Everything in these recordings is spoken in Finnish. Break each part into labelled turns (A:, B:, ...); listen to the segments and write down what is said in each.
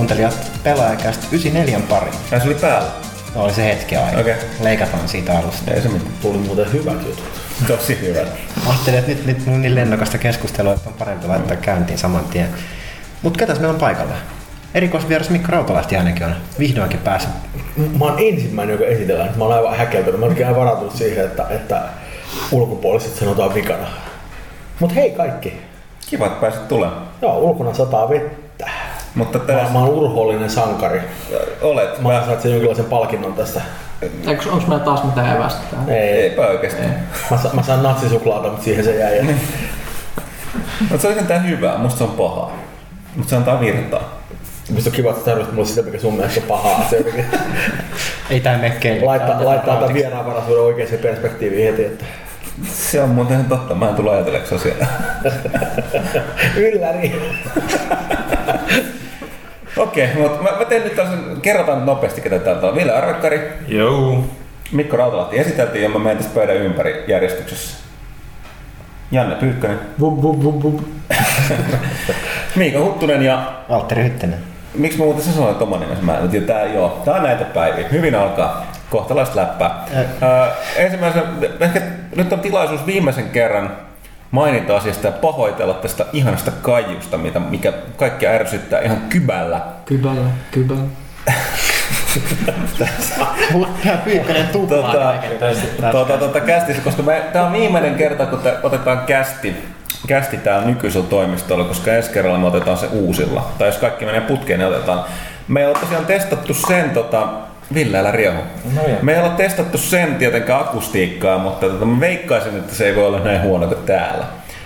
A: Hyvät kuuntelijat pelaajakästä 94 pari.
B: Ai se oli päällä.
A: No, oli se hetki aina.
B: Okei.
A: Leikataan siitä alusta.
B: Ei se mitään.
C: Tuli muuten hyvät jutut.
B: Tosi hyvä.
A: Ajattelin, että nyt, nyt on niin lennokasta keskustelua, että on parempi laittaa käyntiin saman tien. Mutta ketäs meillä on paikalla? Erikoisvieras Mikko Rautalahti ainakin on vihdoinkin päässyt.
C: Mä oon ensimmäinen, joka esitellään. Mä oon aivan häkeltynyt. Mä oonkin ihan varautunut siihen, että, että ulkopuoliset sanotaan vikana. Mut hei kaikki.
B: Kiva, että pääsit tulemaan.
C: Joo, ulkona sataa vettä.
B: Mutta
C: Mä,
B: tässä
C: mä oon urhoollinen sankari.
B: olet.
C: Mä ansaitsen jonkinlaisen palkinnon tästä.
D: Eikö, onko meillä taas mitään evästä?
C: Ei,
B: Eipä oikeesti.
C: Mä, sa, mä saan natsisuklaata, mutta siihen se jäi.
B: Mutta se oli sentään hyvää, musta se on pahaa. Mutta se antaa virtaa.
C: Mistä on kiva, että sä tarvitset mulle sitä, mikä sun mielestä on pahaa. Se jotenkin
A: Ei tää mene kenellekään.
C: laittaa, laittaa tämän vieraanvaraisuuden oikeaan perspektiiviin heti. Että
B: Se on muuten totta, mä en tule ajatelleeksi asiaa.
C: ylläri.
B: Okei, mutta mä, mä teen nyt tällaisen, kerrotaan nopeasti ketä täältä on. Ville Arrakkari,
E: Joo.
B: Mikko Rautalahti esiteltiin ja mä menen tässä pöydän ympäri järjestyksessä. Janne Pyykkönen,
C: Vum, vum, vum, vum.
B: Miika Huttunen ja
A: Valtteri Hyttinen.
B: Miksi mä muuten sä sanoit oman nimesi? Mä en tiedä, tää, joo, tää on näitä päiviä. Hyvin alkaa. Kohtalaista läppää. Öö, ensimmäisenä, ehkä nyt on tilaisuus viimeisen kerran mainita asiasta ja pahoitella tästä ihanasta kaijusta, mitä, mikä kaikkia ärsyttää ihan kybällä.
D: Kybällä, kybällä.
A: Tämä Pyykkönen tuplaa
B: Tota, tota, tota, kästissä, koska me, tää on viimeinen kerta, kun te otetaan kästi, kästi täällä nykyisellä toimistolla, koska ensi kerralla me otetaan se uusilla. Tai jos kaikki menee putkeen, niin otetaan. Me ei ole tosiaan testattu sen, tota, Ville, älä riehu.
E: No.
B: Me ei olla testattu sen tietenkään akustiikkaa, mutta tota, mä veikkaisin, että se ei voi olla näin huono kuin täällä.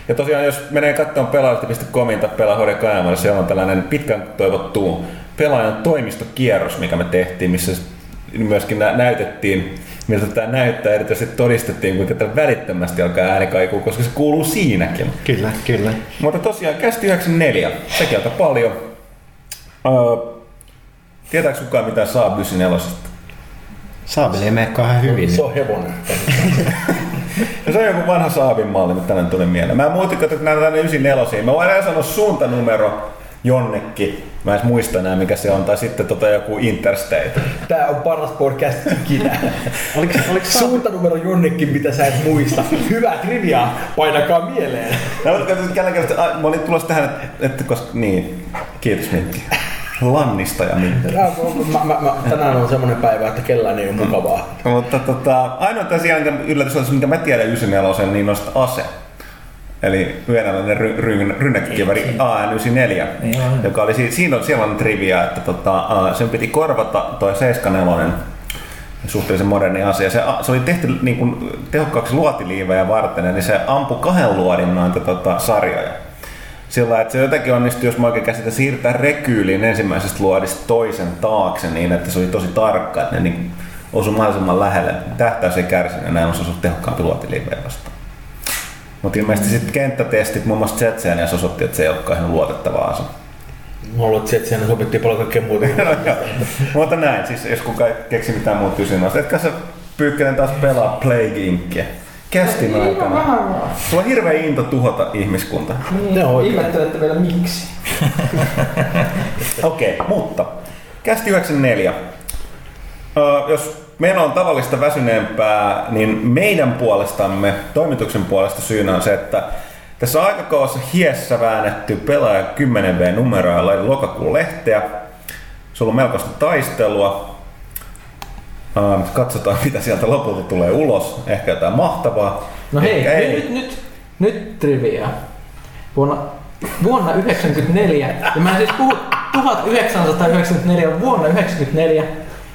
B: Ja tosiaan, jos menee katsomaan pelaajalta.comin tai pelaahoiden kajamalla, siellä on tällainen pitkän toivottu pelaajan toimistokierros, mikä me tehtiin, missä myöskin nä- näytettiin, miltä tämä näyttää, erityisesti todistettiin, kuinka tämä välittömästi alkaa ääni kaikuu, koska se kuuluu siinäkin.
A: Kyllä, kyllä.
B: Mutta tosiaan kästi 94, sekin aika paljon. Öö, tietääkö kukaan mitään saa 94?
A: Saabeli ei mene kauhean hyvin.
C: Se on hevonen.
B: No se on joku vanha Saabin malli, mitä tänne tuli mieleen. Mä en muuten katso, että tänne 94. Mä voin enää sanoa suuntanumero jonnekin. Mä en muista enää mikä se on. Tai sitten tota joku Interstate.
C: Tää on paras podcast ikinä.
A: Oliko, oliko Saab...
C: Suuntanumero jonnekin, mitä sä et muista. Hyvä trivia, painakaa mieleen.
B: No, mutta katsotaan mä olin tulossa tähän, että, että koska, niin, kiitos Minkki. Lannista ja
C: on- Mä, mä, mä, tänään on semmonen päivä, että kellään ei ole mukavaa.
B: Mutta tota, ainoa tosiaan minkä yllätys on, se, minkä mä tiedän 94 niin noista ase. Eli venäläinen ry, ry, rynnäkkökiväri AN94, joka oli, si- siinä on siellä on trivia, että tota, sen piti korvata toi 74 suhteellisen moderni asia. Se, se oli tehty niin kuin, tehokkaaksi luotiliivejä varten, eli se ampui kahden luodin noita tota, sarjoja. Sillä että se jotenkin onnistui, jos mä oikein käsitän, siirtää rekyylin ensimmäisestä luodista toisen taakse niin, että se oli tosi tarkka, että ne niin osui mahdollisimman lähelle. Tähtäys ei kärsinyt, ja näin on ollut tehokkaampi luotiliivejä vastaan. Mutta ilmeisesti sitten kenttätestit, muun muassa Tsetseniassa osoitti, että se ei olekaan ihan luotettava ase.
C: Mä luulen, että siinä sopittiin paljon kaikkea muuta.
B: No. Mutta näin, siis jos kukaan keksi mitään muuta kysynnästä. Etkä sä Pyykkönen taas pelaa Plague Inkia? Kästin aikana. Sulla on hirveä into tuhota ihmiskunta.
C: Ne on.
D: Ihmettelette vielä miksi.
B: Okei, okay, mutta kästi 94. Öö, jos meillä on tavallista väsyneempää, niin meidän puolestamme, toimituksen puolesta syynä on se, että tässä aikakaudessa hiessä väännetty pelaaja 10V-numeroilla eli lokakuun lehteä. Se on melkoista taistelua. Öö, katsotaan mitä sieltä lopulta tulee ulos. Ehkä jotain mahtavaa.
D: No hei,
B: ei.
D: nyt, nyt, nyt trivia. Vuonna, vuonna 1994, ja mä siis puhu 1994, vuonna 1994,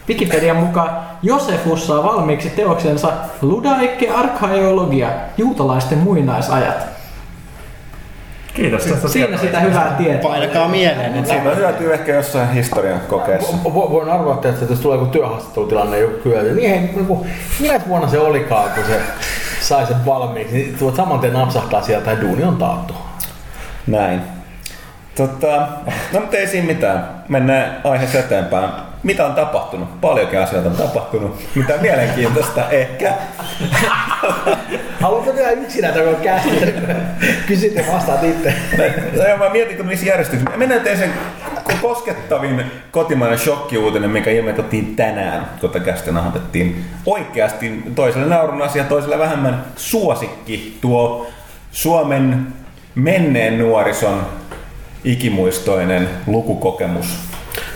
D: Wikipedian mukaan Josefus saa valmiiksi teoksensa Ludaike Archaeologia, juutalaisten muinaisajat.
E: Kiitos tästä
D: Siinä sitä hyvää tietoa.
A: Painakaa mieleen. Että
B: Siitä on hyötyä ehkä jossain historian kokeessa.
C: Vo- vo- Voin arvata, että jos tulee joku työhaastattelutilanne joku kyllä, niin hei, niin minä vuonna se olikaan, kun se sai sen valmiiksi, niin tuot saman tien napsahtaa sieltä ja duuni on taattu.
B: Näin. Tota, no mutta ei siinä mitään. Mennään aiheessa eteenpäin. Mitä on tapahtunut? Paljonkin asioita on tapahtunut. Mitä mielenkiintoista ehkä.
C: Haluatko tehdä yksinä tämän käsin? Kysyt ja vastaat itse.
B: No, mä mietin, kun niissä järjestyksissä. Mennään teen sen koskettavin kotimainen shokkiuutinen, mikä ilmoitettiin tänään, kun tätä kästä nahoitettiin. Oikeasti toiselle naurun asia, toiselle vähemmän suosikki tuo Suomen menneen nuorison ikimuistoinen lukukokemus.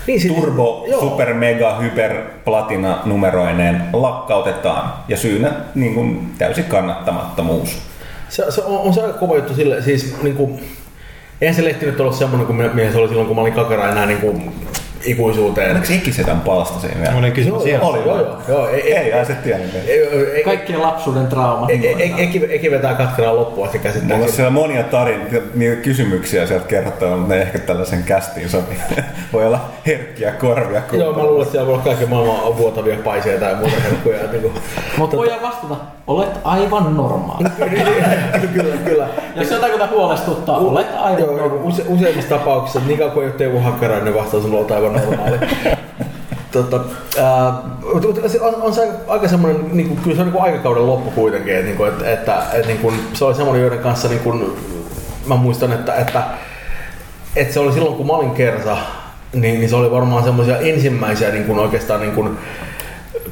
C: Niin, siis-
B: Turbo,
C: joo.
B: super, mega, hyper, platina numeroineen lakkautetaan. Ja syynä niin kuin, täysi kannattamattomuus.
C: Se, se on, on, se aika kova juttu sille, siis niinku, eihän se lehti nyt ollut semmoinen kuin minä se oli silloin, kun mä olin kakara enää niinku ikuisuuteen.
B: Oliko ikisetän palsta siinä vielä?
A: Oli kysymys
C: Joo,
A: siellä.
C: oli, joo, joo, joo. Ei, ei,
B: Ei, se
C: ei,
D: Kaikkien lapsuuden traumat.
C: ei, ei, ei, ei, ei vetää katkeraan loppuun asti
B: Mulla on siellä monia tarinoita, niitä kysymyksiä sieltä kerrottavaa, mutta ne ehkä tällaisen kästiin sopii. Voi olla herkkiä korvia.
C: Joo, mä luulen, että siellä voi olla kaiken maailman vuotavia paiseja tai muuta herkkuja. Niin
D: Mutta voidaan vastata, olet aivan normaali.
C: kyllä, kyllä.
D: Jos jotakuta huolestuttaa, olet aivan normaali.
C: use, useimmissa tapauksissa, niin kauan kuin ei ole Teuvo Hakkarainen vastaus, ollut aivan normaali. Tota, ää, se on, on se aika, aika semmoinen, niin kuin, kyllä se on niin kuin aikakauden loppu kuitenkin, että, niin kuin, että, että, että niin kuin, se oli semmoinen, joiden kanssa niin kuin, mä muistan, että, että, että se oli silloin, kun mä olin kersa, niin, niin se oli varmaan semmoisia ensimmäisiä niin kuin oikeastaan niin kuin,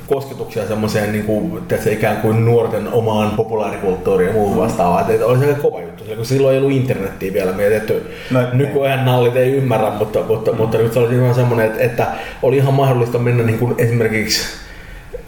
C: kosketuksia semmoiseen niin kuin, tiedätkö, ikään kuin nuorten omaan populaarikulttuuriin ja muuhun vastaavaan. Että oli se kova juttu, kun silloin ei ollut internettiä vielä mietitty.
B: No,
C: Nykyajan nallit ei ymmärrä, mutta, mutta, mutta nyt se oli ihan semmoinen, että, että oli ihan mahdollista mennä niin kuin esimerkiksi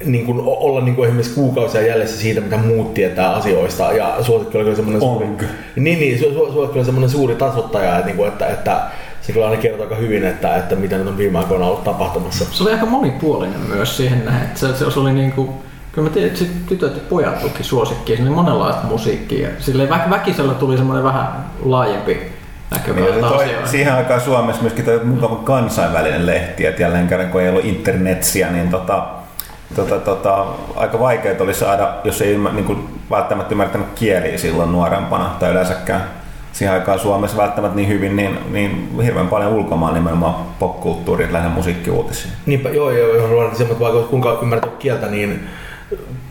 C: niin kuin olla niin kuin esimerkiksi kuukausia jäljessä siitä, mitä muut tietää asioista. Ja suosikki oli kyllä semmoinen suuri, niin, niin, su, su, oli semmoinen suuri tasoittaja, että, niin kuin, että, että se kyllä aina kertoo aika hyvin, että, että mitä nyt on viime aikoina ollut tapahtumassa.
D: Se oli aika monipuolinen myös siihen nähden. että Se, se, oli niinku, kyllä mä tiedän, että sit tytöt ja pojat tuki suosikkia, sinne monenlaista musiikkia. Silleen vä, väkisellä tuli semmoinen vähän laajempi näkökulma
B: Niin, toi, siihen aikaan Suomessa myöskin toi mukava kansainvälinen lehti, että jälleen kerran kun ei ollut internetsiä, niin tota, tota, tota, aika vaikeaa oli saada, jos ei niin kuin välttämättä ymmärtänyt kieliä silloin nuorempana tai yleensäkään siihen aikaan Suomessa välttämättä niin hyvin, niin, niin hirveän paljon ulkomaan nimenomaan popkulttuurit lähinnä musiikkiuutisia.
C: Niinpä, joo, joo, joo, joo semmoinen vaikka kuinka ymmärtää kieltä, niin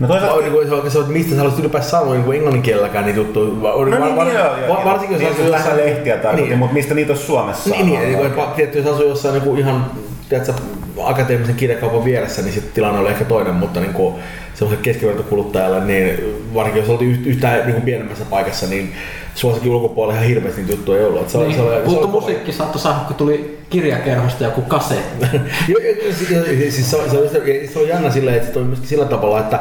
B: No toisaalta,
C: Niin kuin, se on, se on, mistä sä haluaisit ylipäänsä sanoa niin englannin kielelläkään niitä juttuja.
B: No niin,
C: var-
B: niin, joo, joo,
C: va- Varsinkin jos
B: niin,
C: asuu jossain...
B: lähinnä lehtiä tarkoitin,
C: Niin.
B: mutta mistä niitä olisi Suomessa
C: Niin, niin,
B: saanut?
C: niin, niin tietysti jos asuu jossain niin kuin ihan tiedätkö, akateemisen kirjakaupan vieressä, niin sitten tilanne oli ehkä toinen, mutta niin kuin, semmoiselle keskivertokuluttajalle, niin varsinkin jos oltiin yht- yhtään niin kuin pienemmässä paikassa, niin suosikin ulkopuolella ihan hirveästi niitä juttuja ei ollut. Se, oli-
D: Niin,
C: se, oli- se, oli
D: musiikki saattoi saada, kun tuli kirjakerhosta joku
C: joo, siis, siis se, se, on- se on jännä silleen, että se on myöskin sillä tavalla, että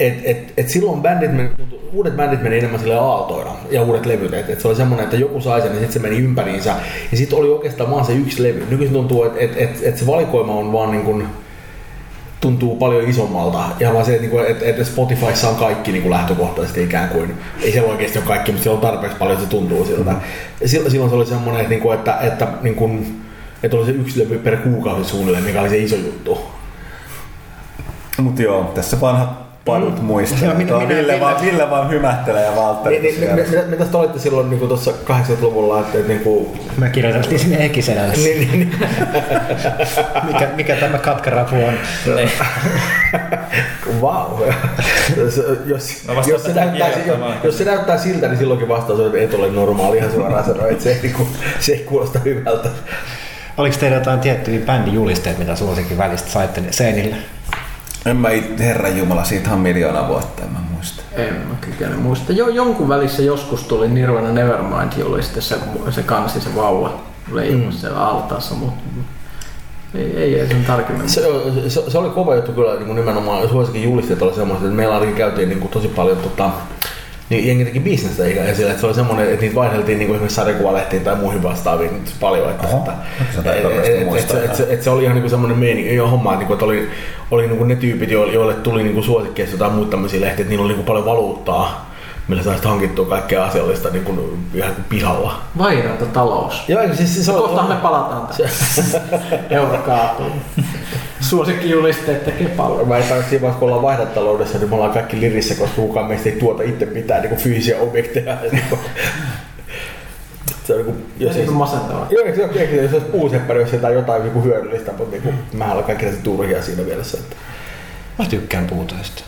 C: et, et, et silloin bändit meni, uudet bändit meni enemmän sille aaltoina ja uudet levyt. Et, et se oli semmoinen, että joku sai sen ja sitten se meni ympäriinsä. Ja sitten oli oikeastaan vaan se yksi levy. Nykyisin tuntuu, että et, et, et se valikoima on vaan niin kuin, tuntuu paljon isommalta. Ihan vaan se, että, niinku, että, että Spotifyssa on kaikki niin kuin lähtökohtaisesti ikään kuin, ei siellä oikeasti ole kaikki, mutta siellä on tarpeeksi paljon, että se tuntuu siltä. Ja silloin, se oli semmoinen, että, niinku, että, että, niin kuin, että oli se yksi levy per kuukausi suunnilleen, mikä oli se iso juttu.
B: Mutta joo, tässä vanhat padut
C: Mm.
B: muistelee.
A: Joo, minä- minä-
B: Ville,
A: minä-
B: vaan, Ville vaan hymähtelee ja Valtteri.
C: Niin, niin,
B: tuossa
C: mitä, mitä te olitte silloin niin tuossa 80-luvulla, että, että niin kuin,
A: Me kirjoitettiin sinne Ekisenälle.
C: niin, niin, niin,
A: Mikä, mikä tämä katkarapu on?
C: Vau. Se- jos,
E: Mä
C: jos, se näyttää, jos, jos se näyttää siltä, niin silloinkin vastaus on, että et ole normaali ihan suoraan sanoa, että se ei, niin kuin, se ei kuulosta hyvältä.
A: Oliko teillä jotain tiettyjä bändijulisteita, mitä suosikin välistä saitte seinille?
B: En mä Herran Jumala, siitä on miljoona vuotta, en mä muista.
D: En mä kykene muista. Jo, jonkun välissä joskus tuli Nirvana Nevermind, jolla oli sitten se, se kansi, se vauva leima mm. siellä altaassa, mutta ei, ei, ei sen tarkemmin.
C: Se, se, se, oli kova juttu kyllä niin kuin nimenomaan, suosikin julisteet oli semmoiset, että meillä ainakin käytiin niin kuin, tosi paljon tota, niin jengi teki bisnestä ja sillä, että se oli semmoinen, että niitä vaihdeltiin niin kuin esimerkiksi sarjakuvalehtiin tai muihin vastaaviin nyt paljon. Että,
B: Oho,
C: että, et, et, et, et, et, se oli ihan niin kuin semmoinen meini, jo homma, että, niin kuin, että oli, oli niin kuin ne tyypit, joille, tuli niin kuin suosikkeista jotain muita tämmöisiä lehtiä, että niillä oli niin kuin paljon valuuttaa, millä saisit hankittua kaikkea asiallista niin kuin, ihan kuin pihalla.
D: Vairanta talous.
C: Joo, siis, siis
D: Ja kohta me palataan tähän. Euro kaatuu. Suosikkijulisteet tekee paljon.
C: Mä en siinä vaiheessa, kun ollaan vaihdataloudessa, niin me ollaan kaikki lirissä, koska kukaan meistä ei tuota itse mitään niin kuin fyysisiä objekteja. se on niin jos
D: niin masentavaa.
C: Joo, eikö ole jos olisi puuseppari, jos jotain jotain niin kuin hyödyllistä, mutta niin kuin, mä olen kaikki näitä turhia siinä mielessä. Että...
A: Mä tykkään puutoista.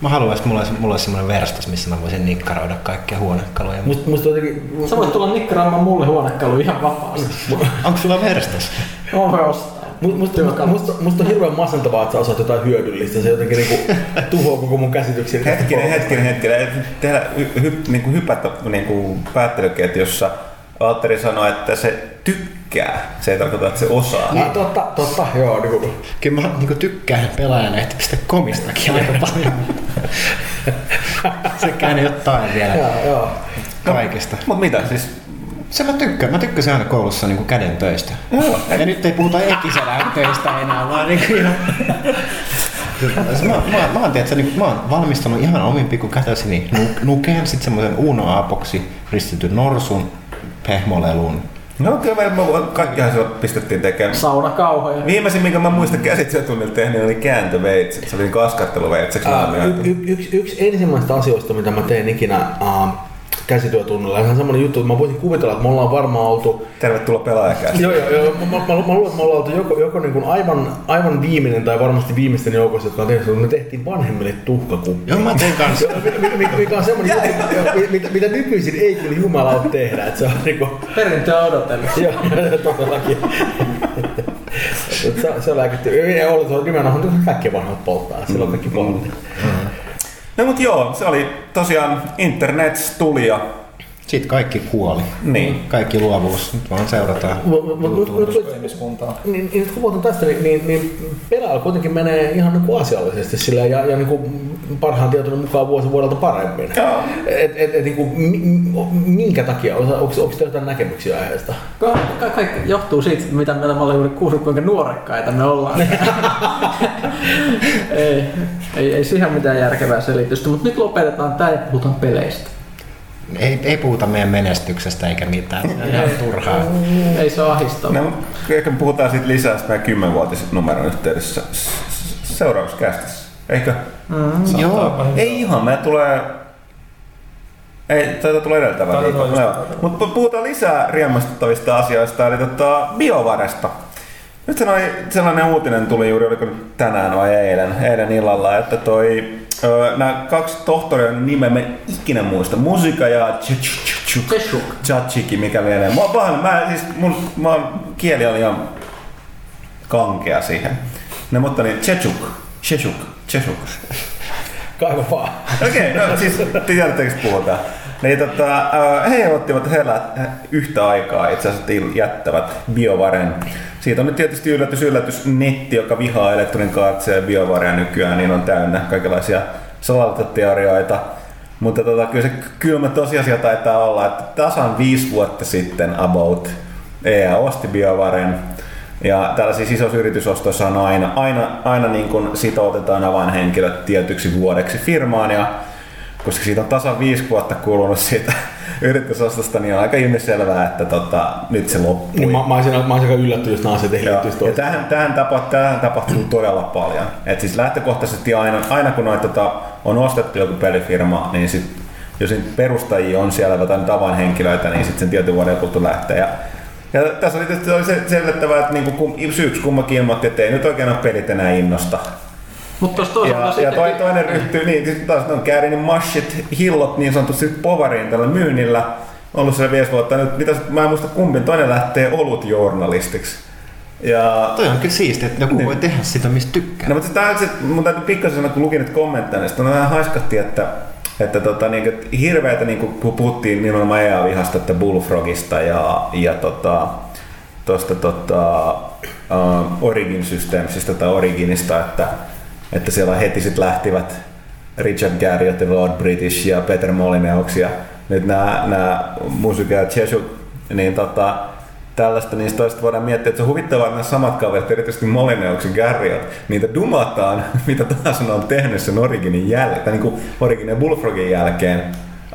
A: Mä haluaisin, että mulla olisi, mulla olisi semmoinen verstas, missä mä voisin nikkaroida kaikkia huonekaluja.
C: Musta, musta jotenkin...
D: Sä voit tulla nikkaraamaan mulle huonekalu ihan vapaasti.
A: Onko sulla verstas?
D: Mä voin ostaa.
C: Musta, musta, musta, musta on hirveän masentavaa, että sä osaat jotain hyödyllistä. Se jotenkin niinku tuhoaa koko mun käsityksen.
B: Hetkinen, hetkinen, hetkinen. Tehdä hy, hy, niin kuin hypätä niin kuin päättelyketjussa. Valtteri sanoi, että se tykkää. Se ei tarkoita, että se osaa.
C: Ah, totta, totta, joo. Niinku.
A: Kyllä mä niin tykkään pelaajanehti.comistakin aika paljon. se käänne jotain vielä
C: Joo, joo.
A: kaikesta.
B: Mutta mitä siis?
A: Se mä tykkään. Mä tykkäsin aina koulussa niin käden töistä. Ja nyt ei puhuta ekiselän töistä enää, vaan niin kuin ihan... Mä, mä, mä, oon, tiedätkö, niin, mä oon valmistanut ihan omin pikkukätösini nu, nukeen, sitten semmoisen Uno Apoksi ristityn norsun, pehmolelun.
B: No kyllä me, me kaikkihan se pistettiin tekemään.
D: Saunakauhoja.
B: Viimeisin, minkä mä muistan käsityötunnilla tehnyt, oli kääntöveitset. Se oli kaskatteluveitseksi.
C: Uh, y- y- yksi, yksi ensimmäistä asioista, mitä mä teen ikinä uh, käsityötunnilla. Ihan semmoinen juttu, että mä voisin kuvitella, että me ollaan varmaan oltu...
B: Tervetuloa pelaajakästä.
C: Joo, joo, joo. Mä, mä, mä, mä luulen, että me ollaan oltu joko, joko niin kuin aivan, aivan viimeinen tai varmasti viimeisten joukossa, jotka on tehnyt, että me tehtiin vanhemmille tuhkakuppi.
A: Joo, mä tein kanssa.
C: mikä, on semmoinen juttu, mitä, mitä nykyisin ei kyllä jumalauta tehdä. Että se on niinku...
D: Perintöä odotellessa.
C: Joo, todellakin. se, se on lääkitty. Ei ollut se on nimenomaan kaikki vanhat polttaa. Silloin kaikki poltti.
B: No mut joo, se oli tosiaan internet tuli ja
A: Sitten kaikki kuoli.
B: Niin.
A: Kaikki luovuus. Nyt vaan seurataan.
C: Mut- mut- mut- mut-
D: ihmiskuntaa.
C: Niin, niin kun puhutaan tästä, niin, niin, niin pelaajalla kuitenkin menee ihan niin kuin asiallisesti sillä ja, ja niin kuin parhaan tietoinen mukaan vuosi vuodelta paremmin.
B: Joo.
C: Et, et, et, niin kuin, mi, mi- minkä takia? Onko, onko teillä jotain näkemyksiä aiheesta?
D: Ka- ka- kaikki johtuu siitä, mitä meillä oli juuri kuullut, kuinka nuorekkaita me ollaan. ei, ei, ei siihen mitään järkevää selitystä, mutta nyt lopetetaan tämä ja puhutaan peleistä.
A: Ei, ei puhuta meidän menestyksestä eikä mitään. On ihan turhaa.
D: Ei se ole ahistavaa.
B: No, ehkä me puhutaan siitä lisää meidän kymmenvuotisen numeron yhteydessä seuraavassa kästissä. Eikö?
D: Mm.
A: Joo.
B: Ei ihan, me tulee... Ei, tätä tulee edeltävä. Mutta puhutaan lisää riemastuttavista asioista, eli tota, biovaresta. Nyt sellainen, sellainen uutinen tuli juuri, oliko nyt tänään vai eilen, eilen illalla, että toi, nämä kaksi tohtoria, nimeä mä en ikinä muista, Musika ja. Tchatchiki, mikä lienee. Mä, oon pahoin, mä, siis mun, mä kieli on ihan kankea siihen. No mutta niin, Chechuk, Chechuk, Chechuk.
C: Kaiva vaan.
B: Okei, okay, no siis tiedättekö puhutaan. Niin tota, he ottivat heillä yhtä aikaa itse asiassa jättävät BioVaren. Siitä on nyt tietysti yllätys, yllätys, netti, joka vihaa Electronic ja BioVarea nykyään, niin on täynnä kaikenlaisia salaliittoteorioita. Mutta tota, kyllä se kylmä tosiasia taitaa olla, että tasan viisi vuotta sitten about EA osti BioVaren. Ja tällaisissa isoissa yritysostoissa on aina, aina, aina niin kuin sitoutetaan avainhenkilöt tietyksi vuodeksi firmaan ja koska siitä on tasan viisi vuotta kulunut siitä yritysostosta, niin on aika ilmiselvää, että tota, nyt se loppui.
C: Niin mä, mä, olisin, mä olisin aika yllättynyt, jos nämä asiat ei liittyisi
B: Ja tähän, tähän, tapa, tähän tapahtuu todella paljon. Et siis lähtökohtaisesti aina, aina kun noita, tota, on ostettu joku pelifirma, niin sit, jos perustajia on siellä jotain tavan henkilöitä, niin sitten sen tietyn vuoden kuluttua lähtee. Ja, ja tässä oli tietysti oli se että niinku, kum, syyksi kummakin ilmoitti, että ei nyt oikein ole pelit enää innosta.
D: Mutta
B: Ja, ja
D: sitten...
B: toi, toinen ryhtyy, niin sitten taas on käärinyt mashit, hillot niin sanotusti povariin tällä myynnillä. Ollut siellä viisi vuotta nyt, mitä, mä en muista kumpi, toinen lähtee olutjournalistiksi. Ja
A: Toi on kyllä siistiä, että joku
B: Niin.
A: voi tehdä sitä, mistä tykkää.
B: No, mutta tämä se, mun täytyy pikkasen sanoa, kun lukin niitä kommentteja, niin sitten vähän haiskatti, että, että, tota, niin, että hirveätä niin kuin puhuttiin nimenomaan EA-vihasta, että Bullfrogista ja, ja tota, tuosta tota, uh, Origin Systemsistä tai Originista, että, että siellä heti sitten lähtivät Richard Garriott ja Lord British ja Peter Molineux ja nyt nämä, nämä Musica ja Cheshuk, niin tota, tällaista, niin toista voidaan miettiä, että se on huvittavaa, nämä samat kaverit, erityisesti Molineux ja Garriott, niitä dumataan, mitä taas on tehnyt sen Originin jälkeen, tai niin kuin Origin ja Bullfrogin jälkeen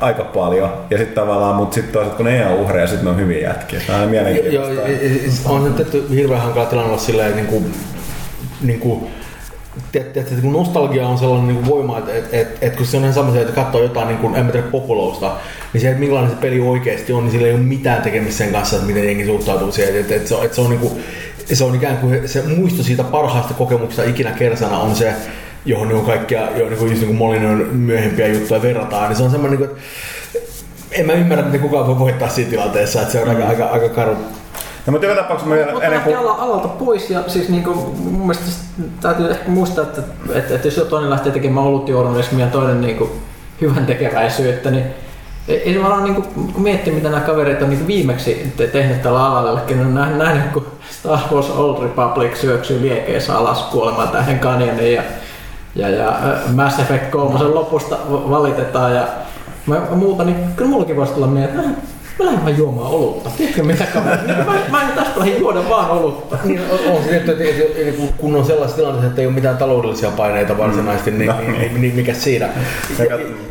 B: aika paljon. Ja sitten tavallaan, mutta sitten toisaalta kun ne ei ole uhreja, sitten ne on hyviä jätkiä. Tämä on
C: Joo,
B: mielenkiintoista.
C: ja- on se tietty hirveän hankala tilanne olla silleen niin kuin, niin kuin, tiedätkö, että kun nostalgia on sellainen niin kuin voima, että, että, että, että kun se on ihan sama se, että katsoo jotain, niin kuin, en mä tiedä, populousta, niin se, että millainen se peli oikeasti on, niin sillä ei ole mitään tekemistä sen kanssa, että miten jengi suhtautuu siihen. Että, että, se, on, että se, on, niin kuin, se on ikään kuin se muisto siitä parhaasta kokemuksesta ikinä kersana on se, johon niin kaikkia, jo, niin kuin, just niin kuin Molinon myöhempiä juttuja verrataan, niin se on semmoinen, niin kuin, että en mä ymmärrä, miten kukaan voi voittaa siinä tilanteessa, että se on aika, aika, aika karu.
B: No, mutta joka tapauksessa me
D: Mutta
B: ennen kuin...
D: alalta pois ja siis niinku, mun mielestä s- täytyy ehkä muistaa, että, että, että jos toinen lähtee tekemään olutjournalismia ja toinen niinku hyvän tekeväisyyttä, niin ei se varmaan niinku, kun miettii mitä nämä kaverit on niinku viimeksi te- tehnyt tällä alalla, niin on nähnyt, nähnyt kun Star Wars Old Republic syöksyy liekeissä alas kuolemaan tähän Canyonin ja, ja, ja äh, Mass Effect 3 lopusta valitetaan. Ja mä, muuta, niin kyllä mullakin voisi tulla mieleen, että mä- lähden vaan juomaan olutta. Tiedätkö mitä kaverit? Niin, mä, mä en tästä lähde juoda vaan olutta.
C: Niin, on, on se, että, että, että, että kun- on sellaisessa tilanteessa, että ei ole mitään taloudellisia paineita varsinaisesti, niin, niin, niin, niin mikä siinä?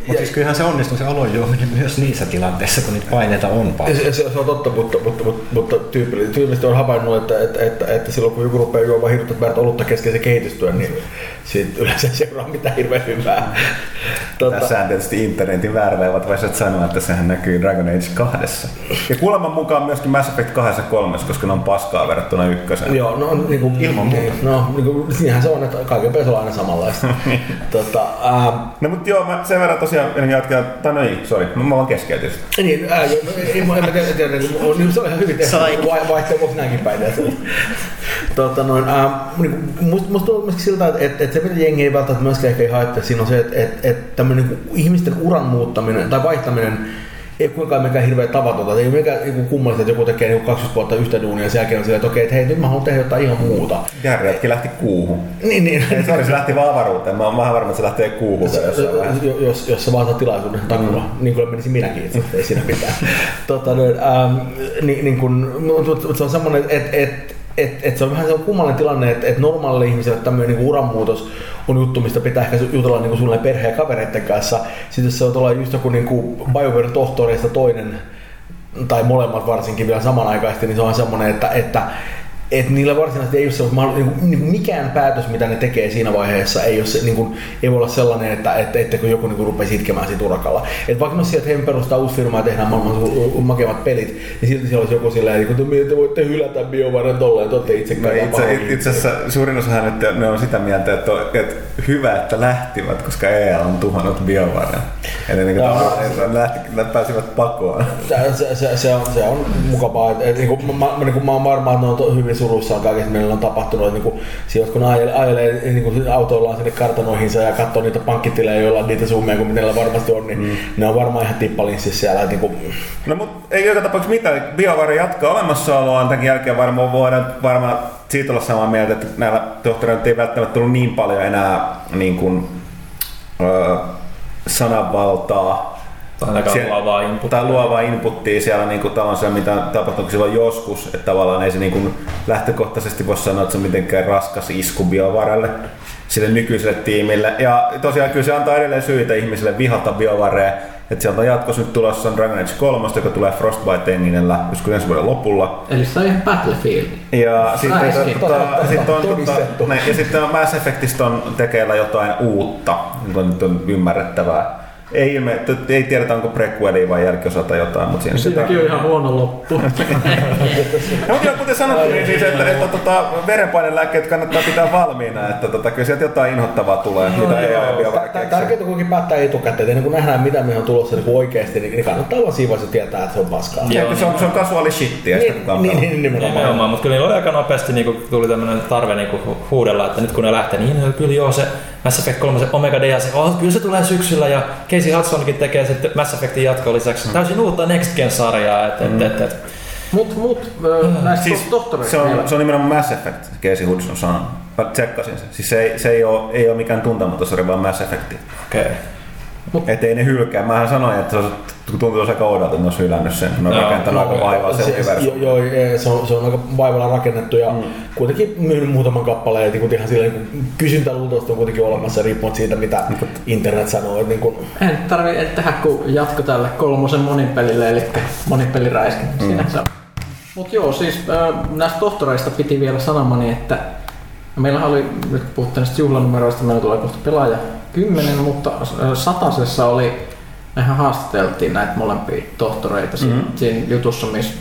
A: Mutta siis kyllähän se onnistuu se olon juominen myös niissä tilanteissa, kun niitä paineita on paljon.
C: Se, se, se on totta, mutta, mutta, mutta, mutta tyypillisesti, tyypillisesti on havainnut, että, että, että, että silloin kun joku rupeaa juomaan hirveät määrät olutta kesken se kehitystyön, niin siitä yleensä seuraa mitään hirveän hyvää.
B: Tässä on tietysti internetin väärveivat voisivat sanoa, että sehän näkyy Dragon Age 2. Ja kuuleman mukaan myöskin Mass Effect 2 ja 3, koska ne on paskaa verrattuna ykköseen.
C: Joo, no niin kuin,
A: Ilman muuta.
C: No, niin kuin, siinähän se on, että kaiken pitäisi olla aina samanlaista. tota, ää,
B: No mutta joo, mä sen verran tosiaan en jatkaa, tai no ei, sori, mä vaan keskeytin. sitä.
C: niin, ää, joo, no, ei, en mä tiedä, tiedä niin, niin, se on ihan hyvin tehty, vai, vaihtoehto voisi näinkin päin tehdä. tota, noin, ää, niin musta, musta tuntuu myöskin siltä, että, että, että se mitä jengi ei välttämättä myöskään ehkä ajattele, siinä on se, että, että, että tämmöinen niin ihmisten uran muuttaminen tai vaihtaminen ei kuinkaan mikään hirveä tavatonta. Ei mikään niin kummallista, että joku tekee niin 20 vuotta yhtä duunia ja sen jälkeen on silleen, että okei, että hei, nyt mä haluan tehdä jotain ihan muuta.
B: Järjätkin lähti kuuhun.
C: Niin, niin.
B: Ei, sori, se lähti vaan avaruuteen. Mä oon vähän varma, että se lähtee kuuhun. vaiheessa.
C: jos, jos, jos sä vaan saat tilaisuuden takulla, mm. niin kuin menisin minäkin, että ei siinä mitään. tota, niin, ähm, niin, niin kun, mutta se on semmoinen, että et, et, et se on vähän se on kummallinen tilanne, että et normaalille ihmiselle tämmöinen niin uranmuutos on juttu, mistä pitää ehkä jutella niin sulle perheen ja kavereiden kanssa. Sitten jos se on tuolla just joku niin BioWare tohtoreista toinen, tai molemmat varsinkin vielä samanaikaisesti, niin se on semmoinen, että, että että niillä varsinaisesti ei ole sellaista, niin kuin, niin kuin mikään päätös, mitä ne tekee siinä vaiheessa, ei, ole se, niin kuin, ei voi olla sellainen, että, että, että kun joku niin kuin, rupeaa itkemään siitä urakalla. Että vaikka sieltä, että he perustaa uusi firma ja tehdään maailman makeimmat pelit, niin silti siellä olisi joku silleen, että te, te voitte hylätä biovaren tolleen, olette itse
B: No itse, itse asiassa suurin osa että ne on sitä mieltä, että, on, että hyvä, että lähtivät, koska EA on tuhannut biovaren. Eli niin kuin, lähti, pääsivät pakoon.
C: Se, se, se, se, on, se on mukavaa. Et, et, niin kuin, mä, niin kuin, mä oon varma, että ne on hyvin suruissaan kaikesta, mitä niillä on tapahtunut. Niin kuin, sieltä, kun ajelee, ajelee niin kuin, autoillaan sinne kartanoihinsa ja katsoo niitä pankkitilejä, joilla on niitä summia kuin mitä varmasti on, niin mm. ne on varmaan ihan tippalinssissä siellä. Niin kuin,
B: No mutta ei joka tapauksessa mitään. BioWare jatkaa olemassaoloaan. Tämän jälkeen varmaan voidaan varmaan siitä olla samaa mieltä, että näillä tohtoreilla ei välttämättä tullut niin paljon enää niin kuin, öö, sananvaltaa.
E: Tai ainakaan luovaa inputtia.
B: Tai luovaa inputtia siellä niin kuin, tavallaan se, mitä tapahtui silloin joskus. Että tavallaan ei se niin kuin, lähtökohtaisesti voi sanoa, että se on mitenkään raskas isku BioWarelle sille nykyiselle tiimille. Ja tosiaan kyllä se antaa edelleen syitä ihmisille vihata BioWarea. Että sieltä on jatkossa nyt tulossa Dragon Age 3, joka tulee Frostbite-enginellä, joskus ensi vuoden lopulla.
D: Eli se on ihan Battlefield.
B: Ja sitten, tota, sit on, tota, ne, ja sitten on Mass Effectista on tekeillä jotain uutta, joka nyt on ymmärrettävää. Ei, ilme, t- ei tiedetä onko prequeli vai jälkiosa tai jotain, mutta siinä
D: Siinäkin on ihan huono loppu.
B: No, mutta kuten sanottu, niin siis, että, että tota, verenpainelääkkeet kannattaa pitää valmiina, että tota, kyllä sieltä jotain inhottavaa tulee, mitä ei ole vielä
C: Tä- tä- Tärkeintä kuitenkin päättää etukäteen, että ennen kuin nähdään mitä me on tulossa niin kuin oikeasti, niin niin kannattaa vaan siinä vaiheessa tietää, että se on paskaa.
E: Joo.
B: Se on, se on casuaali shittiä, sitä
C: Niin, niin, niin, nimenomaan.
E: Nimenomaan, mutta kyllä oli aika nopeasti niin tuli tämmöinen tarve niin huudella, että nyt kun ne lähtee, niin no, kyllä joo se Mass Effect 3, se Omega DLC, oh, kyllä se tulee syksyllä ja Casey Hudsonkin tekee sitten Mass Effectin jatko lisäksi täysin uutta Next Gen-sarjaa, että et, et, et,
D: Mut, mut ö, näistä
B: Siis
D: tohtoreista
B: se
D: vielä.
B: on, se on nimenomaan Mass Effect, Casey Hudson sanoo. Mä tsekkasin sen. Siis se ei, se ei, ole, ei ole mikään tuntematosarja, vaan Mass Effect.
E: okei.
B: Että ei ne hylkää. Mähän sanoin, että se olisi, tuntuu aika oudolta, että ne olisi hylännyt sen. Ne on
E: Joo.
B: rakentanut aika vaivaa se
C: Se-
B: universumi.
C: Joo, joo, se on, se on aika vaivalla rakennettu ja mm. kuitenkin myynyt muutaman kappaleen. Niin ihan silleen, niin kysyntä luultavasti on kuitenkin olemassa riippumatta siitä, mitä internet sanoo. Että niin kuin,
D: En tarvi tehdä kuin jatko tälle kolmosen monipelille, eli monipeliräiskin. Mm. Siinä se on. Mut joo, siis äh, näistä tohtoreista piti vielä sanomani, että meillä oli, nyt puhuttiin näistä juhlanumeroista, meillä tulee kohta pelaaja 10, mutta äh, satasessa oli, mehän haastateltiin näitä molempia tohtoreita mm-hmm. siinä jutussa, missä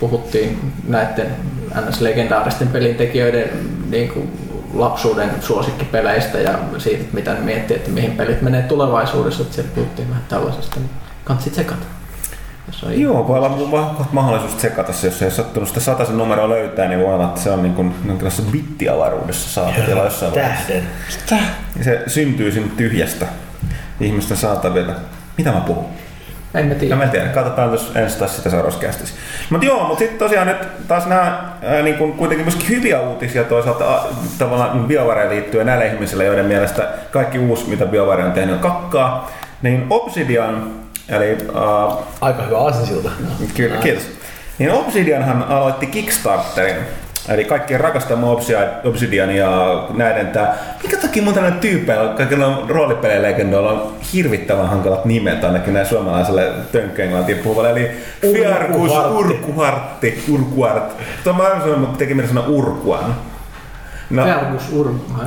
D: puhuttiin näiden NS-legendaaristen pelintekijöiden niin kuin, lapsuuden suosikkipeleistä ja siitä, mitä ne miettii, että mihin pelit menee tulevaisuudessa, että siellä puhuttiin vähän tällaisesta, niin kannattaa tsekata.
B: Joo, voi olla ma- mahdollisuus tsekata se, jos ei ole sattunut sitä sataisen numeroa löytää, niin voi olla, että se on niin kuin, jonkinlaisessa bittiavaruudessa saatavilla jossain vaiheessa.
C: Tähden.
B: Ja se syntyy sinne tyhjästä ihmisten saatavilla. Mitä mä puhun?
D: En mä
B: No
D: tiedä.
B: mä en tiedä, katsotaan jos ensi taas sitä seuraavassa kästissä. Mutta joo, mutta sitten tosiaan nyt taas nämä ää, niin kun kuitenkin myöskin hyviä uutisia toisaalta a, tavallaan BioWareen liittyen näille ihmisille, joiden mielestä kaikki uusi, mitä BioWare on tehnyt, on kakkaa. Niin Obsidian, eli ää,
C: Aika hyvä aasinsilta.
B: Kyllä, kiitos. Niin Obsidianhan aloitti Kickstarterin. Eli kaikkien rakastama Obsidian- ja näiden tää... Mikä takia mun tällainen tyypeillä, kaikilla roolipelilegendoilla on hirvittävän hankalat nimet ainakin näin suomalaiselle tönkköenglantia puhuvalle. Eli Fiarkus
C: Urkuhartti.
B: Urkuart. Tuo mä arvoin mutta teki mieli sanoa Urkuan. No,
D: Fergus Urma.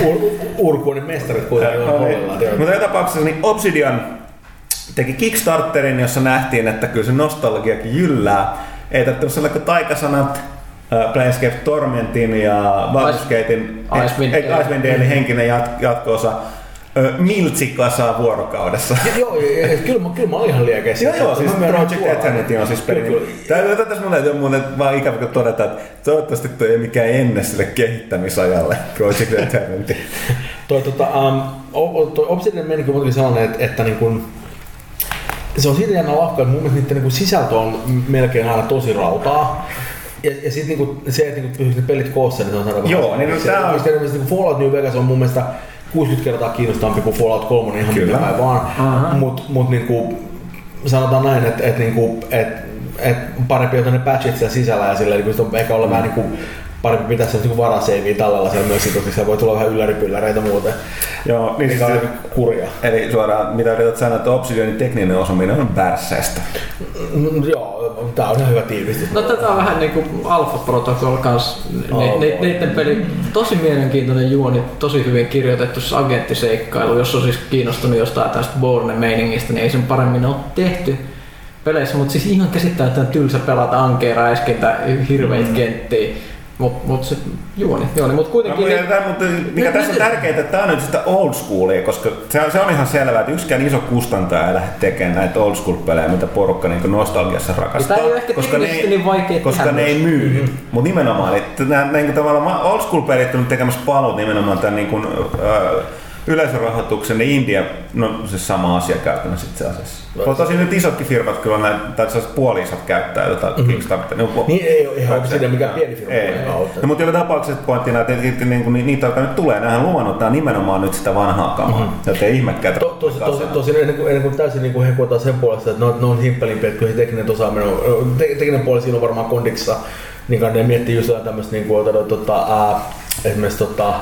C: Ur- Urkuinen mestarit kuitenkin on
B: mutta joka tapauksessa niin Obsidian teki Kickstarterin, jossa nähtiin, että kyllä se nostalgiakin jyllää. Ei tämmöisellä sellainen taikasanat, äh, Planescape Tormentin ja Baldur's Gatein
D: Icewind
B: ei,
D: Dale.
B: Icewind Dalein henkinen jat, jatko-osa ö, miltsikasa vuorokaudessa.
C: Joo, kyllä, mä- kyllä mä olin ihan liekeissä.
B: Joo, joo, siis Project. Eternity on siis peli.
C: Kyllä.
B: Täytyy tässä mulle on muuten vaan ikävä kun todeta, että toivottavasti toi ei mikään enne sille kehittämisajalle Project Eternity.
C: Toi, tota, um, toi Obsidian meni kyllä muutenkin sellainen, että, että niin kun, se on siitä jännä lafka, että mun mielestä niiden niin sisältö on melkein aina tosi rautaa. Ja, ja sitten niinku, se, että niinku, pysyy ne pelit koossa, niin se on saada
B: Joo, niin no tää on-
C: se, niin Fallout New Vegas on mun mielestä 60 kertaa kiinnostavampi kuin Fallout 3, ihan
B: Kyllä.
C: mitä päin vaan.
D: Aha.
C: Mutta mut, niinku, sanotaan näin, että et, niinku, et, et parempi on ne patchit siellä sisällä ja sillä niin on ehkä olla vähän niinku, parempi pitää se niinku varaseiviä tallella siellä myös, koska siellä voi tulla vähän ylläripylläreitä muuten.
B: Joo, niin siis,
C: aika kurjaa.
B: eli suoraan, mitä yrität sanoa, että Obsidianin tekninen osaaminen on bärsseistä.
C: Mm, joo, tää on ihan hyvä tiivistys.
D: No tätä on vähän niinku Alpha Protocol kans,
C: Oh,
D: ne, ne, niiden peli, tosi mielenkiintoinen juoni, tosi hyvin kirjoitettu se agenttiseikkailu, jos on siis kiinnostunut jostain tästä Bourne-meiningistä, niin ei sen paremmin ole tehty peleissä, mutta siis ihan käsittämättömän tylsä pelata ankeera äskentä hirveitä mm. kenttiä, mutta mut se juoni, juoni, mutta
B: No,
D: kuitenkin...
B: mutta,
D: niin-
B: tämä, mutta mikä
D: Nyt-
B: tässä on tärkeää, että tämä on nyt sitä old schoolia, koska se, se on ihan selvää, että yksikään iso kustantaja ei lähde tekemään näitä old school pelejä, mitä porukka niin nostalgiassa rakastaa.
D: Tämä ei ole ehkä teknisesti niin vaikea
B: Koska
D: tehdä
B: ne ei myy. Mm-hmm. Mutta nimenomaan, että nämä niin tavallaan old school pelit on tekemässä paluut nimenomaan tämän niin kuin, äh, yleisörahoituksen ja India, no se sama asia käytännössä itse asiassa. No, tosi nyt isotkin firmat kyllä näin, tai sellaiset puoliisat käyttää tätä mm-hmm. Kickstarteria.
C: Niin ei ole ihan Obsidian mikään pieni firma.
B: Ei. No, mutta joka tapauksessa pointtina, että, että niin, niin, niitä, jotka nyt tulee, nämähän on luvannut, tämä on nimenomaan nyt sitä vanhaa kamaa. Mm-hmm. Joten ei ihmekään.
C: To, tosi, tosi, tosi ennen kuin, ennen kuin täysin niin kuin hekutaan sen puolesta, että ne on, ne on himppelimpiä, että kyllä se tekninen osaaminen on, te, tekninen puoli siinä on varmaan kondiksessa, niin ne miettii just jotain tämmöistä niin kuin, tota, tota, ää, esimerkiksi tota,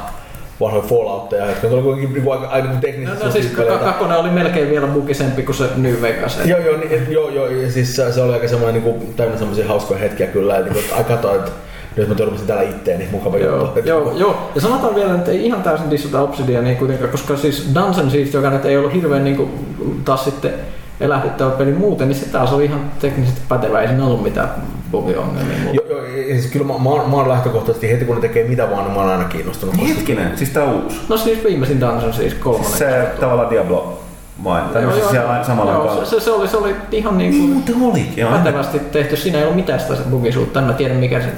C: vanhoja Falloutteja, jotka on kuitenkin niin kuin, aika, aika
D: No,
C: teknisesti
D: no siis
C: suosittuja peleitä.
D: kakkonen oli melkein vielä bugisempi kuin se New Vegas.
C: Joo, joo, niin, joo, joo, ja siis se, oli aika semmoinen niin kuin, täynnä semmoisia hauskoja hetkiä kyllä, että, niin että ai kato, että nyt mä törmäsin täällä itteeni, mukava
D: Joo,
C: juttu.
D: joo, joo, ja sanotaan vielä, että ei ihan täysin dissata Obsidiania kuitenkaan, koska siis Dungeon Siege, joka nyt ei ollut hirveän niin kuin, taas sitten elähdyttävä peli muuten, niin se taas oli ihan teknisesti pätevä, ei siinä ollut mitään
C: Joo, siis kyllä mä, mä, oon, mä oon lähtökohtaisesti heti kun ne tekee mitä vaan, niin mä oon aina kiinnostunut. koska-
B: Hetkinen, siis tämä uusi.
D: No siis viimeisin Dungeon Siege kolmonen.
B: Se tavallaan Diablo vain. Tai
D: Joo,
B: siis
D: joo,
B: siellä samalla
D: joo,
B: aikaa.
D: se, se, oli, se oli ihan niin
B: Niin
D: kuin
B: muuten olikin. joo.
D: pätevästi tehty. Siinä ei ollut mitään sitä bugisuutta, en mä tiedä mikä se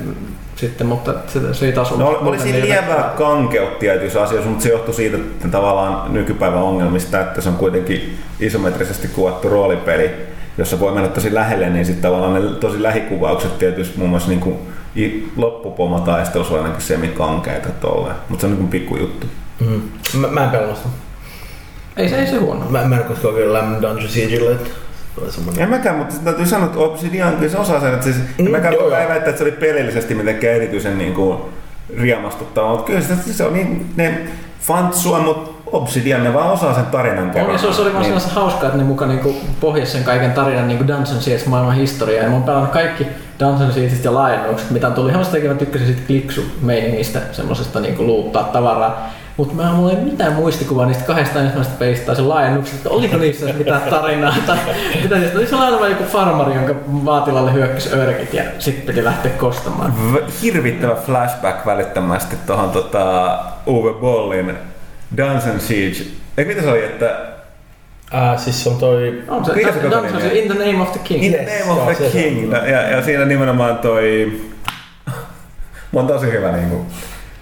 D: sitten, mutta se, se ei taas ollut.
B: No, oli siinä
D: niin
B: lievää kankeutta tietyissä asioissa, mutta se johtui siitä että tavallaan nykypäivän ongelmista, että se on kuitenkin isometrisesti kuvattu roolipeli, jossa voi mennä tosi lähelle, niin sitten tavallaan ne tosi lähikuvaukset tietysti muun muassa niin kuin loppupomotaistelussa on ainakin semikankeita tolleen, mutta se on niin kuin pikkujuttu.
C: Mm. Mä, mä en pelannut sitä.
D: Ei se, ei se huono.
C: Mä, mä en koskaan vielä lämmin Dungeon Siegelle, se.
B: En mäkään, mutta täytyy sanoa, että Obsidian kyllä se osaa sen, että siis, mm, en mäkään
C: joo.
B: väittää, että se oli pelillisesti mitenkään erityisen niin kuin, riemastuttava, mutta kyllä se, se on niin, ne fantsua, mutta Obsidian, ne vaan osaa sen tarinan
D: On, ja se, oli- se oli vaan
B: Niin.
D: hauskaa, että ne mukaan niinku pohjasi sen kaiken tarinan niinku Dungeon Siege maailman historiaa. Ja mä oon pelannut kaikki Dungeon Siegeistä ja laajennukset, mitä tuli ihan sitä, mä tykkäsin siitä kliksu-meiningistä, semmosesta niinku luuttaa tavaraa. Mutta mä mulla ei mitään muistikuvaa niistä kahdesta ensimmäisestä pelistä tai sen laajennuksesta, että oliko niissä mitään tarinaa tai mitä niistä. Oli sellainen vain joku farmari, jonka vaatilalle hyökkäsi örkit ja sitten piti lähteä kostamaan.
B: V- hirvittävä flashback välittömästi tuohon tota, Uwe Bollin Dance and Siege. Ei mitä se oli, että
C: Ää, siis se on toi...
D: On se,
B: Mikä se
D: se,
B: koko
D: se,
B: nimi
D: In the Name of the King.
B: In the Name of the King. Ja, ja siinä nimenomaan toi... Mun on tosi hyvä niinku.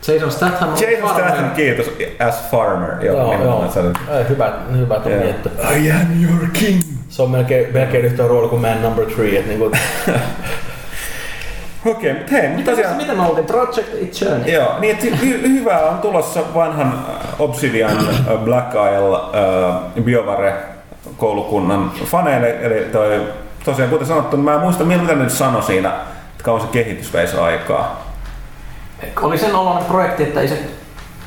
D: Jason Statham on
B: Jason
D: farmari.
B: Statham, kiitos, as farmer. Joo,
C: Joo, joo.
B: se oli.
C: Ei, hyvä, hyvä että on
B: Joo.
C: mietitty.
B: I am your king.
C: Se on melkein, melkein yhtä rooli kuin Man Number Three. Että niinku,
B: Okei, mutta hei, mutta
D: Mitä,
B: tosiaan...
D: mitä me oltiin? Project Eternity.
B: Joo, niin että hy- hyvää on tulossa vanhan äh, Obsidian äh, Black Isle äh, BioVare koulukunnan faneille, eli toi, tosiaan kuten sanottu, niin mä en muista mitä ne nyt sanoi siinä, että kauan se kehitys veisi aikaa.
D: Oli sen oloinen projekti, että ei se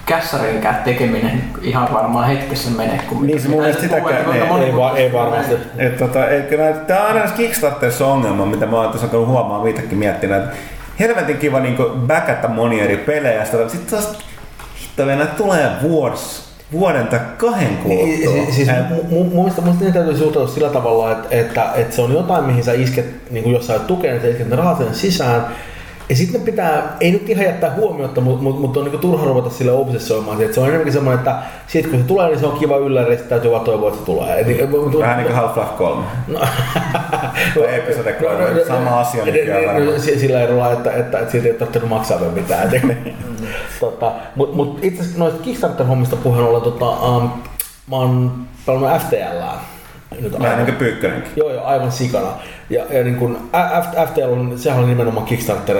D: kässarinkään tekeminen ihan varmaan hetkessä mene. Kun
B: Niin, se mun mielestä sitäkään-
D: kuinka
B: ei-
D: moni-
C: ei, va, ei varmasti.
B: Et tota, ei, kyllä, tää on aina Kickstarterissa ongelma, mitä mä oon tässä alkanut huomaa itsekin miettinyt, että helvetin kiva niinku backätä monia eri pelejä, sitten taas hitto tulee vuosi, vuoden tai kahden kuluttua.
C: Niin, siis
B: Et-
C: mu- mu- mun mielestä, mun mielestä niitä täytyy suhtautua sillä tavalla, että, että, että se on jotain, mihin sä isket, niin kuin jos sä oot tukeen, että isket ne rahat sinne sisään. Ja sitten ne pitää, ei nyt ihan jättää huomiota, mutta mut, mut on niin turha ruveta sille obsessoimaan. Että se on enemmänkin semmoinen, että sit kun se tulee, niin se on kiva ylläri, sitten täytyy vaan toivoa, että se tulee. Et, mut-
B: Vähän niin kuin Half-Life 3. Tai Episode 3. Sama asia nykyään
C: No,
B: varmaan.
C: si- Sillä erolla, että, että, että siitä ei ole tarvinnut maksaa vielä mitään. tota, Mutta mut itse asiassa noista Kickstarter-hommista puheen ollen, tota, um, mä oon pelannut FTLää. Nyt
B: Vähän niin kuin Pyykkönenkin.
C: Joo, joo, aivan sikana. Ja, ja niin kun, F- FTL on, sehän on nimenomaan Kickstarter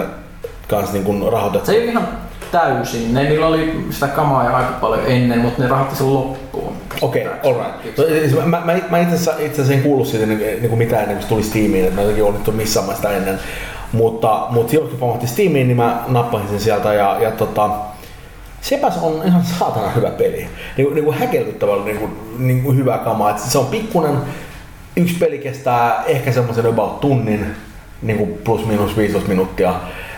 C: kanssa niin kun rahoitettu.
D: Se ei ihan täysin. Ne, niillä oli sitä kamaa ja aika paljon ennen, mutta ne rahoitti sen loppuun.
C: Okei, okay, alright. No, siis mä, mä, mä itse asiassa, itse asiassa en kuullut siitä niin, niin kuin mitään ennen kuin se tuli Steamiin, että mä jotenkin onnittu missaamaan sitä ennen. Mutta, mutta silloin kun pamahti Steamiin, niin mä nappasin sen sieltä ja, ja tota, Sepäs on ihan saatana hyvä peli. Niin, niin kuin häkellyttävällä niin kuin, niin kuin hyvä kama. Et se on pikkunen, yksi peli kestää ehkä semmoisen about tunnin, niin kuin plus minus 15 minuuttia.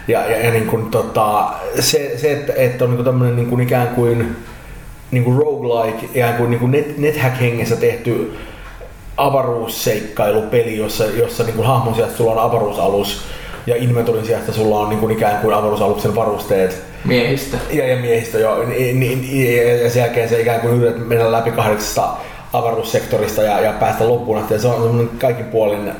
C: Ja, ja, ja niin kuin, tota, se, se, että, että on niin kuin tämmöinen niin kuin ikään kuin, niin kuin roguelike, ikään kuin, niin kuin net, NetHack-hengessä tehty avaruusseikkailupeli, jossa, jossa niin kuin hahmon sijasta sulla on avaruusalus ja inventorin sijasta sulla on niin kuin ikään kuin avaruusaluksen varusteet
D: Miehistä.
C: ja, ja miehistä joo, ja, ja sen jälkeen se ikään kuin yrität mennä läpi kahdeksasta avaruussektorista ja, ja päästä loppuun asti. Ja se on semmoinen kaikin puolin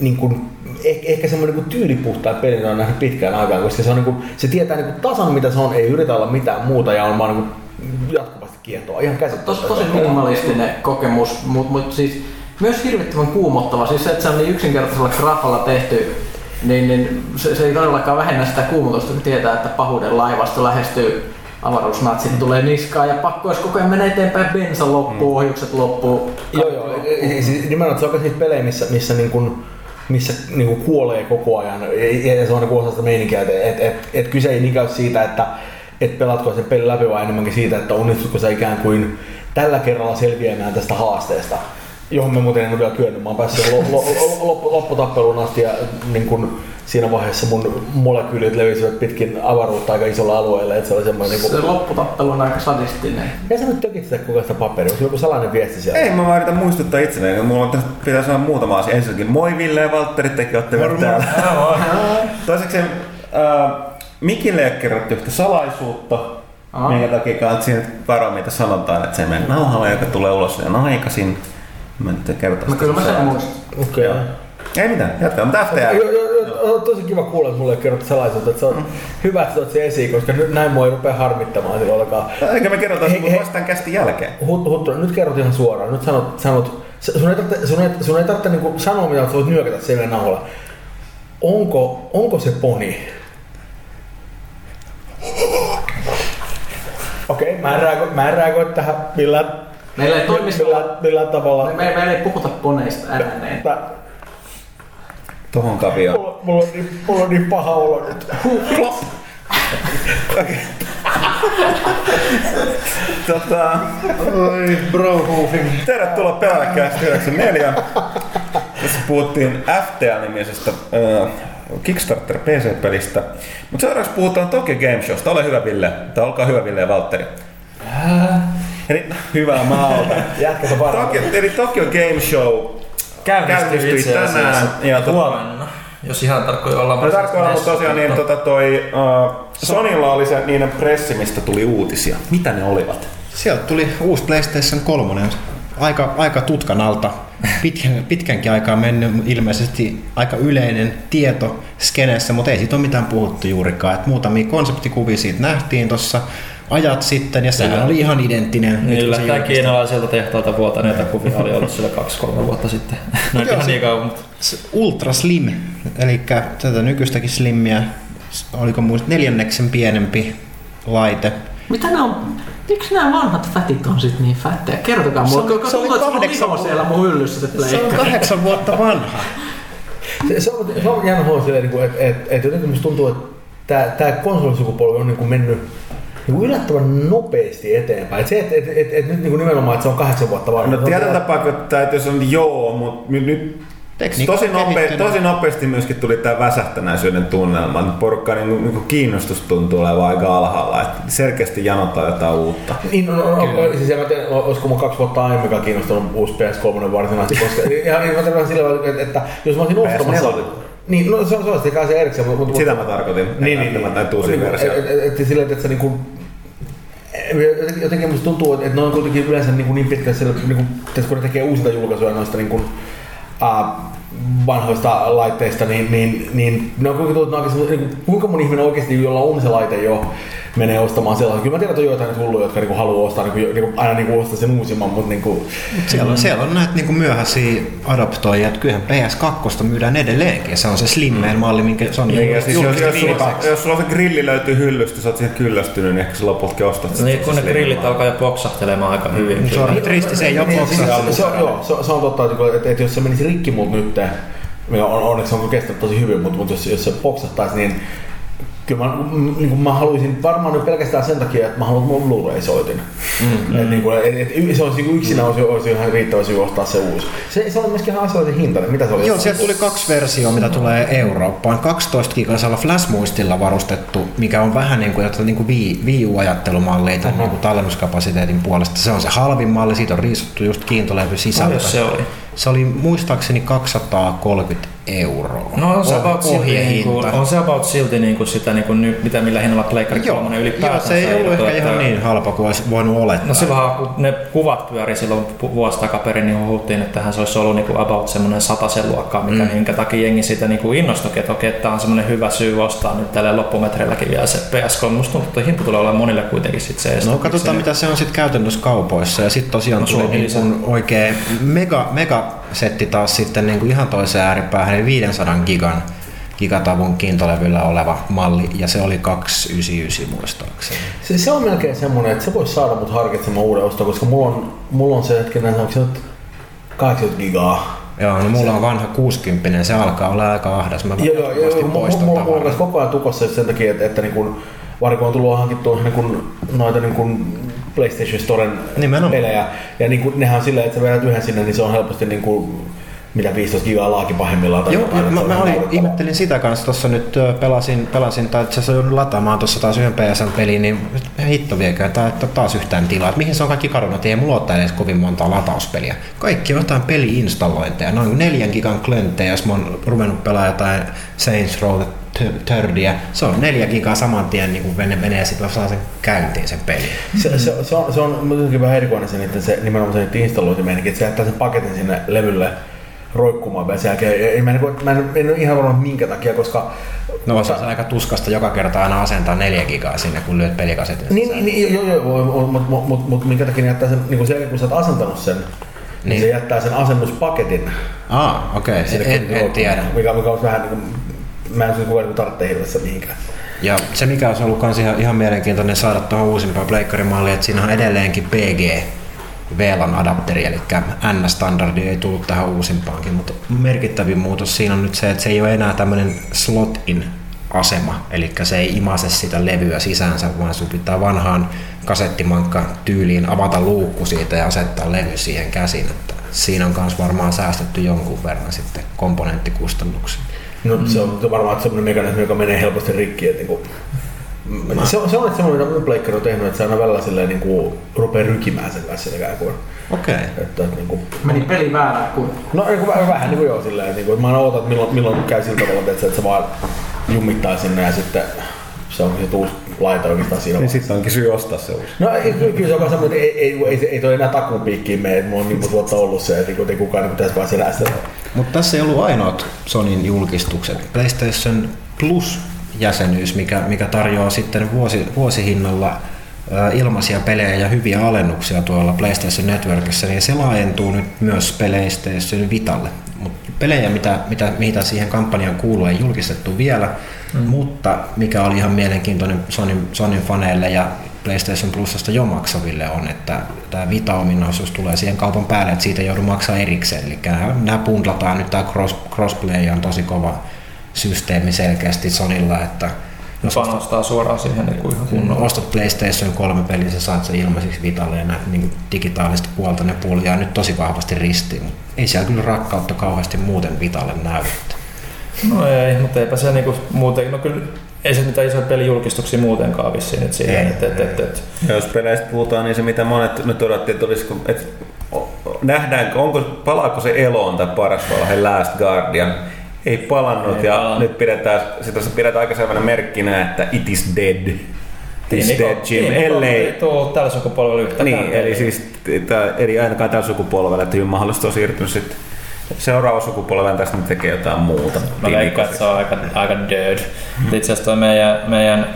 C: niin kuin, ehkä, ehkä semmoinen niin tyylipuhtaan pelin mitä on nähnyt pitkään aikaan, koska se, on, niin kuin, se tietää niin kuin tasan mitä se on, ei yritä olla mitään muuta ja on vaan niin kuin jatkuvasti kietoa. Ihan
D: Tos,
C: käsittämätöntä.
D: tosi minimalistinen kokemus, mutta mut siis myös hirvittävän kuumottava. Siis se, että se on niin yksinkertaisella grafalla tehty, niin, niin se, se ei todellakaan vähennä sitä kuumotusta, kun tietää, että pahuuden laivasta lähestyy avaruusnatsit tulee niskaan ja pakko olisi koko ajan mennä eteenpäin, bensa loppuu, ohjukset loppuu.
C: Joo, joo. Siis nimenomaan se on niitä pelejä, missä, missä, niin kuin, missä niin kuin kuolee koko ajan. Ja se on niin osa sitä meininkiä. Että et, et, et kyse ei niinkään ole siitä, että et pelatko sen pelin läpi, vaan enemmänkin siitä, että onnistutko sä ikään kuin tällä kerralla selviämään tästä haasteesta. Johon me muuten en ole vielä kyennyt. Mä oon päässyt lo, lo, lo, loppu, lopputappeluun asti ja niin kun siinä vaiheessa mun molekyylit levisivät pitkin avaruutta aika isolla alueella. Että se oli semmoinen niin
D: Se
C: kuin...
D: lopputappelu on aika sadistinen.
C: Ja sä nyt tökit sitä koko sitä paperia, onko joku salainen viesti siellä?
B: Ei, mä vaan yritän muistuttaa itselleen. Mulla on tässä, pitää sanoa muutama asia. Ensinnäkin, moi Ville ja Valtteri, tekin olette vielä täällä. Toiseksi, äh, Mikille ei ole kerrottu yhtä salaisuutta,
D: Aha.
B: minkä takia kannattaa siinä varoa, mitä sanotaan, että se menee nauhalle, joka tulee ulos liian aikaisin. Mä nyt kertaan
D: No kyllä mä sen muistan.
C: Okei. Okay.
B: Ei mitään, jatkaa. Mutta
C: joo, joo, on tosi kiva kuulla, että mulle ei kerrottu salaisuutta. Että se on hyvä, että se esiin, koska nyt näin mua ei rupea harmittamaan sillä ollenkaan.
B: Eikä me kerrotaan
C: Hei, hei.
B: vasta tämän kästin jälkeen.
C: Hut, huttu, nyt kerrot ihan suoraan. Nyt sanot, sanot sun ei tarvitse, sun ei, sun ei tarvitse niinku sanoa, mitä sä voit nyökätä sen nauhalla. Onko, onko se poni? Okei, okay, mä en reago, mä en reagoi tähän millään,
D: Meillä ei toimistolla,
C: millään, millään tavalla.
D: me, me, meillä ei puhuta poneista ääneen.
C: Mä,
B: Tohon kavioon.
C: mulla, mulla, on niin, mulla on niin paha olo nyt.
B: Tota,
A: Oi, brohoofing.
B: tervetuloa Pelaajakästä 94. Tässä puhuttiin FTA-nimisestä äh, Kickstarter PC-pelistä. Mutta seuraavaksi puhutaan Tokyo Game Showsta. Ole hyvä Ville. Tai olkaa hyvä Ville ja Valtteri. Eli hyvää maalta.
C: Jätkä varmaan.
B: Tokyo, eli Tokyo Game Show
E: Käynnistyi itse
B: tänään. Ja to-
E: huomenna. Jos ihan tarkkoja ollaan.
B: No tarkkaan mutta tosiaan niin, tota toi, uh, Sonylla oli se niiden pressi, mistä tuli uutisia. Mitä ne olivat?
A: Sieltä tuli uusi PlayStation 3. Aika, aika tutkan alta. Pitkän, pitkänkin aikaa mennyt ilmeisesti aika yleinen tieto skeneessä, mutta ei siitä ole mitään puhuttu juurikaan. Et muutamia konseptikuvia siitä nähtiin tuossa ajat sitten ja sehän oli ihan identtinen.
E: yllättäen
A: julkaistiin.
E: kiinalaiselta tehtaalta vuotaneita kuvia oli ollut sillä kaksi-kolme vuotta sitten. No
A: Joo,
E: ihan niin kauan, mutta
A: Ultra Slim, eli tätä nykyistäkin Slimmiä, oliko muist neljänneksen pienempi laite.
D: Mitä nämä on? Miksi nämä vanhat fätit on sit niin fättejä? Kertokaa
A: Se
D: mulle,
A: on-
D: kun
A: se oli
D: tuntuu, että
A: kahdeksan
D: on siellä mun hyllyssä se
A: Se on kahdeksan vuotta vanha.
C: Se, se, on, se on jännä huomioon niin että et, et jotenkin musta tuntuu, että tämä, tämä konsolisukupolvi on niin kuin mennyt niin kuin yllättävän nopeasti eteenpäin. Et se, että et, et, et nyt niin kuin nimenomaan, että se on kahdeksan vuotta vanha.
B: No
C: on se-
B: tapaa, kun täytyy sanoa, että joo, mutta nyt
A: Tekniikka
B: tosi,
A: on
B: nope,
A: kehittynyt.
B: tosi nopeasti myöskin tuli tämä väsähtänäisyyden tunnelma. Nyt Porukka niin, niin kiinnostus tuntuu olevan aika alhaalla. että selkeästi janotaan jotain uutta.
C: Niin, no, no, no, siis en mä tiedä, olisiko mun kaksi vuotta aiemminkaan kiinnostunut uusi PS3 varsinaisesti, koska ihan niin mä tarkoitan sillä tavalla, että, että jos mä olisin ostamassa...
B: PS4.
C: Niin, no se on, se on sitten se erikseen, mutta...
B: Sitä mä tarkoitin.
C: Niin,
B: että
C: niin, niin.
B: uusia
C: Niin,
B: versioita.
C: et- et- et Silleen, että se niinku... Jotenkin, jotenkin musta tuntuu, että ne on kuitenkin yleensä niin, niin pitkälle siellä, niin kuin, tässä kun ne tekee uusinta julkaisuja noista niin kuin, uh, vanhoista laitteista, niin, niin, niin ne on kuinka, ne on oikeasti, niin kuin, kuinka moni ihminen oikeasti, jolla on se laite jo, menee ostamaan sellaisen. Kyllä mä tiedän, että on joitain niitä hulluja, jotka niin kuin, haluaa ostaa niin kuin, niin kuin, aina niin kuin, ostaa sen uusimman, mutta niin kuin,
A: Siellä on, siellä on näitä niinku myöhäisiä adaptoijia, että kyllähän PS2 myydään edelleenkin. ja Se on se slimmein malli, minkä se on
B: Niin, ja siis jos, jos, sulla, jos sulla on se grilli löytyy hyllystä, sä oot siihen kyllästynyt, niin ehkä sä lopultakin ostat sen.
E: niin, kun ne grillit alkaa jo poksahtelemaan aika hyvin.
A: Se on tristi, se ei ole
C: Niin, siis
A: boksassa.
C: se, on, joo, se, on- se on totta, että jos se menisi rikki mut nyt, mikä on, onneksi on kestänyt tosi hyvin, mutta, mutta jos, jos se poksattaisi, niin kyllä mä, mm, niin kuin mä haluaisin varmaan nyt pelkästään sen takia, että mä haluan mun Blu-ray-soitin. Mm, et, niin kuin, et, et, se olisi niin yksinä olisi, olisi ihan riittävä syy ostaa se uusi. Se, se on myöskin ihan asiallisen hintainen. Mitä se oli?
A: Joo, sieltä tuli kaksi versioa, mitä tulee Eurooppaan. 12 gigasella flash-muistilla varustettu, mikä on vähän niin kuin, jotain niin kuin Wii, U-ajattelumallia tämän niin kuin tallennuskapasiteetin puolesta. Se on se halvin malli, siitä on riisuttu just kiintolevy sisältö.
E: Paljon se oli?
A: Se oli muistaakseni 230 euroa.
E: No on se about silti, niin kuin, on se about silti niin kuin sitä, niin kuin, mitä millä hinnalla Pleikkari 3
A: Joo,
E: ylipäätään
A: se ei ollut ehkä ihan niin halpa kuin olisi voinut olettaa.
E: No silloinhan kun ne kuvat pyöri silloin vuosi takaperin, niin huhuttiin, että tähän se olisi ollut niinku about semmoinen sataisen luokkaa, mikä, mm. minkä takia jengi siitä niinku innostuikin, että okei, että tämä on semmoinen hyvä syy ostaa nyt tälle loppumetreilläkin vielä se PS3. Musta tuntuu, että hinta tulee olemaan monille kuitenkin sit se.
A: No katsotaan mitä se on sitten käytännössä kaupoissa. Ja sitten tosiaan
E: No,
A: tuli niin kuin oikein mega, mega setti taas sitten niin kuin ihan toiseen ääripäähän, eli 500 gigan gigatavun kiintolevyllä oleva malli, ja se oli 299 muistaakseni.
C: Se, se on melkein semmoinen, että se voisi saada mut harkitsemaan uuden oston, koska mulla on, mulla on se hetkinen, onko se nyt 80 gigaa.
A: Joo, no mulla on vanha 60, se alkaa olla aika ahdas. Mä
C: Joo, joo, joo, mulla,
A: poistan
C: mulla, mulla on koko ajan tukossa sen takia, että, että niin kun, varsinkin on tullut hankittua niin kun, noita niin kun PlayStation Storen
A: Nimenomaan.
C: pelejä. Ja niin kun, nehän on silleen, että sä vedät yhden sinne, niin se on helposti niin kun, mitä 15 gigaa laaki pahimmillaan. tai
A: Joo,
C: jotain,
A: mä, mä olin, ihmettelin sitä kanssa tuossa nyt pelasin, pelasin tai itse asiassa joudun lataamaan tuossa taas yhden PSN-peliin, niin hitto viekään, tää että taas yhtään tilaa. Et mihin se on kaikki kadonnut, ei mulla ole edes kovin monta latauspeliä. Kaikki on jotain peli-installointeja, noin neljän gigan klönttejä, jos mä oon ruvennut pelaamaan jotain Saints Row Thirdia, se on neljä gigaa saman tien niin kun menee, menee sitten mä saan sen käyntiin sen pelin.
C: Se, se, se, on, se on muutenkin vähän erikoinen se, niiden, se nimenomaan se installointimeininki, että se jättää sen paketin sinne levylle roikkumaan vielä sen jälkeen. Ja Mä en, mä en, en ole ihan varma minkä takia, koska...
A: No se on aika tuskasta joka kerta aina asentaa neljä gigaa sinne, kun lyöt pelikasetin.
C: Niin, niin joo, joo, mutta mut, mut, mut, minkä takia jättää sen, niin kun sen jälkeen kun sä oot asentanut sen, niin,
A: Niin.
C: se jättää sen asennuspaketin.
A: Aa, okei, okay. en, en
C: roikkumaan,
A: tiedä.
C: Mikä, mikä on vähän niin kuin, mä en siis niin tarvitse hirveästi mihinkään.
A: Ja se mikä olisi ollut kans ihan, ihan mielenkiintoinen saada tuohon uusimpaan pleikkarimalliin, että siinä on edelleenkin PG VLAN adapteri, eli N-standardi ei tullut tähän uusimpaankin, mutta merkittävin muutos siinä on nyt se, että se ei ole enää tämmöinen slot-in asema, eli se ei imase sitä levyä sisäänsä, vaan sun pitää vanhaan kasettimankka tyyliin avata luukku siitä ja asettaa levy siihen käsin, että siinä on myös varmaan säästetty jonkun verran sitten komponenttikustannuksia.
C: No mm. se on varmaan semmoinen mekanismi, joka menee helposti rikki, että niin Mä... Se, on, se on semmoinen, mitä Pleikkari on tehnyt, että se aina välillä silleen niin kuin, rupeaa rykimään sen kanssa ikään kuin.
A: Okei. Okay.
C: Että, että, niin kuin,
D: Meni peli väärään kuin.
C: No niin kuin, vähän, niin kuin joo silleen, niin kuin, että mä aina ootan, että milloin, milloin käy sillä tavalla, että, että se vaan jumittaa sinne ja sitten se on se uusi laita oikeastaan siinä
B: Niin sitten onkin syy ostaa se uusi.
C: No ei, kyllä se on semmoinen, että ei, ei, ei, ei toi enää takupiikkiin mene, että mulla on niin monta vuotta ollut se, että ei kukaan niin pitäisi vaan selästä.
A: Mutta tässä ei ollut ainoat Sonin julkistukset. PlayStation Plus jäsenyys, mikä, mikä tarjoaa sitten vuosi, vuosihinnalla ilmaisia pelejä ja hyviä alennuksia tuolla PlayStation Networkissa, niin se laajentuu nyt myös PlayStation Vitalle. Mut pelejä, mitä, mitä, mitä siihen kampanjaan kuuluu, ei julkistettu vielä, mm. mutta mikä oli ihan mielenkiintoinen Sonin, Sonin faneille ja PlayStation Plusasta jo maksaville on, että tämä Vita-ominaisuus tulee siihen kaupan päälle, että siitä ei joudu maksaa erikseen. Eli nämä bundlataan nyt, tämä cross, crossplay on tosi kova systeemi selkeästi Sonilla, että
E: jos panostaa suoraan siihen niin kuin ihan kunnolla.
A: Ostat PlayStation 3 peli, sä saat sen ilmaiseksi Vitalle ja näitä niin digitaalista puolta ne puolia nyt tosi vahvasti ristiin. Ei siellä kyllä rakkautta kauheasti muuten Vitalle näy.
E: No ei, mutta eipä se niinku muuten, no kyllä ei se mitään isoja pelijulkistuksia muutenkaan vissiin nyt siihen. Et, et, et, et.
B: Jos peleistä puhutaan, niin se mitä monet nyt odotti, että olisiko, että nähdäänkö, onko, palaako se eloon tai paras valhe Last Guardian, ei palannut ei ja palannut. nyt pidetään, sitä se pidetään aika sellainen merkkinä, että it is dead. It is
E: niin,
B: dead, Jim.
E: Niin,
B: Ellei...
E: Tuo tällä sukupolvella yhtä
B: Niin, eli siis tää, eli ainakaan tällä sukupolvella, että hyvin mahdollista on siirtynyt sitten seuraava sukupolven tästä nyt tekee jotain muuta.
E: Mä veikkaan, että se on aika, aika dead. Mm. Itse asiassa meidän, meidän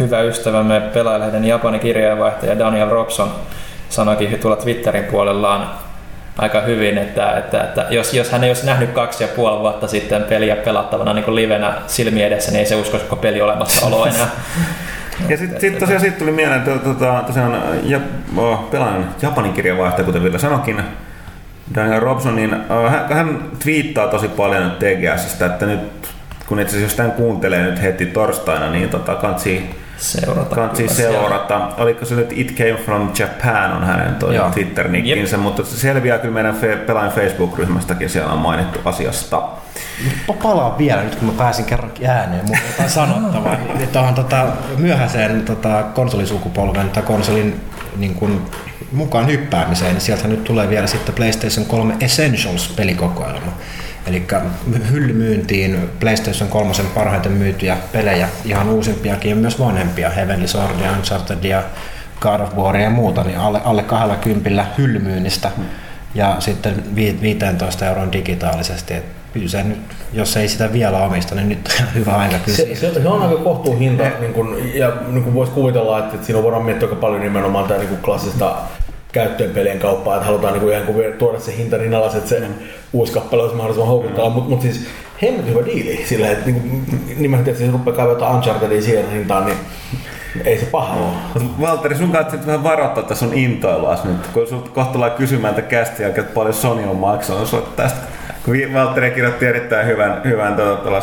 E: hyvä ystävämme pelaajalehden Japanin kirjeenvaihtaja Daniel Robson sanoikin tuolla Twitterin puolellaan aika hyvin, että, että, että jos, jos hän ei olisi nähnyt kaksi ja puoli vuotta sitten peliä pelattavana niin kuin livenä silmi edessä, niin ei se uskoisi koko peli olemassaoloa enää.
B: Ja sitten sit tosiaan siitä tuli mieleen, että tota, tosiaan ja, oh, pelaan Japanin kirjeenvaihtaja, kuten Ville sanokin, Daniel Robson, niin hän, hän twiittaa tosi paljon TGSistä, että nyt kun itse asiassa jos tämän kuuntelee nyt heti torstaina, niin tota, kansi
E: seurata.
B: Kansi seurata. Oliko se nyt It Came From Japan on hänen toi Twitter-nikkinsä, yep. mutta se selviää kyllä meidän fe- pelaajan Facebook-ryhmästäkin, siellä on mainittu asiasta.
A: Palaan vielä nyt, kun mä pääsin kerran ääneen, mutta jotain sanottavaa. Tuohon tota, myöhäiseen tota, konsolisukupolven tai konsolin niin kun, mukaan hyppäämiseen, niin sieltä nyt tulee vielä sitten PlayStation 3 Essentials-pelikokoelma. Eli hyllymyyntiin PlayStation 3 parhaiten myytyjä pelejä, ihan uusimpiakin ja myös vanhempia, Heavenly Swordia, Uncharted ja God of War ja muuta, niin alle, alle 20 hyllymyynnistä ja sitten 15 euron digitaalisesti. Et kyllä se nyt, jos ei sitä vielä omista, niin nyt on hyvä aika kysyä.
C: Se, se, se on aika kohtuuhinta, niin kun, ja niin kun voisi kuvitella, että, että siinä voidaan miettiä aika paljon nimenomaan tämä niin klassista käyttöön pelien kauppaa, että halutaan niin kuin ihan kuin tuoda se hinta niin alas, että se mm. uusi kappale olisi mahdollisimman houkuttava, mm. mutta mut siis hemmetin hyvä diili sillä, että niin kuin, nimenomaan, että se rupeaa kaivata Unchartedia siihen hintaan, niin ei se paha ole.
B: Valtteri, sun kanssa vähän varoittaa tässä on intoilua nyt, kun sulta kohta tullaan kysymään että kästiä, että paljon Sony on maksanut tästä. Kun Valtteri kirjoitti erittäin hyvän, hyvän tuota,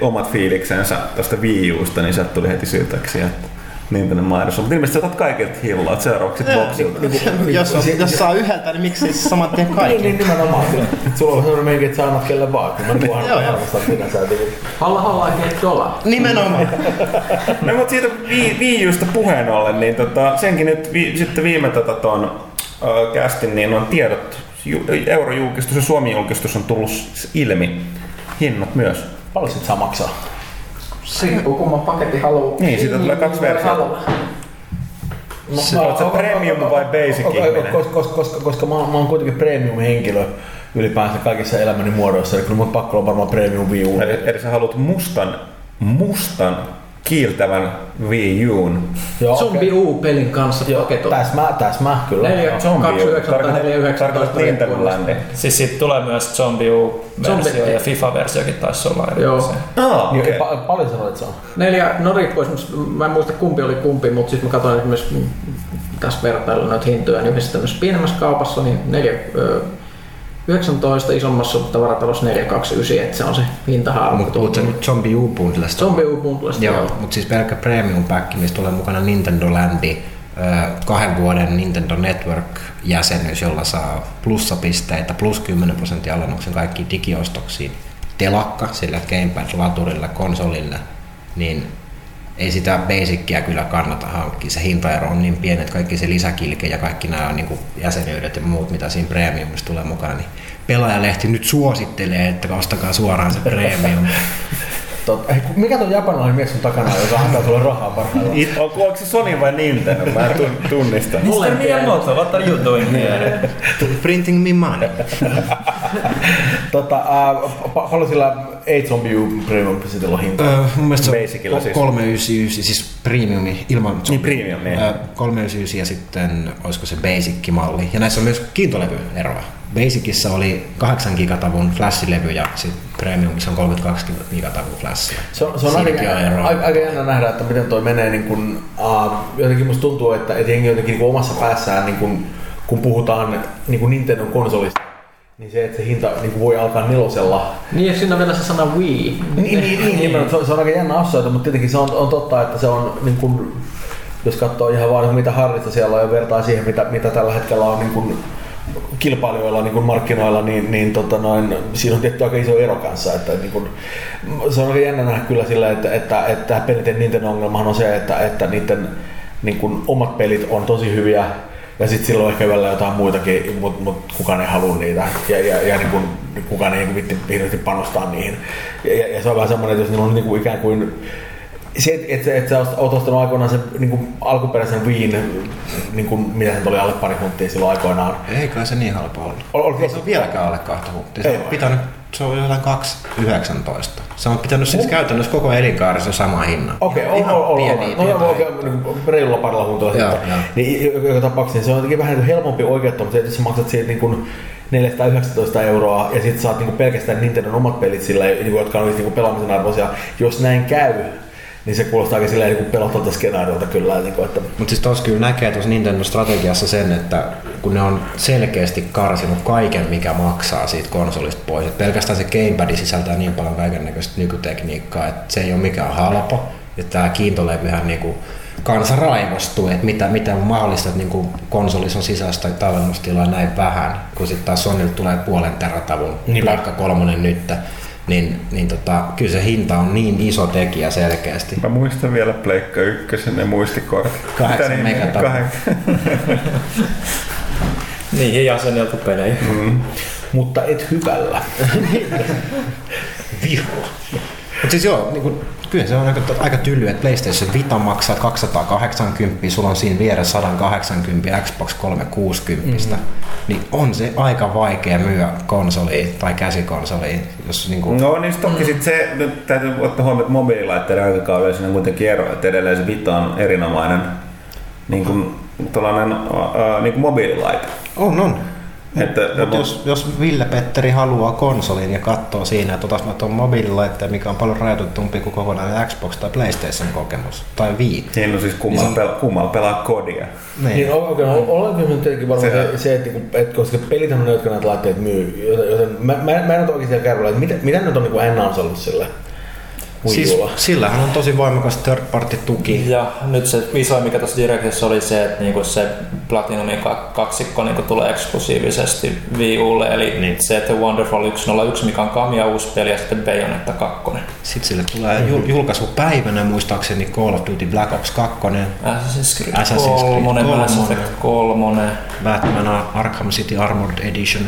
B: omat fiiliksensä tuosta Wii Usta, niin sieltä tuli heti syytäksi, että niin tänne mainos Mutta ilmeisesti otat kaikilta hilloa, että seuraavaksi boksilta.
A: Niin, niin, jos, on, jos saa yhdeltä, niin miksi siis saman tien kaikki?
C: niin, niin nimenomaan. Sulla on sellainen meikin, että sä annat kelle vaan. Kun mä tuohan arvostan, minä sä
D: Halla halla get dolla.
A: Nimenomaan.
B: no mutta siitä Wii Usta puheen ollen, niin tota, senkin nyt vi, sitten viime tota, ton uh, kästin, niin on tiedot, eurojulkistus ja Suomi-julkistus on tullut ilmi. Hinnat myös.
C: Paljon sit saa maksaa?
D: Riippuu kumman paketti haluaa.
B: Niin, siitä tulee kaksi versiota. No, se, se premium vai basic ihminen?
C: Koska, koska, koska, koska mä, mä oon kuitenkin premium-henkilö ylipäänsä kaikissa elämäni muodoissa, eli kyllä mun pakko on varmaan premium U.
B: Eli, eli sä haluat mustan, mustan kiiltävän Wii Uun.
D: Zombie okay. U-pelin kanssa paketoitu.
C: Täsmää, täsmää, kyllä.
D: 4, 29 tai 419.
B: Nintendo
E: Siis siitä tulee myös Zombie U-versio ja FIFA-versiokin taisi olla eri.
D: Joo.
B: Ah, okay.
C: pa- paljon sanoit se on?
D: Neljä, no riippuu mä en muista kumpi oli kumpi, mutta sitten mä katsoin myös tässä vertailla noita hintoja, niin yhdessä tämmöisessä pienemmässä kaupassa, niin neljä, 19 isommassa tavaratalossa 429, että se on se hintahaara.
A: Mutta puhutko nyt Zombie U Bundlesta?
D: Zombie U Bundlesta,
A: joo. joo. Mutta siis pelkkä Premium Pack, missä tulee mukana Nintendo Landi, kahden vuoden Nintendo Network-jäsenyys, jolla saa plussapisteitä, plus 10 prosenttia alennuksen kaikkiin digiostoksiin, telakka sillä Gamepad-laturilla, konsolille, niin ei sitä basicia kyllä kannata hankkia. Se hintaero on niin pieni, että kaikki se lisäkilke ja kaikki nämä niin kuin jäsenyydet ja muut, mitä siinä premiumissa tulee mukana, niin pelaajalehti nyt suosittelee, että ostakaa suoraan se premium.
C: Tot, hei, mikä tuo japanilainen mies on takana, joka antaa sulle rahaa parhaillaan?
B: Onko, onko se Sony vai Nintendo? Mä en tun- tunnista.
E: Mr. Miyamoto, what are you doing here?
A: Printing me money.
C: tota, äh, pa- paljon sillä 8 Zombie U Premium sitten on hinta?
A: Öö, mun mielestä se on
B: Basicilla siis.
A: 399, siis premiumi ilman
B: Niin, premium, niin.
A: Öö, 399 ja sitten olisiko se basic-malli. Ja näissä on myös kiintolevyeroa. Basicissa oli 8 gigatavun flashlevy ja sitten premiumissa on 32 gigatavun flash.
C: Se on, se on aika, aika, aika jännä nähdä, että miten toi menee. Niin kun, uh, jotenkin musta tuntuu, että, että jengi jotenkin niin omassa päässään, niin kun, kun puhutaan niin kun Nintendo konsolista, niin se, että se hinta niin voi alkaa nelosella.
D: Niin, jos siinä on vielä se sana Wii.
C: Niin, niin, niin, niin se, on, se on aika jännä assoita, mutta tietenkin se on, on totta, että se on niin kun, jos katsoo ihan vaan mitä harrista siellä on ja vertaa siihen, mitä, mitä tällä hetkellä on niin kun, kilpailijoilla niin markkinoilla, niin, niin tota noin, siinä on tietty aika iso ero kanssa. Että, niin kun, se on aika jännä nähdä kyllä sillä, että, että, että peliten Nintendo ongelmahan on se, että, että niiden niin kun, omat pelit on tosi hyviä ja sitten silloin ehkä vielä jotain muitakin, mutta mut kukaan ei halua niitä ja, ja, ja niin kun, kukaan ei niin vitti hirveästi panostaa niihin. Ja, ja, ja, se on vähän semmoinen, että jos niillä on niin kuin ikään kuin se, että et, et sä oot ostanut aikoinaan sen niin kuin alkuperäisen Wiin, niin kuin, mitä sen oli alle pari huntia silloin aikoinaan.
A: Ei kai se niin halpa ollut.
C: Ol, ol,
A: Ei se ole vieläkään alle kahta hunttia. Se on pitänyt, se on jotain 2,19. Se on pitänyt siis käytännössä koko elinkaarissa sama hinnan.
C: Okei, okay,
A: Ihan
C: on, on, on,
A: pieniä,
C: on, no, niin kuin reilulla parilla huntilla
A: Joo,
C: sitten.
A: joo.
C: Niin joka- tapauksessa niin se on jotenkin vähän niin kuin helpompi oikeuttaa, mutta se, että jos sä maksat siitä niin kuin 419 euroa ja sitten saat niin kuin pelkästään Nintendon omat pelit sillä, niin kuin, jotka on niin kuin pelaamisen arvoisia. Jos näin käy, niin se kuulostaa aika silleen niin pelottavalta skenaariolta kyllä. Niin kuin, että
A: Mutta siis tuossa kyllä näkee tuossa Nintendo-strategiassa sen, että kun ne on selkeästi karsinut kaiken, mikä maksaa siitä konsolista pois. Et pelkästään se gamepad sisältää niin paljon kaiken näköistä nykytekniikkaa, että se ei ole mikään halpo. Ja tämä kiintolevyhän niinku kansa raivostuu, että mitä, mitä on mahdollista, että niinku konsolissa on sisäistä tallennustilaa näin vähän, kun sitten taas Sonylta tulee puolen teratavun
C: Niinpä.
A: Pleikka kolmonen nytte. Niin, niin tota, kyllä se hinta on niin iso tekijä selkeästi.
B: Mä muistan vielä Pleikka ykkösen ne muistikortit.
A: Kahdeksan
B: niin- kahek-
E: Niihin jäsenelty pelejä.
C: mutta et hyvällä.
A: Viho. Mutta siis joo, niin kun, kyllä se on aika, aika tylly, että PlayStation Vita maksaa 280, sulla on siinä vieressä 180, Xbox 360. Mm-hmm. Niin on se aika vaikea myyä konsoliin tai käsikonsoliin, jos niin kuin,
B: No niin toki sit se, nyt täytyy ottaa huomioon, että mobiililaitteiden aikakaudella siinä kuitenkin ero, että edelleen se Vita on erinomainen niin kuin, tällainen ää, niin kuin mobiililaite.
A: on, on.
B: Että,
A: Mutta jos, jos Ville Petteri haluaa konsolin ja katsoo siinä, että otas mä tuon mobiililaitteen, mikä on paljon rajoitetumpi kuin kokonainen Xbox tai PlayStation kokemus, tai Wii.
B: Niin no siis kummalla, pel- kummalla pelaa kodia.
C: Niin, okei, okay, ollaanko nyt tietenkin varmaan
B: Se-
C: se, se että, niinku, että koska pelit on ne, jotka näitä laitteet myy, joten, joten mä, mä, mä en ole oikein siellä kärryllä, että mitä, mitä nyt on niin sille
A: Siis,
C: Wii Ulla?
A: sillähän on tosi voimakas third party tuki.
E: Ja nyt se iso, mikä tuossa Directissa oli se, että niinku se Platinumin ka- kaksikko niinku tulee eksklusiivisesti Wii Ulle, eli niin. se, että Wonderful 101, mikä on Kamia uusi peli, ja sitten Bayonetta 2.
A: Sitten sille tulee jul- julkaisupäivänä muistaakseni Call of Duty Black Ops 2,
E: Assassin's Creed
A: Assassin's Creed
E: 3, Mass
A: 3.
E: Effect 3.
A: Batman Arkham City Armored Edition.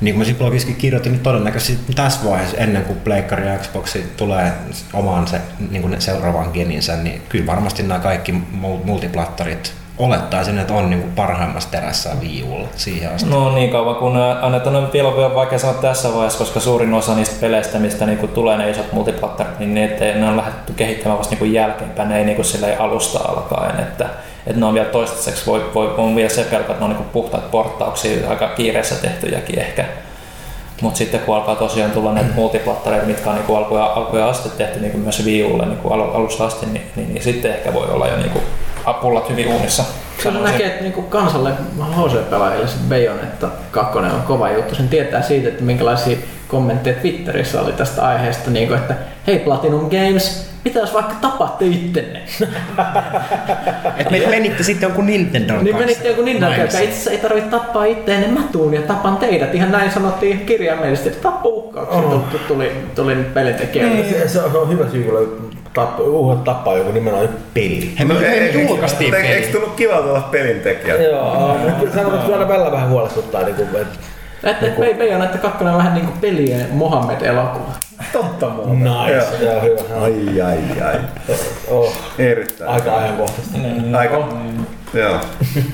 A: Niin kuin mä sitten blogissakin kirjoitin, niin todennäköisesti tässä vaiheessa ennen kuin Pleikkari ja Xbox tulee omaan se, niin kuin ne seuraavan geninsä, niin kyllä varmasti nämä kaikki mul- multiplattarit olettaisin, että on niin kuin parhaimmassa terässä Wii Ulla siihen asti.
E: No niin kauan kun ne annetaan, on vielä vielä vaikea sanoa tässä vaiheessa, koska suurin osa niistä peleistä, mistä niinku tulee ne isot multiplattarit, niin ne, ne on lähdetty kehittämään vasta niinku jälkeenpäin, ne ei niinku silleen alusta alkaen, että, että ne on vielä toistaiseksi, voi, voi, on vielä se pelko, että ne on niinku puhtaat porttauksia, aika kiireessä tehtyjäkin ehkä. Mutta sitten kun alkaa tosiaan tulla näitä multiplattareita, mitkä on niinku alkuja, alkuja asti tehty niinku myös Wii Ulle niinku al- alusta asti, niin, niin, niin, sitten ehkä voi olla jo niinku apullat hyvin uunissa.
D: Kyllä näkee, että niinku kansalle HC-pelaajille se Bayonetta 2 on kova juttu. Sen tietää siitä, että minkälaisia kommentteja Twitterissä oli tästä aiheesta, niin kuin, että hei Platinum Games, pitäisi vaikka tapatte ittenne.
A: Et me menitte sitten jonkun Nintendo
D: Niin menitte joku Nintendo, joka itse asiassa ei tarvitse tappaa niin mä tuun ja tapan teidät. Ihan näin sanottiin kirjaimellisesti, että tappouhkauksia
C: Oho.
D: tuli, tuli, tuli nyt pelintekijälle.
C: Se, se, on, hyvä syy kyllä tapp, uhat tappaa joku nimenomaan peli.
A: He me, me
B: Eikö-
A: julkaistiin
B: eikö- Eikö
A: peli.
B: tullut kivalta olla pelintekijä?
C: Joo, mutta kyllä sanotaan, että kyllä aina välillä vähän huolestuttaa. Niin kuin, että
D: Että et Bay- Bayonetta 2 on vähän niinku pelien Mohammed-elokuva.
B: Totta muuta.
C: nice. Joo, hyvä.
B: Ai ai ai.
C: Oh,
B: Erittäin.
C: aika ajankohtaista.
B: Aika. Joo.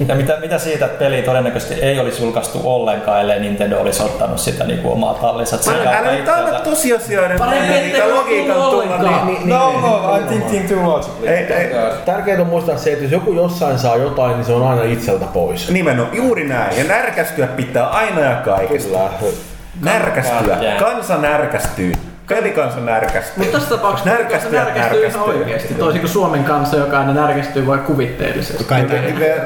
E: Ja mitä, mitä siitä, että peli todennäköisesti ei olisi julkaistu ollenkaan, ellei Nintendo olisi ottanut sitä niin kuin omaa tallinsa.
B: Älä
E: jakaa
B: nyt anna tosiasioiden niitä logiikan tulla. Niin, niin,
E: No,
B: niin,
E: no, I'm thinking too logically.
B: Ei, ei.
C: Tärkeintä on muistaa se, että jos joku jossain saa jotain, niin se on aina itseltä pois.
B: Nimenomaan, juuri näin. Ja närkästyä pitää aina ja kaikesta.
C: Kyllä.
B: Närkästyä. Kansa närkästyy. Pelikansa närkästyy.
D: Mutta tässä tapauksessa
B: Närkästyä,
D: se närkästyy ihan
B: närkästyy.
D: oikeasti. Toisin kuin Suomen kanssa, joka aina närkästyy vain kuvitteellisesti.
A: Kai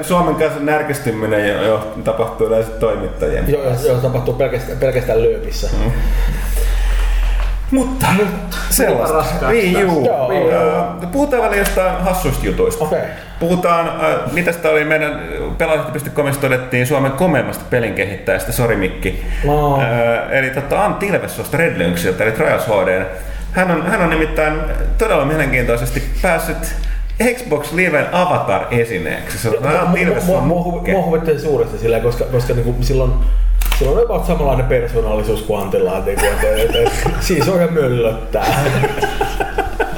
B: Suomen kanssa närkästyminen jo, jo tapahtuu yleensä toimittajien.
C: Joo, jos tapahtuu pelkästään, pelkästään lööpissä.
B: Mm. Mutta sellaista. Niin, juu.
C: Joo,
B: Öö, Puhutaan välillä jostain hassuista jutuista.
C: Okei.
B: Puhutaan, äh, mitä sitä oli meidän pelaajalehti.comissa todettiin Suomen komeimmasta pelin kehittäjästä, sori Mikki.
C: No.
B: Äh, eli tota Antti Ilvesuosta Red Lynxiltä, eli Trials HD. Hän on, hän on nimittäin todella mielenkiintoisesti päässyt Xbox Liven Avatar-esineeksi. Se on Antti.
C: Mua huvitti suuresti sillä, koska, koska niinku silloin Sillä on about samanlainen persoonallisuus kuin Antilla, että, että, että, että siis on ihan möllöttää.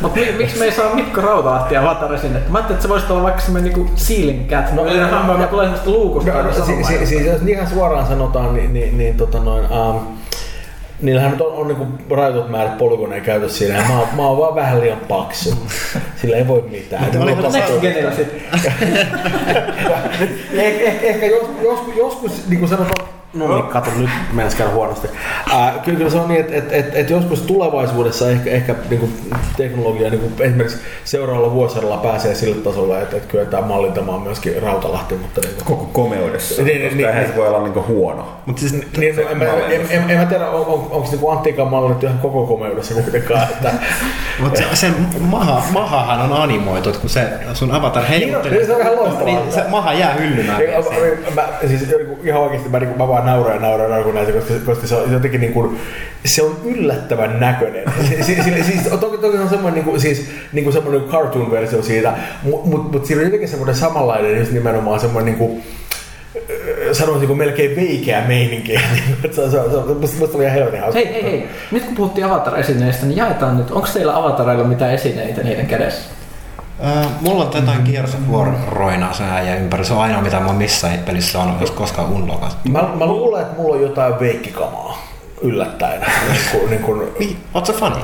D: Mutta mi, miksi me ei saa Mikko Rautalahti avatar sinne? Mä ajattelin, että se voisi olla vaikka semmoinen niinku ceiling cat. No, Eli hamma, mä tulee semmoista luukusta.
C: No, si,
D: sanomaan.
C: si, siis jos ihan suoraan sanotaan, niin, niin, niin tota noin, um, niillähän nyt on, on niinku rajoitut määrät polygoneja käytössä siinä, ja mä, oon- mä oon vaan vähän liian paksu. Sillä ei voi mitään.
A: Mutta oliko se
D: Next sitten.
C: Eh, eh, ehkä jos, joskus, joskus niin kuin sanotaan, no niin, kato nyt mennäs käydä huonosti. Ää, kyllä, kyllä se on niin, että et, et, et joskus tulevaisuudessa ehkä, ehkä niin kuin teknologia niin kuin esimerkiksi seuraavalla vuosilla pääsee sille tasolle, että, että kyetään mallintamaan myöskin Rautalahti, mutta niin kuin,
B: Koko komeudessa.
C: Niin, niin,
B: koska
C: niin,
B: eihän
C: niin.
B: se voi olla niinku huono.
A: Mutta siis
C: niin, en, mä, en, en, en, mä tiedä, on, on, onko niinku Anttiikan mallinnut ihan koko komeudessa kuitenkaan. Että,
A: Mut se, sen maha, mahahan on animoitu, että kun se sun avatar heiluttelee,
C: Niin, se on ihan loistavaa.
A: niin se maha jää hyllymään.
C: Niin, mä, siis niinku ihan oikeasti mä, niinku, mä vaan nauran ja nauran, nauran kun näitä, koska, koska se on jotenkin niinku, se on yllättävän näköinen. Si, si, si, siis, toki, toki se on semmoinen niinku, siis, niinku semmoinen cartoon-versio siitä, mutta mut, mut siinä on jotenkin semmoinen samanlainen, just nimenomaan semmoinen niinku, öö, sanoisinko melkein veikeä meininki. se, on- se, on- se, musta oli ihan helvetin hauska.
D: Hei, hei, hei. Nyt kun puhuttiin Avatar-esineistä, niin jaetaan nyt. Onko teillä Avatareilla mitään esineitä niiden kädessä?
A: Äh, mulla on jotain Gears of War roinaa sen ja ympäri. Se on ainoa mitä mä oon missään pelissä on, jos koskaan unlockattu.
C: Mä, mä luulen, että mulla on jotain veikkikamaa yllättäen. niin kuin, niin
A: Niin, oot sä fani?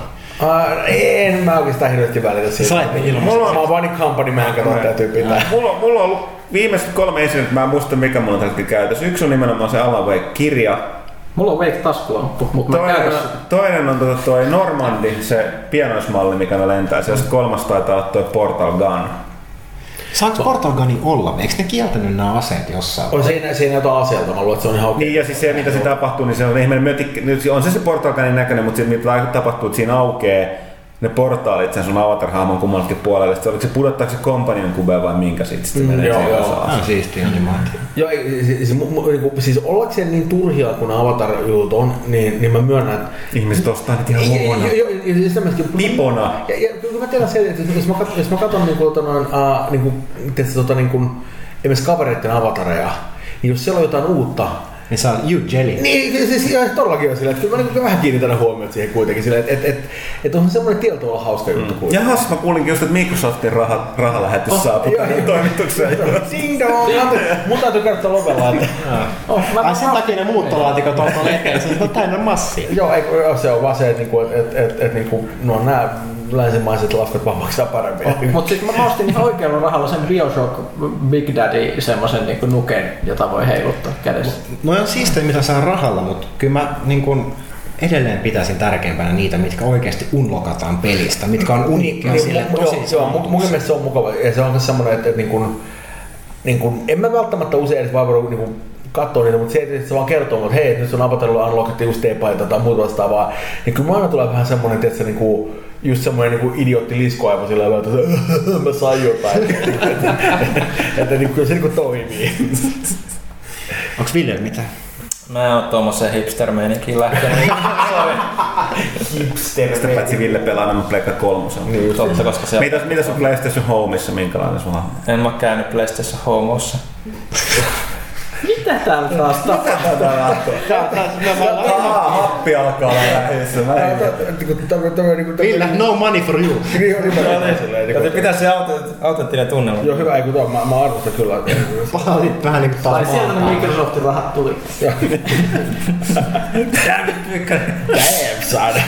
C: Uh, en mä oikeastaan hirveästi välitä siitä.
A: Sait ne ilmaiseksi.
C: Mulla on, mä oon vaan niin company man, kato, täytyy pitää.
B: Mulla, on- mulla on ollut viimeiset kolme esinettä, mä en muista mikä mulla on tällä käytössä. Yksi on nimenomaan se Alan Wake-kirja.
D: Mulla on Wake taskulamppu, mutta mä
B: Toinen,
D: käytän
B: toinen on tota toi Normandi, se pienoismalli, mikä me lentää. Se kolmas taitaa olla toi Portal Gun.
A: Saanko Portal Gunin olla? Eikö ne kieltänyt nämä aseet jossain?
C: On siinä, siinä jotain aseelta, mä luulen, että se on ihan okei.
B: Niin ja siis se mitä siinä tapahtuu, niin se on nyt On se se Portal Gunin näköinen, mutta se mitä tapahtuu, että siinä aukeaa ne portaalit sen sun avatar-hahmon kummallekin puolelle. Sitten oliko se pudottaako se companion kube vai minkä sitten sitten
C: Mm,
B: menee
C: joo,
B: siihen
C: joo.
B: osaan.
A: Tämä on siisti animaatio.
C: Joo, siis, siis, mu- siis ollakseen niin turhia kuin avatar-jutut on, niin, niin mä myönnän, että
B: Ihmiset ostaa niitä ihan
C: Joo,
B: luvona.
C: joo, joo, ja siis tämmöisetkin-
B: Pipona.
C: Ja, ja kyllä mä tiedän sen, että jos mä katson, jos mä katson niin kuin, tota, noin, uh, niin kuin, tietysti, tota, niin kuin, esimerkiksi kavereiden avatareja, niin jos siellä on jotain uutta,
A: Niin saa you jelly.
C: niin siis ihan todellakin on sillä, että kyllä mä niin vähän kiinnitän huomiota siihen kuitenkin, sillä, että et, et, et on semmoinen tietyllä tavalla hauska juttu kuitenkin.
B: Jahas, mä kuulinkin just, että Microsoftin raha, rahalähetys
C: Oh,
B: saapui
C: joo.
B: toimitukseen.
C: Ding dong! Mun täytyy kertoa lopella, että
D: Oh, mä,
A: Ai sen takia ne muuttolaatikot on tuolla eteen, se on täynnä massia.
C: joo, ei, se on vaan se, että, niinku, et, et, et, et, niinku, no nämä länsimaiset lafkat vaan maksaa paremmin.
D: Mutta sitten mä ostin ihan oikealla rahalla sen Bioshock Big Daddy semmoisen niinku nuken, jota voi heiluttaa kädessä.
A: No on siistejä, mitä saa rahalla, mutta kyllä mä niin kun, edelleen pitäisin tärkeimpänä niitä, mitkä oikeasti unlokataan pelistä, mitkä on uniikkia niin, sille
C: mu-
A: tosi
C: joo, joo, mun, mun mielestä se on mukava. Ja se on myös semmoinen, että, että niin kuin, niin kuin, en mä välttämättä usein edes vaan voida niin kuin katsoo niitä, mutta se, että se vaan kertoo, että hei, nyt on apatellut unlockattu just teepaita tai muuta vastaavaa, niin kyllä aina tulee vähän semmoinen, että se niinku, just semmoinen niin idiotti liskoaivo sillä tavalla, että mä sain jotain. että, niin kyllä se niin kuin toimii.
A: Onks Ville mitään?
E: Mä en oo tuommoiseen hipster-meininkiin lähtenyt.
C: Hipster.
B: Sitä paitsi Ville pelaa nämä Pleikka kolmosen.
E: niin, totta, koska se
B: Mitäs, mitäs on PlayStation Homeissa, minkälainen sun hahmo?
E: En mä käynyt PlayStation Homossa.
D: Mitä täällä taas tapahtuu?
B: Ahaa, happi alkaa olla lähessä. Mä en
A: Ville, no money for you.
C: Niin.
E: Joten
C: niin
E: pitää se auto- autenttinen tunnelma.
C: Joo, hyvä, ei kun tuo, mä, arvostan kyllä.
A: Palasit vähän niinku
D: Tai
A: taas
D: sieltä ne
A: maahan.
D: Microsoftin rahat tuli.
C: Damn, son.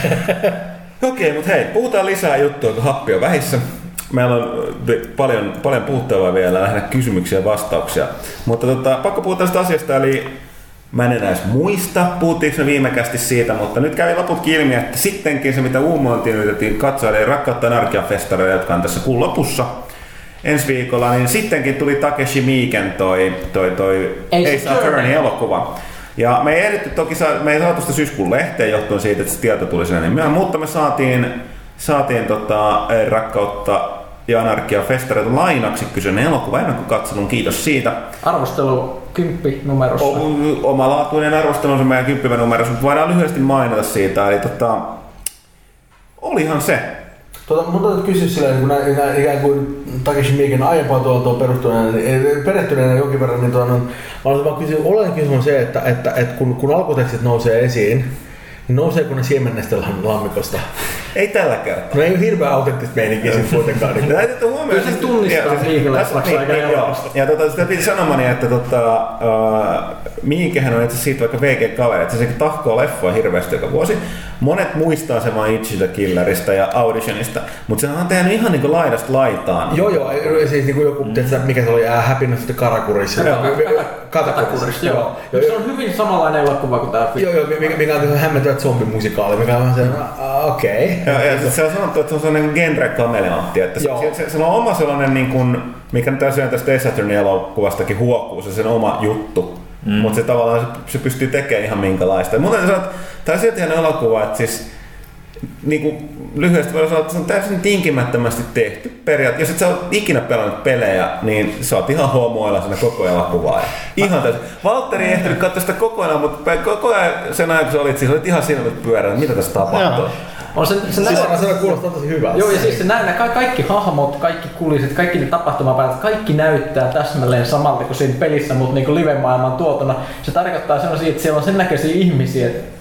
B: Okei, mutta hei, puhutaan lisää juttua, kun happi on vähissä. Meillä on äh, paljon, paljon puhuttavaa vielä, lähinnä kysymyksiä ja vastauksia. Mutta tota, pakko puhua tästä asiasta, eli mä en enää edes muista, puhuttiinko me viimekästi siitä, mutta nyt kävi loput ilmi, että sittenkin se, mitä uumointiin yritettiin katsoa, eli Rakkautta Anarkia-festareita, jotka on tässä kuun lopussa, ensi viikolla, niin sittenkin tuli Takeshi Miiken toi, toi, toi
D: Ace Attorney.
B: Elokuva. Ja me ei ehditty toki, saa- me ei saatu sitä syyskuun lehteen johtuen siitä, että se tieto tuli sinne niin myöhään, mutta me saatiin, saatiin tota, eh, rakkautta ja anarkia festareita lainaksi kyseinen elokuva ennakkokatselun, kiitos siitä.
D: Arvostelu kymppi numerossa.
B: O- omalaatuinen arvostelunsa meidän kymppivän numerossa, mutta voidaan lyhyesti mainita siitä, eli tota, olihan se.
C: Tuota, mun täytyy kysyä silleen, kun näin, näin ikään kuin Takeshi Miiken aiempaa tuolta perustuneen, niin, perehtyneenä jonkin verran, niin tuon, mä olisin vaan kysyä, olen kysymys se, että, että, että kun, kun alkutekstit nousee esiin, nouseeko ne siemennestä lammikosta?
B: Ei tällä kertaa.
C: No ei ole hirveän autenttista meininkiä siinä kuitenkaan. Niin.
B: Täytyy ottaa huomioon.
D: Kyllä se
B: siis-
D: tunnistaa
B: ja-
D: liikeleffaksi
B: niin,
D: aika
B: niin,
D: helposti.
B: Ja tota, sitä piti sanomani, että tota, uh, Miikehän on itse siitä vaikka VG-kaveri, että se tahkoo leffoa hirveästi joka vuosi. Monet muistaa sen vain Itchy the Killerista ja Auditionista, mutta se on tehnyt ihan niinku laidasta laitaan.
C: Joo, joo, siis niin kuin joku, mm. tiedätkö, mikä se oli, ää, Happiness the Karakurissa.
B: Joo.
C: Katakurissa, joo.
D: Joo.
C: joo.
D: Se on hyvin samanlainen elokuva kuin tää
C: Joo, joo, mikä, mikä on hämmentävä zombimusikaali, mikä on vähän se, ah, okei.
B: Ja, ja se on sanottu, että se on sellainen genre-kameleontti, että se,
C: Joo.
B: se, se, se, on oma sellainen, niin kuin, mikä nyt tästä Attorney elokuvastakin huokuu, se sen oma juttu. Mm. Mutta se tavallaan se, se, pystyy tekemään ihan minkälaista. Muuten sanoa, että tämä on silti ihan elokuva, että siis niin kuin lyhyesti voi sanoa, että se on täysin tinkimättömästi tehty periaatteessa. Jos et sä oot ikinä pelannut pelejä, niin sä oot ihan homoilla siinä koko elokuvaa. Ihan täysin. Valtteri ei ehtinyt katsoa sitä kokonaan, mutta koko ajan sen ajan kun sä olit, siis olit ihan silmät pyöränä, että mitä tässä tapahtuu.
A: Joo.
D: On se, se
C: Siis
D: näyttää,
C: se kuulostaa tosi hyvältä.
D: Joo, ja siis se näyttää, ka- kaikki hahmot, kaikki kulisit, kaikki ne tapahtumapäivät, kaikki näyttää täsmälleen samalta kuin siinä pelissä, mutta niin live-maailman tuotona. Se tarkoittaa sellaisia, että siellä on sen näköisiä ihmisiä, että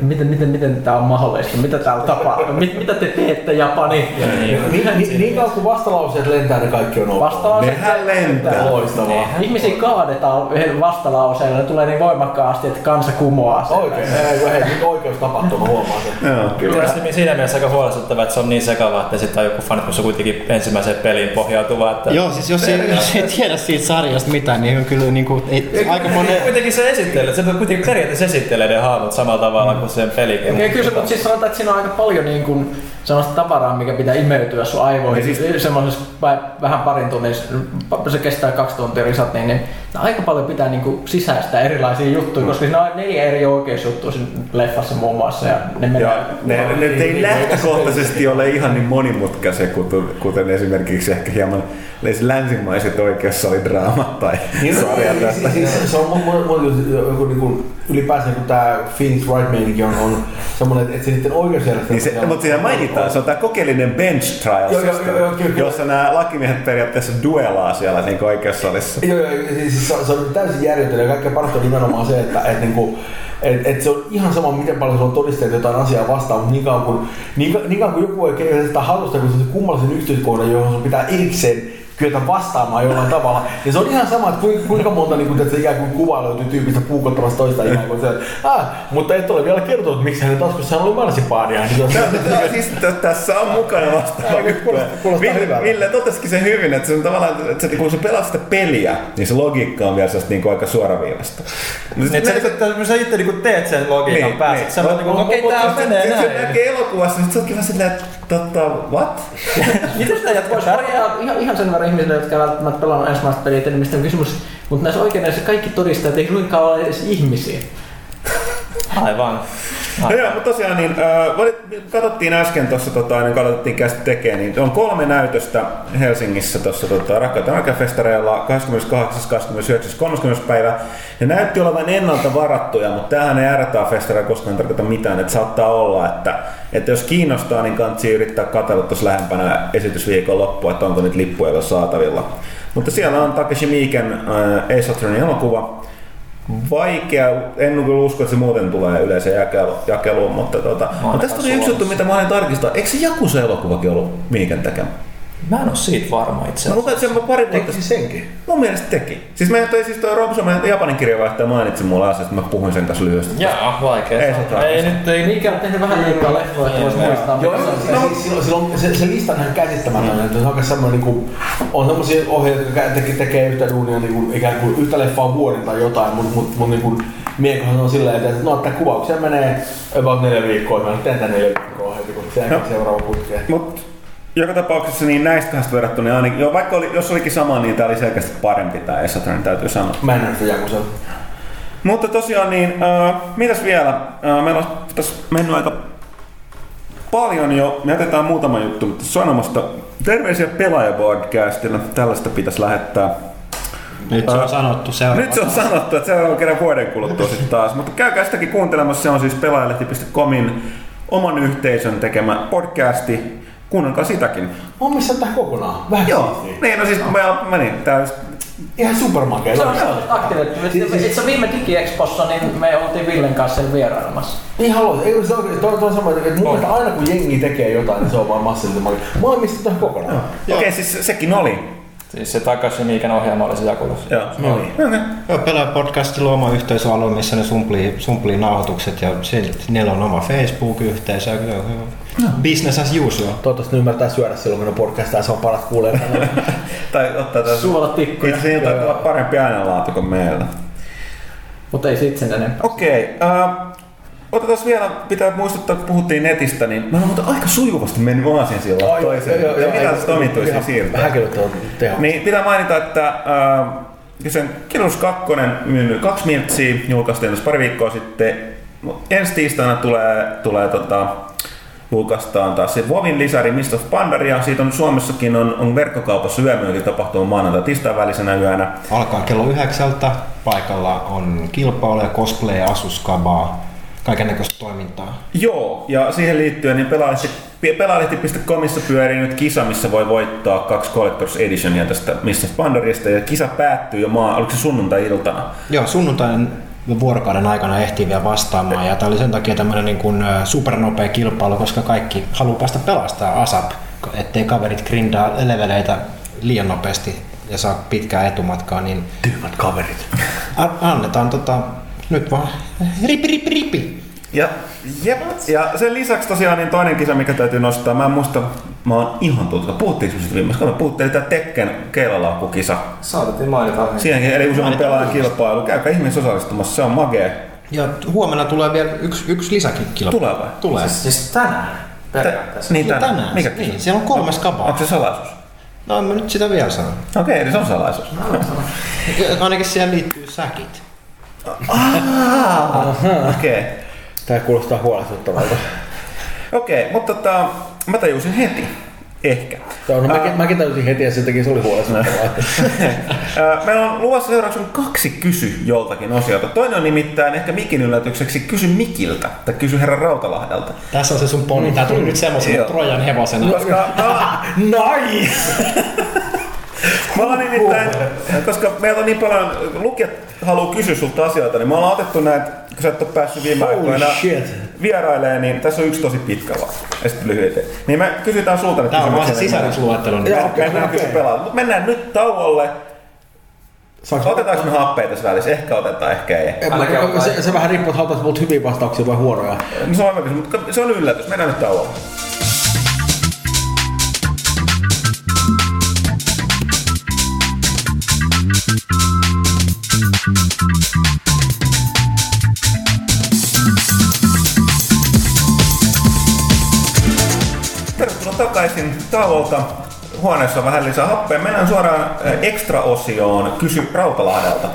D: miten, miten, miten tämä on mahdollista, mitä täällä tapahtuu, mit, mitä te teette Japani.
C: Niin, niin, niin kauan kuin vastalauseet lentää, ne kaikki on ok.
D: Vastalauseet
B: Nehän lentää.
C: Loistavaa.
D: Ihmisiä kaadetaan yhden vastalauseella, ne tulee niin voimakkaasti, että kansa kumoaa sen.
C: Oikein, ei, ei, nyt oikeus tapahtuu, mä huomaan sen.
B: Joo.
E: Kyllä. Siinä mielessä aika huolestuttavaa, että se on niin sekava, että sitten on joku fanit, kun se on kuitenkin ensimmäiseen peliin pohjautuva. Että
A: Joo, siis jos ei, jos ei tiedä siitä sarjasta mitään, niin on kyllä niinku, ei, aika monen...
E: Kuitenkin se esittelee, se kuitenkin periaatteessa esittelee ne hahmot samalla tavalla kuin sen pelikin.
D: Ja kyllä mutta siis sanotaan, että siinä on aika paljon niin kuin, sellaista tavaraa, mikä pitää imeytyä sun aivoihin.
B: Ja
D: Siis, semmoisessa vä- vähän parin tunnin, se kestää kaksi tuntia risat, niin, niin aika paljon pitää niin kuin, sisäistää erilaisia juttuja, koska siinä on neljä eri oikeusjuttua siinä leffassa muun muassa. Ja ne
B: Ja ne, ne ei lähtökohtaisesti ole ihan niin monimutkaisia, kuten, kuten esimerkiksi ehkä hieman länsimaiset oikeussalidraamat tai
C: Niin,
B: sarjat
C: siis,
B: tästä.
C: siis, siis, se on mun, mun, mun joku niinku, ylipäänsä kun tää Phoenix Wright meininki on, on semmoinen, että se niiden oikeusjärjestelmä...
B: Niin se, mutta siinä mainitaan, se on tämä kokeellinen bench trial
C: Joo, joo,
B: system,
C: joo, joo, kyllä, kyllä.
B: jossa nämä lakimiehet periaatteessa duelaa siellä niin oikeussalissa.
C: Joo, joo, siis se, on- se on täysin järjetön ja kaikkein parasta on nimenomaan se, että et, niinku, et, et se on ihan sama, miten paljon se on todisteet jotain asiaa vastaan, mutta niin kauan kuin, niin, niin kuin joku ei keitä sitä hallusta, kun se on se kummallisen yksityiskohdan, johon sun pitää erikseen kyetä vastaamaan jollain tavalla. Ja se on ihan sama, että kuinka, kuinka monta niin kuin, että se ikään kuin kuva löytyy tyypistä puukottamassa toista ikään kuin se, että, ah, mutta et ole vielä kertonut, miksi hänen taskussaan oli marsipaania. Niin se on,
B: Tää- siis tässä on mukana vastaava Ville. Ville totesikin sen hyvin, että se on tavallaan, että se, kun sä pelaat sitä peliä, niin se logiikka on vielä sellaista niin aika suoraviivasta.
E: Niin, että sä, että sä itse niinku teet sen logiikan
B: Niin,
E: päässä.
B: niin.
E: Niin, sä voit niinku, okei,
B: Mutta
E: tää menee
B: Se
E: näin.
B: näkee elokuvassa, niin sit sä ootkin vaan silleen, että tota, what?
E: Miten sitä jatkoa
D: ihan, ihan sen verran ihmisille, jotka eivät välttämättä pelannut ensimmäistä peliä, että mistä on kysymys. Mutta näissä oikein kaikki todistajat ei suinkaan ole edes ihmisiä.
E: Aivan.
B: No joo, mutta tosiaan niin, äh, katsottiin äsken tuossa, tota, niin katsottiin kästi tekee, niin on kolme näytöstä Helsingissä tuossa tota, Rakkauden arkafestareilla 28, 29, 30 päivä. Ja näytti olevan ennalta varattuja, mutta tämähän ei RTA-festareilla koskaan tarkoita mitään. Että saattaa olla, että, että jos kiinnostaa, niin kannattaa yrittää katsella tuossa lähempänä esitysviikon loppua, että onko nyt lippuja saatavilla. Mutta siellä on Takeshi Miiken äh, Ace Attorneyn elokuva, vaikea, en kyllä usko, että se muuten tulee yleiseen jakelu, jakeluun, mutta tota, no, tästä tuli yksi juttu, mitä mä olin tarkistaa. Eikö se Jakusa-elokuvakin ollut Miiken tekemä?
E: Mä en oo siitä varma itse
B: asiassa. Mä sen pari vuotta
C: siis senkin?
B: Mun mielestä teki. Siis mä toi, siis toi Robson, japanin kirjavaihtaja mainitsi mulle asiasta, että mä puhuin sen kanssa lyhyesti.
E: Jaa, vaikea.
B: Ei,
D: se ei, nyt ei niinkään tehnyt vähän liikaa leffoja, että voisi muistaa.
C: Joo, no, siis, silloin, silloin, se, se lista on ihan käsittämätön, että se on semmoinen, niin kuin, on semmoisia ohjeita, jotka tekee, tekee yhtä duunia niin kuin, ikään kuin yhtä leffaa vuoden tai jotain, mutta mut, mut, niin kuin, miekohan on silleen, että no, että kuvauksia menee about neljä viikkoa, mä teen tämän neljä viikkoa heti, kun se no. seuraava putkeen.
B: Mut joka tapauksessa niin näistä kahdesta verrattuna, niin ainakin, jo, vaikka oli, jos olikin sama, niin tämä oli selkeästi parempi tämä Esatron, täytyy sanoa.
C: Mä en näe
B: Mutta tosiaan, niin, äh, mitäs vielä? Äh, meillä on tässä mennyt aika paljon jo. Me jätetään muutama juttu, mutta sanomasta terveisiä pelaajapodcastilla. Tällaista pitäisi lähettää.
A: Nyt se on sanottu
B: seuraava. Nyt se on sanottu, että seuraava kerran vuoden kuluttua sitten taas. Mutta käykää sitäkin kuuntelemassa. Se on siis pelaajalehti.comin oman yhteisön tekemä podcasti kuunnelkaa sitäkin.
C: On missä tähän kokonaan. Vähän
B: Joo, siistiä. niin, no siis mä, mä niin, tää just...
C: Ihan supermakea.
D: Se on, aktivoitu. Siis viime DigiExpossa niin me oltiin Villen kanssa sen vierailemassa.
C: Niin haluat. Ei, se on, toi, toi sama, että mun mielestä aina kun jengi tekee jotain, niin se on vaan massiivisen makea. Mä oon mistä tähän kokonaan.
B: Okei, okay, siis sekin oli.
E: Siis se Takashi Miikan ohjelma oli se Jakulus.
B: Joo, no.
A: Okay. Joo, pelaa podcastilla oma yhteisöalue, missä ne sumplii, sumplii nauhoitukset ja niillä on oma Facebook-yhteisö. No. Business as usual.
C: Toivottavasti ne ymmärtää syödä silloin, kun ne podcastaa, se on paras kuulee.
B: tai ottaa tässä...
D: Suola tikkuja.
B: Itse asiassa parempi äänenlaatu kuin meillä.
D: Mutta ei sitten sen enempää.
B: Okei. Okay, uh, Otetaan vielä, pitää muistuttaa, kun puhuttiin netistä, niin mä olen aika sujuvasti mennyt aasin silloin toiseen. Jo, jo, ja mitä tästä omituisia siirtää? Niin pitää mainita, että äh, sen Kirus 2 myynyt kaksi miltsiä, julkaistiin tässä pari viikkoa sitten. Ensi tiistaina tulee, tulee tota, julkaistaan taas se Vovin lisäri Mist of Pandaria. Siitä on Suomessakin on, on verkkokaupassa yömyynti tapahtuma maanantai tiistain välisenä yönä.
A: Alkaa kello yhdeksältä. Paikalla on kilpailuja, cosplay, asuskabaa kaikenlaista toimintaa.
B: Joo, ja siihen liittyen niin pelaalehti.comissa pyörii nyt kisa, missä voi voittaa kaksi Collector's Editionia tästä Mr. Pandarista, ja kisa päättyy jo maa, oliko se sunnuntai-iltana?
A: Joo, sunnuntain vuorokauden aikana ehtii vielä vastaamaan, ja tämä oli sen takia tämmöinen niin kuin supernopea kilpailu, koska kaikki haluaa päästä pelastaa ASAP, ettei kaverit grindaa leveleitä liian nopeasti ja saa pitkää etumatkaa, niin...
C: Tyhmät kaverit.
A: Annetaan tota, nyt vaan ripi, ripi, ripi.
B: Ja, jep. ja sen lisäksi tosiaan niin toinen kisa, mikä täytyy nostaa, mä en muista, mä oon ihan tulta, puhuttiinko siitä viimeksi, me puhuttiin tämä Tekken keilalaukkukisa.
E: Saatettiin mainita.
B: Siihenkin, eli useamman pelaajan kilpailu, käykää ihmeessä osallistumassa, se on magee.
A: Ja huomenna tulee vielä yksi, yksi lisäkin kilpailu.
B: Tulee vai?
A: Tulee.
E: Siis, siis tänään?
B: Periaatteessa. Niin, tänään. tänään.
A: Mikä niin, siellä on kolme skabaa.
B: Onko se salaisuus?
A: No en mä nyt sitä vielä sano.
B: Okei, okay, eli se on salaisuus.
A: Ainakin siihen liittyy säkit.
B: Okei. Okay.
C: Tämä kuulostaa huolestuttavalta.
B: Okei, okay, mutta tota, mä tajusin heti. Ehkä.
C: Joo, no mäkin, mäkin tajusin heti ja sen takia se oli huolestuttavaa.
B: Meillä on luvassa seuraavaksi kaksi kysy joltakin osiota. Toinen on nimittäin ehkä Mikin yllätykseksi kysy Mikiltä, tai kysy herran Rautalahdelta.
A: Tässä on se sun poni. Tää tuli nyt semmoisen Trojan hevosena.
B: Koska,
C: nice!
B: Mä oon nimittäin, koska meillä on niin paljon, lukijat haluaa kysyä sulta asioita, niin me ollaan otettu näitä, kun sä et ole päässyt viime aikoina vierailemaan, niin tässä on yksi tosi pitkä vaan. Ja sitten lyhyet. Niin me kysytään sulta nyt
A: Tämä on vaan se sisällysluettelo. Niin
B: Joo, okay, mennään okay. pelaa. Mutta mennään nyt tauolle. Saanko Otetaanko me happeja tässä välissä? Ehkä otetaan, ehkä ei.
C: ei se, se, vähän riippuu, että halutaan hyviä vastauksia vai huonoja.
B: No, se on, mutta se on yllätys. Mennään nyt tauolle. Takaisin tauolta. huoneessa on vähän lisää happea. Mennään suoraan äh, extra-osioon. Kysy Rautalahdelta.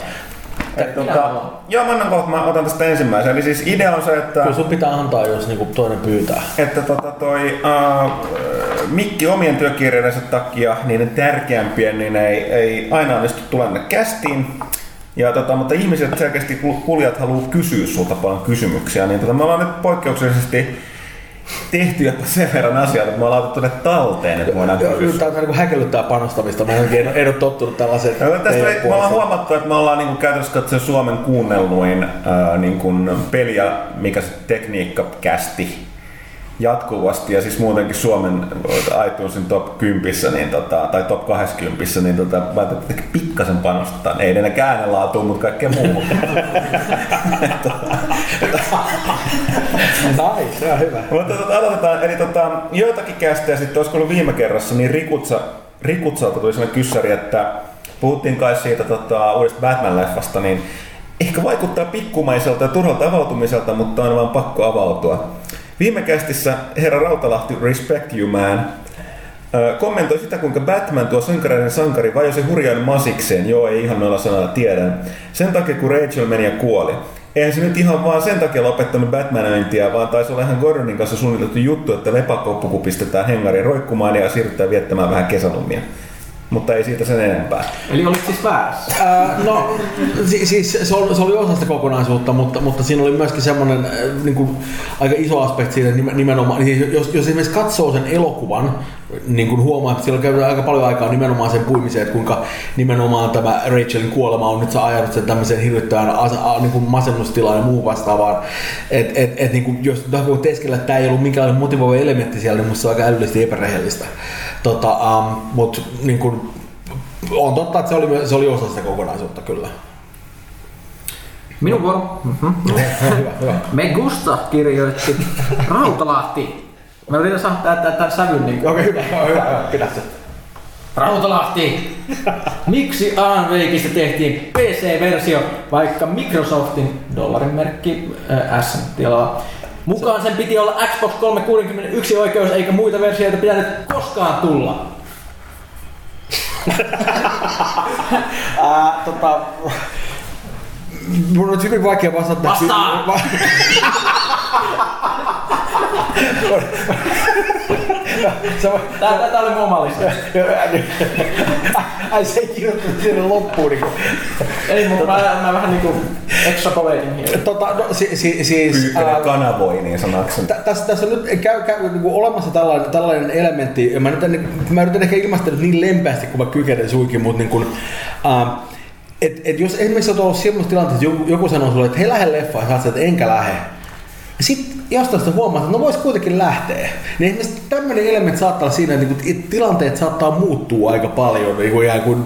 B: Et, tota, joo, mä, annan kohta, mä otan tästä ensimmäisen. Eli siis idea on se, että...
C: Kyllä sun pitää antaa, jos niinku toinen pyytää.
B: Että tota toi, uh, mikki omien työkirjeidensa takia niiden tärkeämpien, niin ei, ei aina onnistu tulla kästiin. Ja tota, mutta ihmiset selkeästi kuljat haluaa kysyä sulta paljon kysymyksiä, niin tota, me ollaan nyt poikkeuksellisesti tehty jopa sen verran asioita, että me ollaan otettu ne talteen, että voidaan kysyä.
C: Tämä on niin häkellyttää panostamista. Mä en, en ole tottunut tällaiseen.
B: No, tästä me, me ollaan huomattu, että me ollaan niin kuin, käytännössä katsoen Suomen kuunnelluin ää, niin kuin, peli ja mikä se tekniikka kästi jatkuvasti ja siis muutenkin Suomen iTunesin top 10 niin tota, tai top 20, niin tota, mä että pikkasen panostetaan. Ei ne käänelaatuun, mutta kaikkea muu.
C: Nice, se on hyvä.
B: Mutta tota, aloitetaan, eli tota, joitakin kästejä sitten, olisiko ollut viime kerrassa, niin Rikutsa, Rikutsalta tuli sellainen kyssäri, että puhuttiin kai siitä tota, uudesta Batman-leffasta, niin ehkä vaikuttaa pikkumaiselta ja turhalta avautumiselta, mutta on vaan pakko avautua. Viime kästissä herra Rautalahti, respect you man, kommentoi sitä, kuinka Batman tuo sankareiden sankari vajosi hurjan masikseen. Joo, ei ihan noilla sanalla tiedän. Sen takia, kun Rachel meni ja kuoli. Eihän se nyt ihan vaan sen takia lopettanut Batmanointia, vaan taisi olla ihan Gordonin kanssa suunniteltu juttu, että lepakoppuku pistetään hengariin roikkumaan ja siirrytään viettämään vähän kesälomia mutta ei siitä sen enempää.
D: Eli olit siis väärässä?
C: Äh, no, si- siis se oli, se oli osa sitä kokonaisuutta, mutta, mutta siinä oli myöskin semmoinen äh, niin kuin, aika iso aspekti siitä, nimenomaan, niin jos, jos esimerkiksi katsoo sen elokuvan, niin kuin huomaa, että siellä käytetään aika paljon aikaa nimenomaan sen puimiseen, että kuinka nimenomaan tämä Rachelin kuolema on nyt se ajanut sen tämmöiseen hirvittävän niin kuin masennustilaan ja muu vastaavaan. Että et, et, niin kuin, jos voi teeskellä, että tämä ei ollut minkäänlainen motivoiva elementti siellä, niin musta se on aika älyllisesti epärehellistä. Tota, um, Mutta niin kuin, on totta, että se oli, se oli osa sitä kokonaisuutta kyllä.
D: Minun vuoro. Mm-hmm. hyvä, hyvä. Me Gusta kirjoitti Rautalahti. Mä yritän saada tämän, tämän sävyn. Niin...
C: Okei, hyvä, hyvä, hyvä, pidä se.
D: Rautalahti, miksi Alan tehtiin PC-versio, vaikka Microsoftin dollarin merkki äh, S tilaa? Mukaan sen piti olla Xbox 361 oikeus, eikä muita versioita pitänyt koskaan tulla.
C: Ää, tota, mun on hyvin vaikea vastata.
D: Vastaa! Tää, tää, tää oli mun oma
C: Ai se ei kirjoittanut sinne loppuun. Niin
D: ei, mutta mä, mä vähän niinku extrapolating here.
C: Tota, no, si, si, siis...
B: Pyykönen kanavoi niin sanaksi.
C: Tässä, tässä on nyt käy, käy niin kuin olemassa tällainen, tällainen elementti. Mä, nyt, mä yritän ehkä ilmaista niin lempeästi kuin mä kykenen suikin, mutta niin kuin, uh, et, et jos esimerkiksi olet ollut sellaisessa tilanteessa, että joku, joku sanoo sulle, että hei lähde leffaan, ja sä että enkä lähde. Sitten jostain sitä huomaa, että no vois kuitenkin lähteä. Niin esimerkiksi tämmöinen elementti saattaa olla siinä, että niin tilanteet saattaa muuttua aika paljon, niin kuin ikään kuin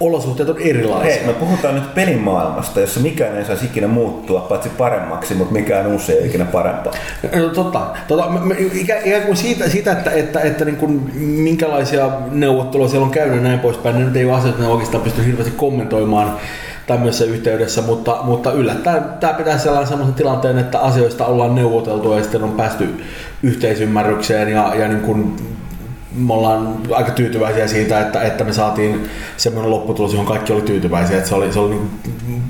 C: olosuhteet on erilaisia.
B: Hei, me puhutaan nyt pelimaailmasta, jossa mikään ei saisi ikinä muuttua, paitsi paremmaksi, mutta mikään uusi ei ikinä parempaa.
C: No, totta. totta ikään kuin siitä, siitä että, että, että niin kuin, minkälaisia neuvotteluja siellä on käynyt ja näin poispäin, ne nyt ei ole asioita, ne oikeastaan pysty hirveästi kommentoimaan tämmöisessä yhteydessä, mutta, mutta yllättäen tämä pitää sellainen sellaisen tilanteen, että asioista ollaan neuvoteltu ja sitten on päästy yhteisymmärrykseen ja, ja niin kuin me ollaan aika tyytyväisiä siitä, että, että me saatiin semmoinen lopputulos, johon kaikki oli tyytyväisiä. Että se oli, se oli niin,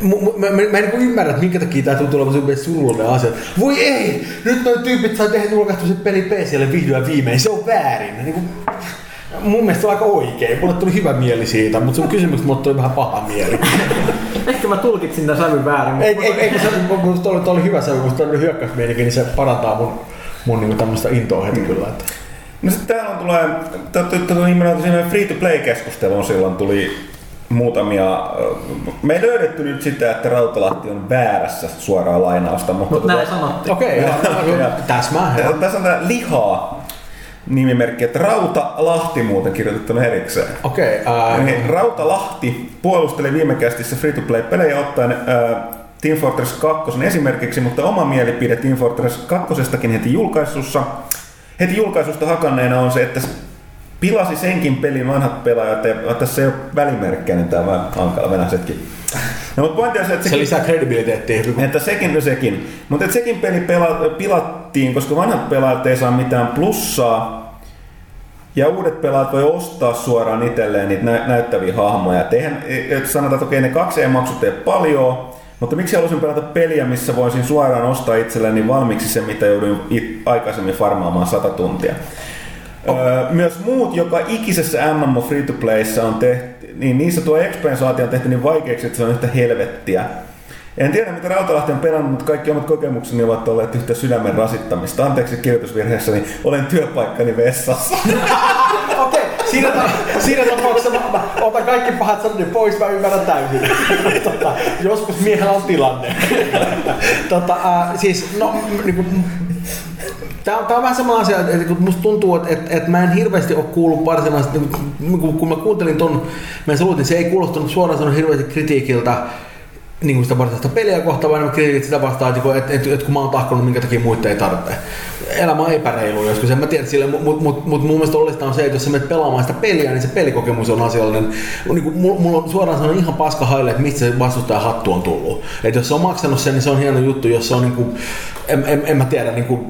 C: mä, mä, mä, en niin ymmärrä, että minkä takia tämä tuntuu olevan surullinen asia. Voi ei! Nyt noin tyypit saa tehdä julkaistu sen peli PClle vihdoin viimein. Se on väärin. Niin mun mielestä se on aika oikein. Mulle tuli hyvä mieli siitä, mutta sun kysymys mulle tuli vähän paha mieli.
D: Ehkä mä tulkitsin tämän sävyn väärin.
C: Ei, ei, ei, se, oli, oli hyvä sävy, musta oli hyökkäysmielikin, niin se parantaa mun, mun niin tämmöistä intoa heti kyllä. Että.
B: No sitten täällä on tulee, nimenomaan siinä free-to-play-keskusteluun silloin tuli muutamia, me ei löydetty nyt sitä, että Rautalahti on väärässä suoraa lainausta. Mutta
D: Mut näin sanottiin.
C: Okei, okay, täsmää.
B: Tässä on tämä lihaa nimimerkki, että Rauta Lahti muuten kirjoitettuna erikseen.
C: Okei. Okay, uh...
B: niin, Rauta Lahti puolusteli viime kästissä free-to-play-pelejä ottaen uh, Team Fortress 2 esimerkiksi, mutta oma mielipide Team Fortress 2 heti julkaisussa heti julkaisusta hakanneena on se, että pilasi senkin pelin vanhat pelaajat, ja tässä ei ole välimerkkejä, niin tämä on vähän hankala venäisetkin. No, mutta pointti on se, että
C: sekin, se lisää kredibiliteettiä.
B: Että sekin, no sekin. Mutta että sekin peli pela, pilattiin, koska vanhat pelaajat ei saa mitään plussaa, Ja uudet pelaajat voi ostaa suoraan itselleen niitä nä- näyttäviä hahmoja. Et eihän, et sanotaan, että okei, ne kaksi ei paljon, mutta miksi halusin pelata peliä, missä voisin suoraan ostaa itselleni valmiiksi se, mitä jouduin aikaisemmin farmaamaan 100 tuntia. Myös muut, joka ikisessä MMO Free-to-Playssa on tehty, niin niissä tuo expansaatio on tehty niin vaikeaksi, että se on yhtä helvettiä. En tiedä, mitä Rautalahti on pelannut, mutta kaikki omat kokemukseni ovat olleet yhtä sydämen rasittamista. Anteeksi kirjoitusvirheessäni, olen työpaikkani vessassa.
C: Okei, siinä, ta- siinä tapauksessa mä, mä otan kaikki pahat sanat pois, mä ymmärrän täysin. tota, joskus miehellä on tilanne. tota, äh, siis, no, niinku, Tämä on, tää on vähän sama asia, että, kun musta tuntuu, että, että, että mä en hirveästi ole kuullut varsinaisesti, niin kun, kun mä kuuntelin ton meidän salut, niin se ei kuulostunut suoraan sanoen hirveästi kritiikiltä niin kuin sitä varsinaista peliä kohtaan, vaan kritiikit sitä vastaan, että, että, että, että kun mä oon tahkonut, minkä takia muita ei tarvitse. Elämä on epäreilu joskus, en mä tiedä sille, mutta mut, mut, mut mun mielestä oleellista on se, että jos sä menet pelaamaan sitä peliä, niin se pelikokemus on asiallinen. Niin kuin, mulla, on suoraan sanoen ihan paska haile, että mistä se vastustaja hattu on tullut. Että jos se on maksanut sen, niin se on hieno juttu, jos se on niin kuin, en, en, en mä tiedä, niin kuin,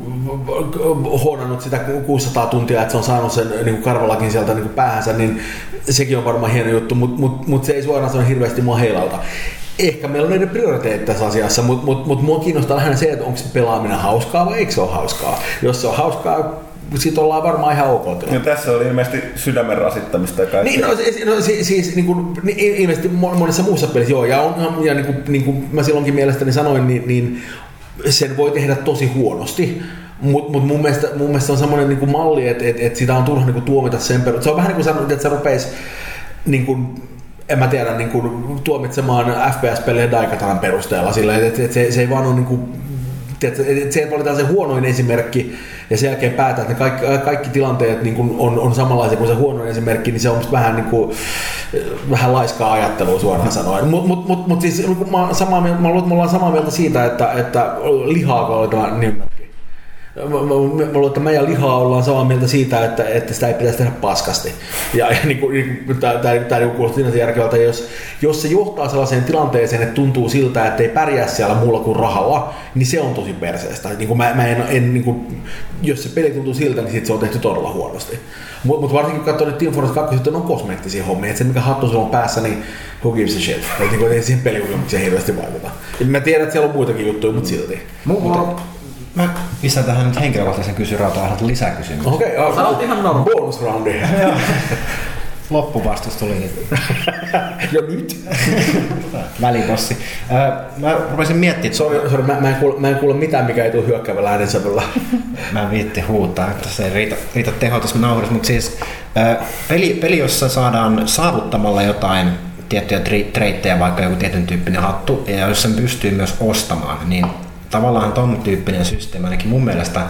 C: huonannut sitä 600 tuntia, että se on saanut sen niin kuin karvalakin sieltä niin kuin päähänsä, niin sekin on varmaan hieno juttu, mutta mut, mut se ei suoraan sanoen hirveästi mua heilauta ehkä meillä on eri prioriteetit tässä asiassa, mutta mut, mut mua kiinnostaa lähinnä se, että onko se pelaaminen hauskaa vai eikö se ole hauskaa. Jos se on hauskaa, sit ollaan varmaan ihan ok
B: Ja tässä oli ilmeisesti sydämen rasittamista ja kaikkea.
C: Niin, no, siis, no, siis, siis niin kuin, niin, ilmeisesti monessa muussa pelissä, joo, ja, on, ja niin kuin, niin kuin mä silloinkin mielestäni sanoin, niin, niin sen voi tehdä tosi huonosti. Mutta mut mun, mielestä, mun mielestä on semmoinen niin malli, että et, et sitä on turha niin kuin, tuomita sen perusteella. Se on vähän niin kuin sanoit, että se rupeisi niin kuin, en mä tiedä, niin kuin, tuomitsemaan FPS-pelejä Daikataran perusteella sillä, että, että se, se, ei vaan ole niin kuin, se valitaan se huonoin esimerkki ja sen jälkeen päätää, että kaikki, kaikki tilanteet niin kuin on, on samanlaisia kuin se huonoin esimerkki, niin se on vähän, niin kuin, vähän laiskaa ajattelua suoraan sanoen. Mutta mut, mut, mut siis, mä, samaa, mä luulen, että me ollaan samaa mieltä siitä, että, että oli tämä nimimerkki. Mä, mä, mä luulen, että mä ja lihaa ollaan samaa mieltä siitä, että, että sitä ei pitäisi tehdä paskasti. Ja, ja niin kuin, niin tämä, tämä, tämä niin kuulostaa sinänsä järkevältä, jos, jos se johtaa sellaiseen tilanteeseen, että tuntuu siltä, että ei pärjää siellä muulla kuin rahalla, niin se on tosi perseestä. Niin kuin mä, mä en, en, niin kuin, jos se peli tuntuu siltä, niin sit se on tehty todella huonosti. Mutta mut varsinkin kun katsoo nyt Team Fortress 2, että on kosmeettisia hommia. Että se mikä hattu sulla on päässä, niin who gives a shit. Että niin kuin, ei siihen pelikokemukseen hirveästi vaikuta. Ja mä tiedän, että siellä on muitakin juttuja, mutta silti.
A: Mulla, Mä pistän tähän nyt henkilökohtaisen kysyn rautaa lisäkysymys.
C: Okei, okay,
D: Sä oot ihan normaali.
C: Bonus roundi.
A: Loppuvastus tuli
C: ja nyt?
A: välibossi. Mä rupesin miettimään,
C: Sori, sorry mä, mä, en kuule, mä en kuule mitään, mikä ei tule hyökkäävällä äänensävyllä.
A: mä en viitti huutaa, että se ei riitä, riitä teho tässä nauhurissa, mutta siis peli, peli, jossa saadaan saavuttamalla jotain tiettyjä treittejä, vaikka joku tietyn tyyppinen hattu, ja jos sen pystyy myös ostamaan, niin tavallaan ton tyyppinen systeemi ainakin mun mielestä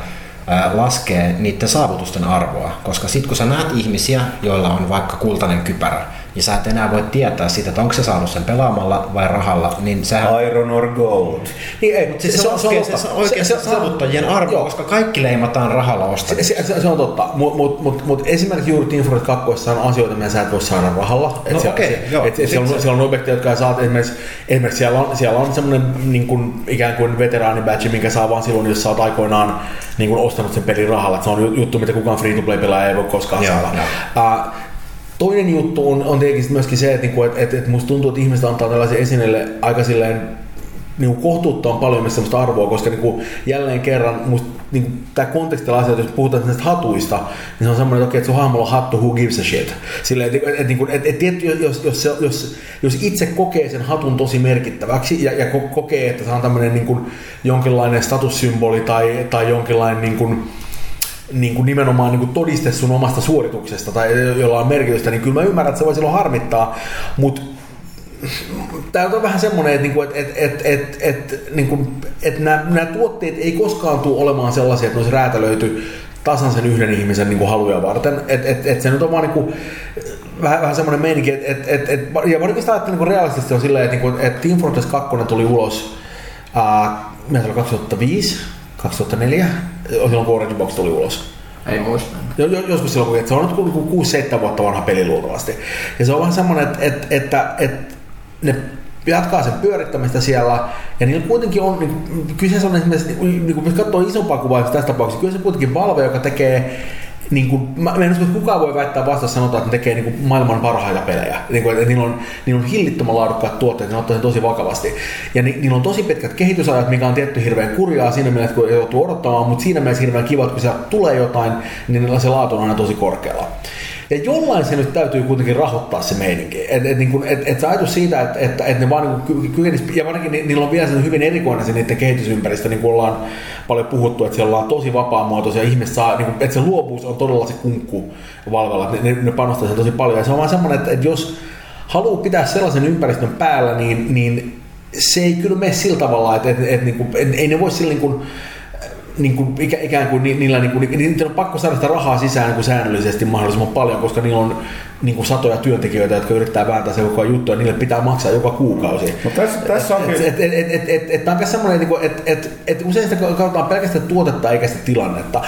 A: laskee niiden saavutusten arvoa, koska sitten kun sä näet ihmisiä, joilla on vaikka kultainen kypärä, ja sä et enää voi tietää sitä, että onko se saanut sen pelaamalla vai rahalla, niin sehän...
B: Iron or gold.
C: Niin ei,
A: Mutta siis se, se, laskee se, se, oikein se, se, saavuttajien arvoa, joo. koska kaikki leimataan rahalla ostamisesta.
C: Se, se, se, on totta, mutta mut, mut, mut esimerkiksi juuri Team Fortress 2 on asioita, mitä sä et voi saada rahalla. Et
A: no
C: siellä,
A: okei,
C: okay,
A: joo.
C: Et, et siellä, on, siellä on objekteja, jotka saat esimerkiksi, esimerkiksi siellä on, siellä on semmoinen niin kuin, ikään kuin veteraanibadge, minkä saa vaan silloin, jos sä oot aikoinaan niin kuin ostanut sen pelin rahalla. Et se on juttu, mitä kukaan free-to-play-pelaaja ei voi koskaan
A: Joo,
C: saada.
A: joo.
C: Uh, Toinen juttu on, on tietenkin myöskin se, että, niinku, että, että, että musta tuntuu, että ihmiset antaa tällaisia esineille aika silleen niin kohtuuttoman paljon myös sellaista arvoa, koska niin kuin, jälleen kerran musta niin tämä kontekstilla asia, jos puhutaan näistä hatuista, niin se on semmoinen, että, okei, että sun hahmolla on hattu, who gives a shit. Silleen, että, että, että, että, että, että jos, jos, jos, jos, itse kokee sen hatun tosi merkittäväksi ja, ja kokee, että se on tämmöinen niin kuin, jonkinlainen statussymboli tai, tai jonkinlainen niin kuin, niin kuin nimenomaan niin kuin todiste sun omasta suorituksesta tai jolla on merkitystä, niin kyllä mä ymmärrän, että se voi silloin harmittaa, mutta tämä on vähän semmoinen, että, niinku, että, että, että, että, että, niinku, että nämä, nämä tuotteet ei koskaan tule olemaan sellaisia, että ne olisi räätälöity tasan sen yhden ihmisen niin kuin haluja varten. Että et, et se nyt on vaan niin kuin, vähän, vähän semmoinen meininki, että et, et, et, ja varsinkin sitä ajattelin niin realistisesti on silleen, että, niin että Team Fortress 2 tuli ulos uh, 2005, 2004, silloin kun Orange Box tuli ulos.
D: Ei muista.
C: Joskus silloin, kun se on nyt 6-7 vuotta vanha peli luultavasti. Ja se on vähän semmoinen, että, että, että, että ne jatkaa sen pyörittämistä siellä, ja niillä kuitenkin on, niin, kyseessä on esimerkiksi, niin, niin kun katsoo isompaa kuvaa tässä tapauksessa, kyllä se kuitenkin Valve, joka tekee niin kuin, mä, en usko, että kukaan voi väittää vasta sanotaan, että ne tekee niin kuin maailman parhaita pelejä. Niin kuin, että niillä on, niillä on hillittömän laadukkaat tuotteet, ne ottaa sen tosi vakavasti. Ja ni, niillä on tosi pitkät kehitysajat, mikä on tietty hirveän kurjaa siinä mielessä, kun joutuu odottamaan, mutta siinä mielessä hirveän kiva, että kun siellä tulee jotain, niin se laatu on aina tosi korkealla. Ja jollain se nyt täytyy kuitenkin rahoittaa se meininki. Että et, niin et, et se ajatus siitä, että et, et ne vaan niin kykenis, ja varsinkin ni, niillä on vielä sen hyvin erikoinen se niiden kehitysympäristö, niin kuin ollaan paljon puhuttu, että siellä ollaan tosi vapaamuotoisia, ihmiset saa, niin kuin, että se luovuus on todella se kunkku valvella, ne, ne, ne panostaa sen tosi paljon. Ja se on vaan semmoinen, että, että jos haluaa pitää sellaisen ympäristön päällä, niin, niin se ei kyllä mene sillä tavalla, että, että, että, että, että, että ei ne voi sillä niin kuin, niin kuin, ikä, ikään kuin niillä, niin kuin, niillä on pakko saada sitä rahaa sisään niin kuin säännöllisesti mahdollisimman paljon, koska niillä on niin kuin satoja työntekijöitä, jotka yrittää vääntää se koko juttu ja niille pitää maksaa joka kuukausi.
B: No tässä, tässä on kyllä...
C: Et, et, et, et, et, et, tämä on myös semmoinen, niin että et, et usein sitä katsotaan pelkästään tuotetta eikä sitä tilannetta.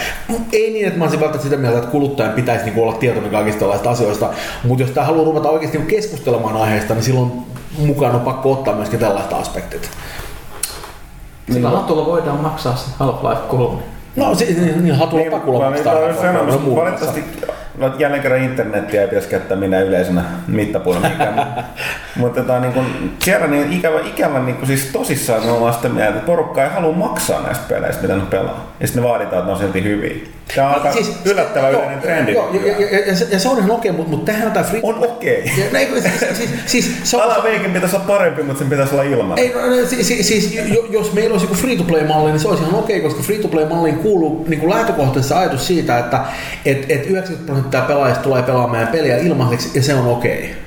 C: Ei niin, että mä olisin välttämättä sitä mieltä, että kuluttajan pitäisi niin kuin olla tietoinen kaikista tällaisista asioista, mutta jos tämä haluaa ruveta oikeasti niin keskustelemaan aiheesta, niin silloin mukaan on pakko ottaa myöskin tällaiset aspektit.
D: Sillä niin, hatulla voidaan maksaa se Half-Life 3.
C: No siis niin, niin hatulla niin, pakulla maksaa.
B: Valitettavasti no, jälleen kerran internettiä ei pitäisi käyttää minä yleisenä mittapuuna mikään. mutta tota, niin kun, siellä niin ikävä, ikävä niin kun, siis tosissaan me ollaan sitä mieltä, että porukka ei halua maksaa näistä peleistä, mitä ne pelaa. Ja sitten ne vaaditaan, että ne on silti hyviä. Tämä on aika siis, yllättävä joo, yleinen trendi. Joo,
C: ja, ja, ja, ja, ja, se on ihan okei, mutta, mutta tähän on tämä free...
B: On okei.
C: Okay. siis, siis, siis,
B: se on, veikin pitäisi olla parempi, mutta sen pitäisi olla ilman.
C: Ei, no, siis, siis, jos meillä olisi joku free-to-play-malli, niin se olisi ihan okei, okay, koska free-to-play-malliin kuuluu niin kuin lähtökohtaisesti ajatus siitä, että et, et 90 prosenttia pelaajista tulee pelaamaan meidän peliä ilmaiseksi, ja se on okei. Okay.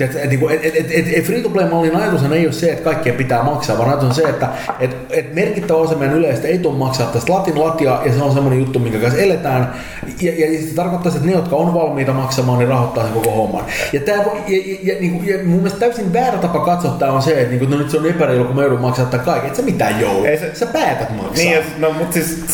C: Et, et, niinku, et, et, et, et free-to-play-mallin ajatushan ei ole se, että kaikkien pitää maksaa, vaan ajatus on se, että et, et merkittävä osa meidän yleistä ei tule maksaa tästä latin latia, ja se on semmoinen juttu, minkä kanssa eletään. Ja, ja se tarkoittaa, että ne, jotka on valmiita maksamaan, niin rahoittaa sen koko homman. Ja, tää, ja, ja, ja, niin ja mun mielestä täysin väärä tapa katsoa tämä on se, että niin no nyt se on epäreilu, kun mä joudun maksaa tämän kaiken. Et sä mitään joudu. Ei se, sä päätät maksaa.
B: Niin, no, mutta siis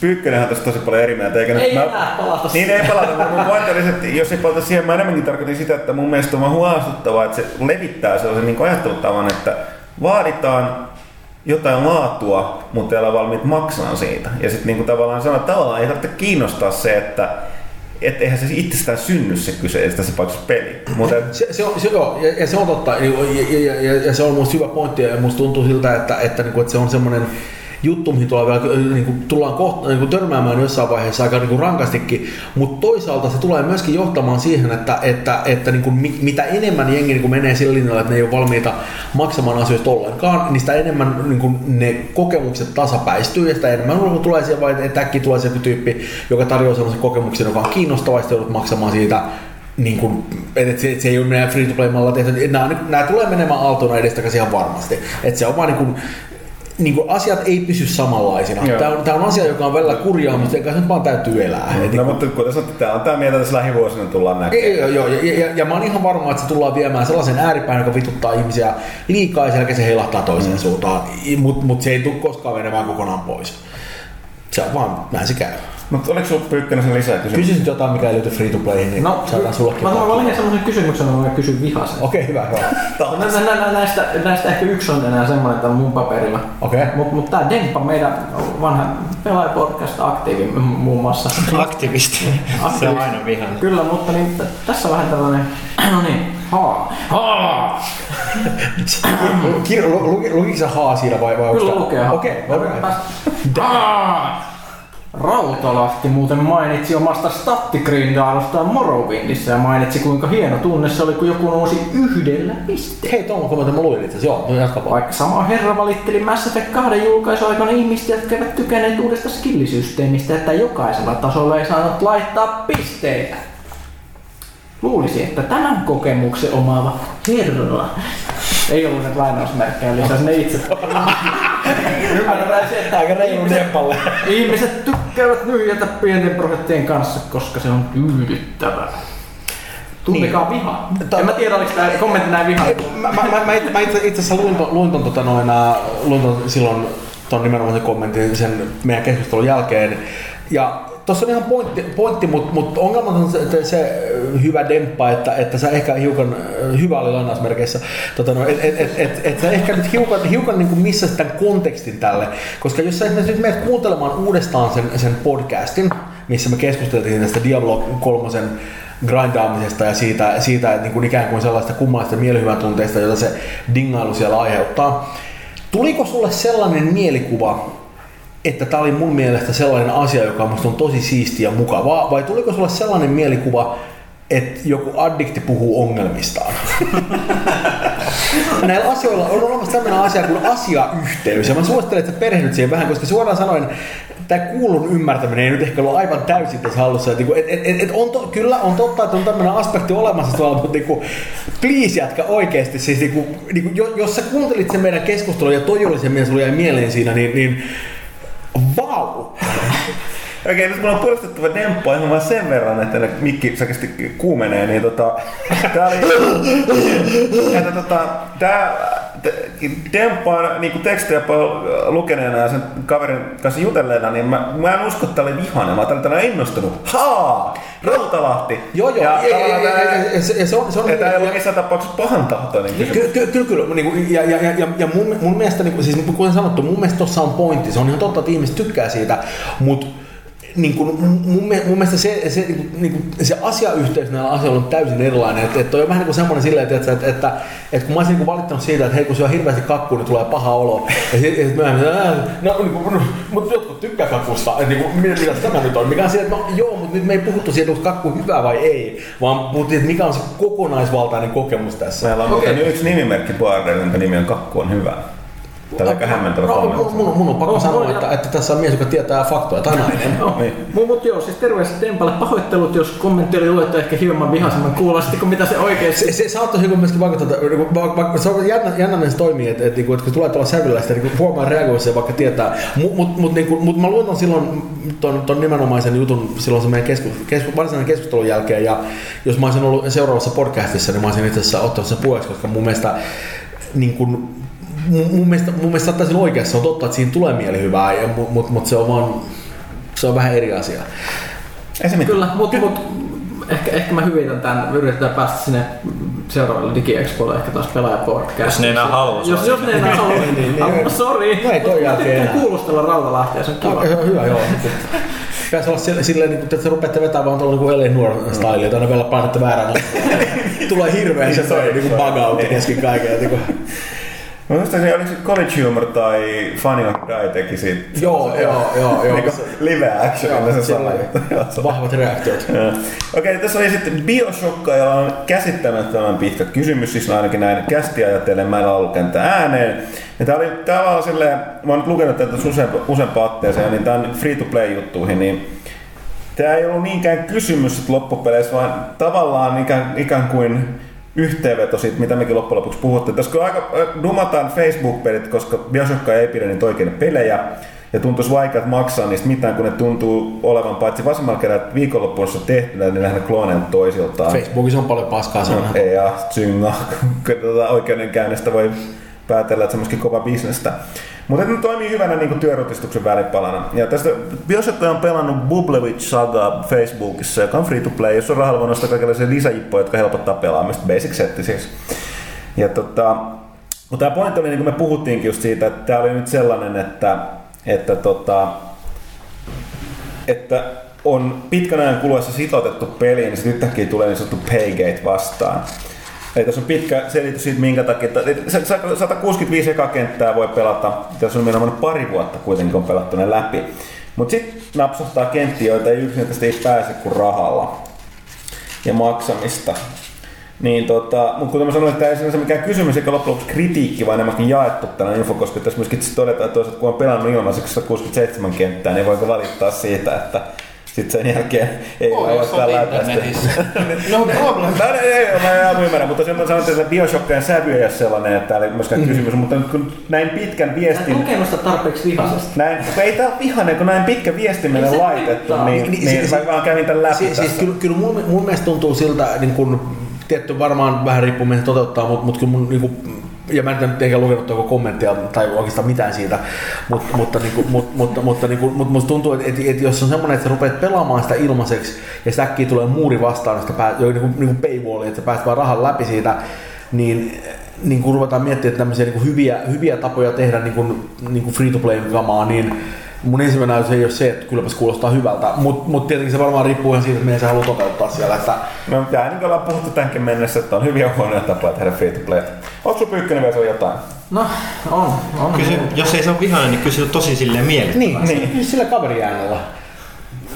B: Pyykkönenhän tässä tosi paljon eri mieltä. Eikä
D: ei nyt, enää mä, palata
B: Niin ei palata, mutta mun pointti oli, että jos ei palata siihen, mä enemmänkin tarkoitin sitä, että mun mielestä on huolestuttavaa, että se levittää sellaisen niin ajattelutavan, että vaaditaan jotain laatua, mutta ei ole valmiit maksamaan siitä. Ja sitten niin tavallaan sanoa, että tavallaan ei tarvitse kiinnostaa se, että et eihän se itsestään synny se kyseessä tässä paikassa peli. Mutta...
C: Se, se, on, se, joo, ja, ja, se on totta, ja, ja, ja, ja, se on musta hyvä pointti, ja musta tuntuu siltä, että, että, että, että se on semmoinen juttu, mihin tullaan, vielä, niin kuin, tullaan kohta, niin kuin törmäämään jossain vaiheessa aika niin kuin rankastikin, mutta toisaalta se tulee myöskin johtamaan siihen, että, että, että niin kuin, mitä enemmän jengi niin kuin menee sillä linjalla, että ne ei ole valmiita maksamaan asioista ollenkaan, niin sitä enemmän niin kuin, ne kokemukset tasapäistyy ja sitä enemmän tulee siihen vai että äkkiä tulee se tyyppi, joka tarjoaa sellaisen kokemuksen, joka on kiinnostava ja joudut maksamaan siitä niin kuin, että se, se ei ole meidän free-to-play-malla tehty. Nämä, nämä tulee menemään aaltona edestakaisin ihan varmasti. Että se on vaan niin kuin, niin kuin asiat ei pysy samanlaisina. Tämä on, tämä on asia, joka on välillä kurjaa, mutta eikä sen vaan täytyy elää.
B: No, no mutta kuten sanottu, tämä on tämä mieltä, että tässä lähivuosina tullaan näkemään.
C: Joo, joo, ja, ja, ja, mä oon ihan varma, että se tullaan viemään sellaisen ääripään, joka vituttaa ihmisiä liikaa ja sen se heilahtaa toiseen mm. suuntaan. Mutta mut se ei tule koskaan menemään kokonaan pois. Se on vaan, näin se käy.
B: Mutta oliko sinulla Pyykkönen sen lisää kysymyksiä?
C: Kysyisit jotain, mikä ei liity free to playhin, niin no, saadaan sullekin.
D: Mä valin sellaisen kysymyksen, mä kysyn vihasen.
C: Okei, okay, hyvä, hyvä.
D: no, nä, nä, nä, näistä, näistä ehkä yksi on enää semmoinen täällä mun paperilla.
C: Okei. Okay.
D: Mutta mut tää Demppa, meidän vanha pelaajapodcast aktiivi muun muassa.
E: Aktivisti. Se on aina vihan.
D: Kyllä, mutta niin, tässä on vähän tällainen, no niin, haa. Haa!
C: Lukiko sä haa siinä vai? vai
D: Kyllä lukee haa.
C: Okei, okay,
D: haa. Rautalahti muuten mainitsi omasta stattigrindailusta Morrowindissä ja mainitsi kuinka hieno tunne se oli, kun joku nousi yhdellä pisteellä.
C: Hei, tuolla kun mä luin itse joo, no jatka
D: Vaikka sama herra valitteli Mass Effect 2 julkaisuaikana ihmistä, jotka eivät tykänneet uudesta skillisysteemistä, että jokaisella tasolla ei saanut laittaa pisteitä. Luulisi, että tämän kokemuksen omaava herra ei ollut nyt lainausmerkkejä, lisäsi ne itse.
C: Neppalle.
D: Ihmiset tykkäävät nyhjätä pienten prosenttien kanssa, koska se on tyydyttävää. Tuntikaa niin. viha. En mä tiedä, oliko tämä kommentti näin viha.
C: Mä, mä, mä, mä itse, itse asiassa luin, luin, ton, tota noin, luin ton silloin ton nimenomaan sen kommentin sen meidän keskustelun jälkeen. Ja tuossa on ihan pointti, pointti mutta mut ongelma on se, se hyvä demppa, että, että sä ehkä hiukan, hyvä oli lainausmerkeissä, tota no, että et, et, et, et sä ehkä nyt hiukan, hiukan niin kuin tämän kontekstin tälle, koska jos sä nyt menet kuuntelemaan uudestaan sen, sen podcastin, missä me keskusteltiin tästä Diablo 3 grindaamisesta ja siitä, siitä että niin kuin ikään kuin sellaista kummallista mielihyvän tunteista, jota se dingailu siellä aiheuttaa. Tuliko sulle sellainen mielikuva, että tämä oli mun mielestä sellainen asia, joka musta on tosi siistiä ja mukavaa, vai tuliko sulle sellainen mielikuva, että joku addikti puhuu ongelmistaan? Näillä asioilla on olemassa tämmöinen asia kuin asiayhteys, ja mä suosittelen, että sä perehdyt siihen vähän, koska suoraan sanoen tämä kuulun ymmärtäminen ei nyt ehkä ole aivan täysin tässä hallussa. Et, niinku, et, et, et on to, kyllä on totta, että on tämmöinen aspekti olemassa tuolla, mutta niinku, please jätkä oikeasti. Siis, niinku, niinku, jos sä kuuntelit sen meidän keskustelun ja toi oli se, mitä sulla jäi mieleen siinä, niin, niin vau!
B: Okei, nyt mulla on puolustettava demppo ihan vaan sen verran, että mikki säkästi kuumenee, niin tota... Tää oli... että tota, tää Demppaan niin tekstejä lukeneena ja sen kaverin kanssa jutelleena, niin mä, mä en usko, että oli vihainen. Mä olin tällä innostunut. Haa! Rautalahti!
C: Joo, joo. Ja, ja, ja, ja, ja, se on, se on,
B: että ei ollut missään tapauksessa pahan tahtoinen
C: niin Kyllä, kyllä, kyllä. Niin, ja, ja, ja, ja mun, mun mielestä, niin, siis kuten sanottu, mun mielestä tuossa on pointti. Se on ihan totta, että ihmiset tykkää siitä, mutta niin kuin, mun, mun mielestä se, se, niin kuin, niin se asiayhteys näillä asioilla on täysin erilainen. Että, että on vähän niin kuin semmoinen silleen, että, että, että, että, että kun mä olisin niin valittanut siitä, että hei kun syö hirveästi kakkua, niin tulee paha olo. Ja sitten sit myöhemmin, no, niin kuin, no, mutta jotkut tykkää kakusta. Että, niin kuin, mitä, mitä tämä nyt on? Mikä on siitä, että no joo, mutta nyt me ei puhuttu siitä, onko kakku hyvä vai ei, vaan puhuttiin, että mikä on se kokonaisvaltainen kokemus tässä.
B: Meillä on okay. yksi nimimerkki Boarder, jonka nimi on Kakku on hyvä. Tämä on aika hämmentävä no,
C: kommentti. Mun, mun on pakko oh, sanoa, että, että, tässä on mies, joka tietää faktoja, tai nainen.
D: no, niin. Mutta joo, siis terveiset Tempalle. Pahoittelut, jos kommentti oli luettu ehkä hieman vihaisemman kuulosti kuin mitä se oikein...
C: Se, se saattaisi joku myöskin vaikuttaa, että vaikka, se on jännä, jännä se toimii, että, että, että, että kun tulee tuolla sävyllä, sitä niin huomaa reagoissa vaikka tietää. Mutta mut, mut, niin mut mä luotan silloin ton, ton nimenomaisen jutun silloin se meidän kesku, kesku, varsinainen keskustelun jälkeen, ja jos mä olisin ollut seuraavassa podcastissa, niin mä olisin itse asiassa ottanut sen puheeksi, koska mun mielestä niin kuin, mun, mielestä, mun mielestä saattaisin oikeassa, on totta, että siinä tulee mielihyvää, mutta mut, mut se on vaan, se on vähän eri asia.
D: Kyllä, mutta mut, ehkä, ehkä mä hyvitän tämän, yritetään päästä sinne seuraavalle DigiExpolle, ehkä taas podcast.
E: Jos ne enää haluaa.
D: Jos, jos ne enää haluaa. niin, niin, niin, Sori.
C: No ei toi jälkeen enää.
D: kuulustella Rautalahtia, se on kiva.
C: No, hyvä, joo. Pitäisi olla silleen, silleen niin että rupeatte vetämään vaan tuolla niin Ellen Nuor style, että aina vielä painatte väärän. Tulee hirveän se toi niin bug out kesken kaiken.
B: Mä muistaakseni, oliko se College Humor tai Funny or Die teki siitä.
C: Joo, joo, joo. joo.
B: niin live action, se sama
C: Vahvat reaktiot.
B: Okei, okay, tässä oli sitten Bioshock, jolla on käsittämättömän pitkä kysymys, siis ainakin näin kästi ajatellen, mä en ollut ääneen. Ja tää oli tavallaan silleen, mä oon nyt lukenut tätä useampaan otteeseen, niin tää on free-to-play-juttuihin, niin Tämä ei ollut niinkään kysymys loppupeleissä, vaan tavallaan ikään, ikään kuin yhteenveto siitä, mitä mekin loppujen lopuksi puhuttiin. Tässä kun aika äh, dumataan Facebook-pelit, koska Bioshock ei pidä niitä oikein pelejä, ja tuntuisi vaikeat maksaa niistä mitään, kun ne tuntuu olevan paitsi vasemmalla kerralla viikonloppuissa tehtynä, niin lähinnä klooneilta toisiltaan.
C: Facebookissa on paljon paskaa.
B: No, ei ja synga. tuota oikeudenkäynnistä voi päätellä, että se on myöskin kova bisnestä. Mutta ne toimii hyvänä niin työrutistuksen välipalana. Ja tästä Bioshock on pelannut Bublevich Saga Facebookissa, joka on free to play, jossa on rahalla voi nostaa kaikenlaisia lisäjippoja, jotka helpottaa pelaamista, basic setti siis. Ja tota, mutta tämä pointti oli, niin kuin me puhuttiinkin just siitä, että tämä oli nyt sellainen, että, että, tota, että on pitkän ajan kuluessa sitoutettu peliin, niin sitten yhtäkkiä tulee niin sanottu paygate vastaan. Eli tässä on pitkä selitys siitä, minkä takia. 165 eka kenttää voi pelata. Tässä on nimenomaan pari vuotta kuitenkin on pelattu ne läpi. Mutta sitten napsahtaa kenttiä, joita ei yksinkertaisesti ei pääse kuin rahalla ja maksamista. Niin tota, mutta kuten mä sanoin, että tämä ei ole mikään kysymys eikä loppujen lopuksi kritiikki, vaan enemmänkin jaettu tällainen info, koska tässä myöskin todetaan, että kun on pelannut ilmaiseksi 167 kenttää, niin voiko valittaa siitä, että sitten sen jälkeen ei voi ottaa läpäistä. no problem. Mä, ei, ei, mä en ymmärrä, mutta sen sanoin, että Bioshockkeen sävy ei ole sellainen, että tämä ei myöskään mm. kysymys, mutta kun näin pitkän viestin...
D: Mä kokenut sitä tarpeeksi vihaisesti.
B: Näin, ei tää ole vihainen, kun näin pitkä viesti meille laitettu, niin, niin, niin, niin, mä vaan kävin tämän läpi siis,
C: siis kyllä, kyllä mun, mun mielestä tuntuu siltä, niin kun, tietty varmaan vähän riippuu miten toteuttaa, mutta, mutta kyllä mun niin kuin, ja mä en nyt ehkä lukenut tuoko kommenttia tai oikeastaan mitään siitä, Mut, mutta, niin kuin, mut, mutta, mutta, niin kuin, mutta musta tuntuu, että, että, että jos on semmoinen, että sä rupeat pelaamaan sitä ilmaiseksi ja sitä äkkiä tulee muuri vastaan, että päät, jo niin kuin, niin kuin paywalli, että sä pääset vaan rahan läpi siitä, niin, niin kun ruvetaan miettimään tämmöisiä niin hyviä, hyviä tapoja tehdä niin kuin, niin kuin free-to-play-kamaa, niin mun ensimmäinen ajatus ei ole se, että kylläpäs kuulostaa hyvältä, mutta mut tietenkin se varmaan riippuu ihan siitä, että miten se haluaa toteuttaa siellä. Että...
B: No, tämä niin kuin ollaan puhuttu tämänkin mennessä, että on hyviä huonoja tapoja tehdä free to play. Onko sulla pyykkönen vielä jotain?
D: No, on. on.
A: Kysy, jos ei se ole vihainen, niin kysy tosi silleen miellyttävästi.
C: Niin, niin. sillä kaveriäänellä.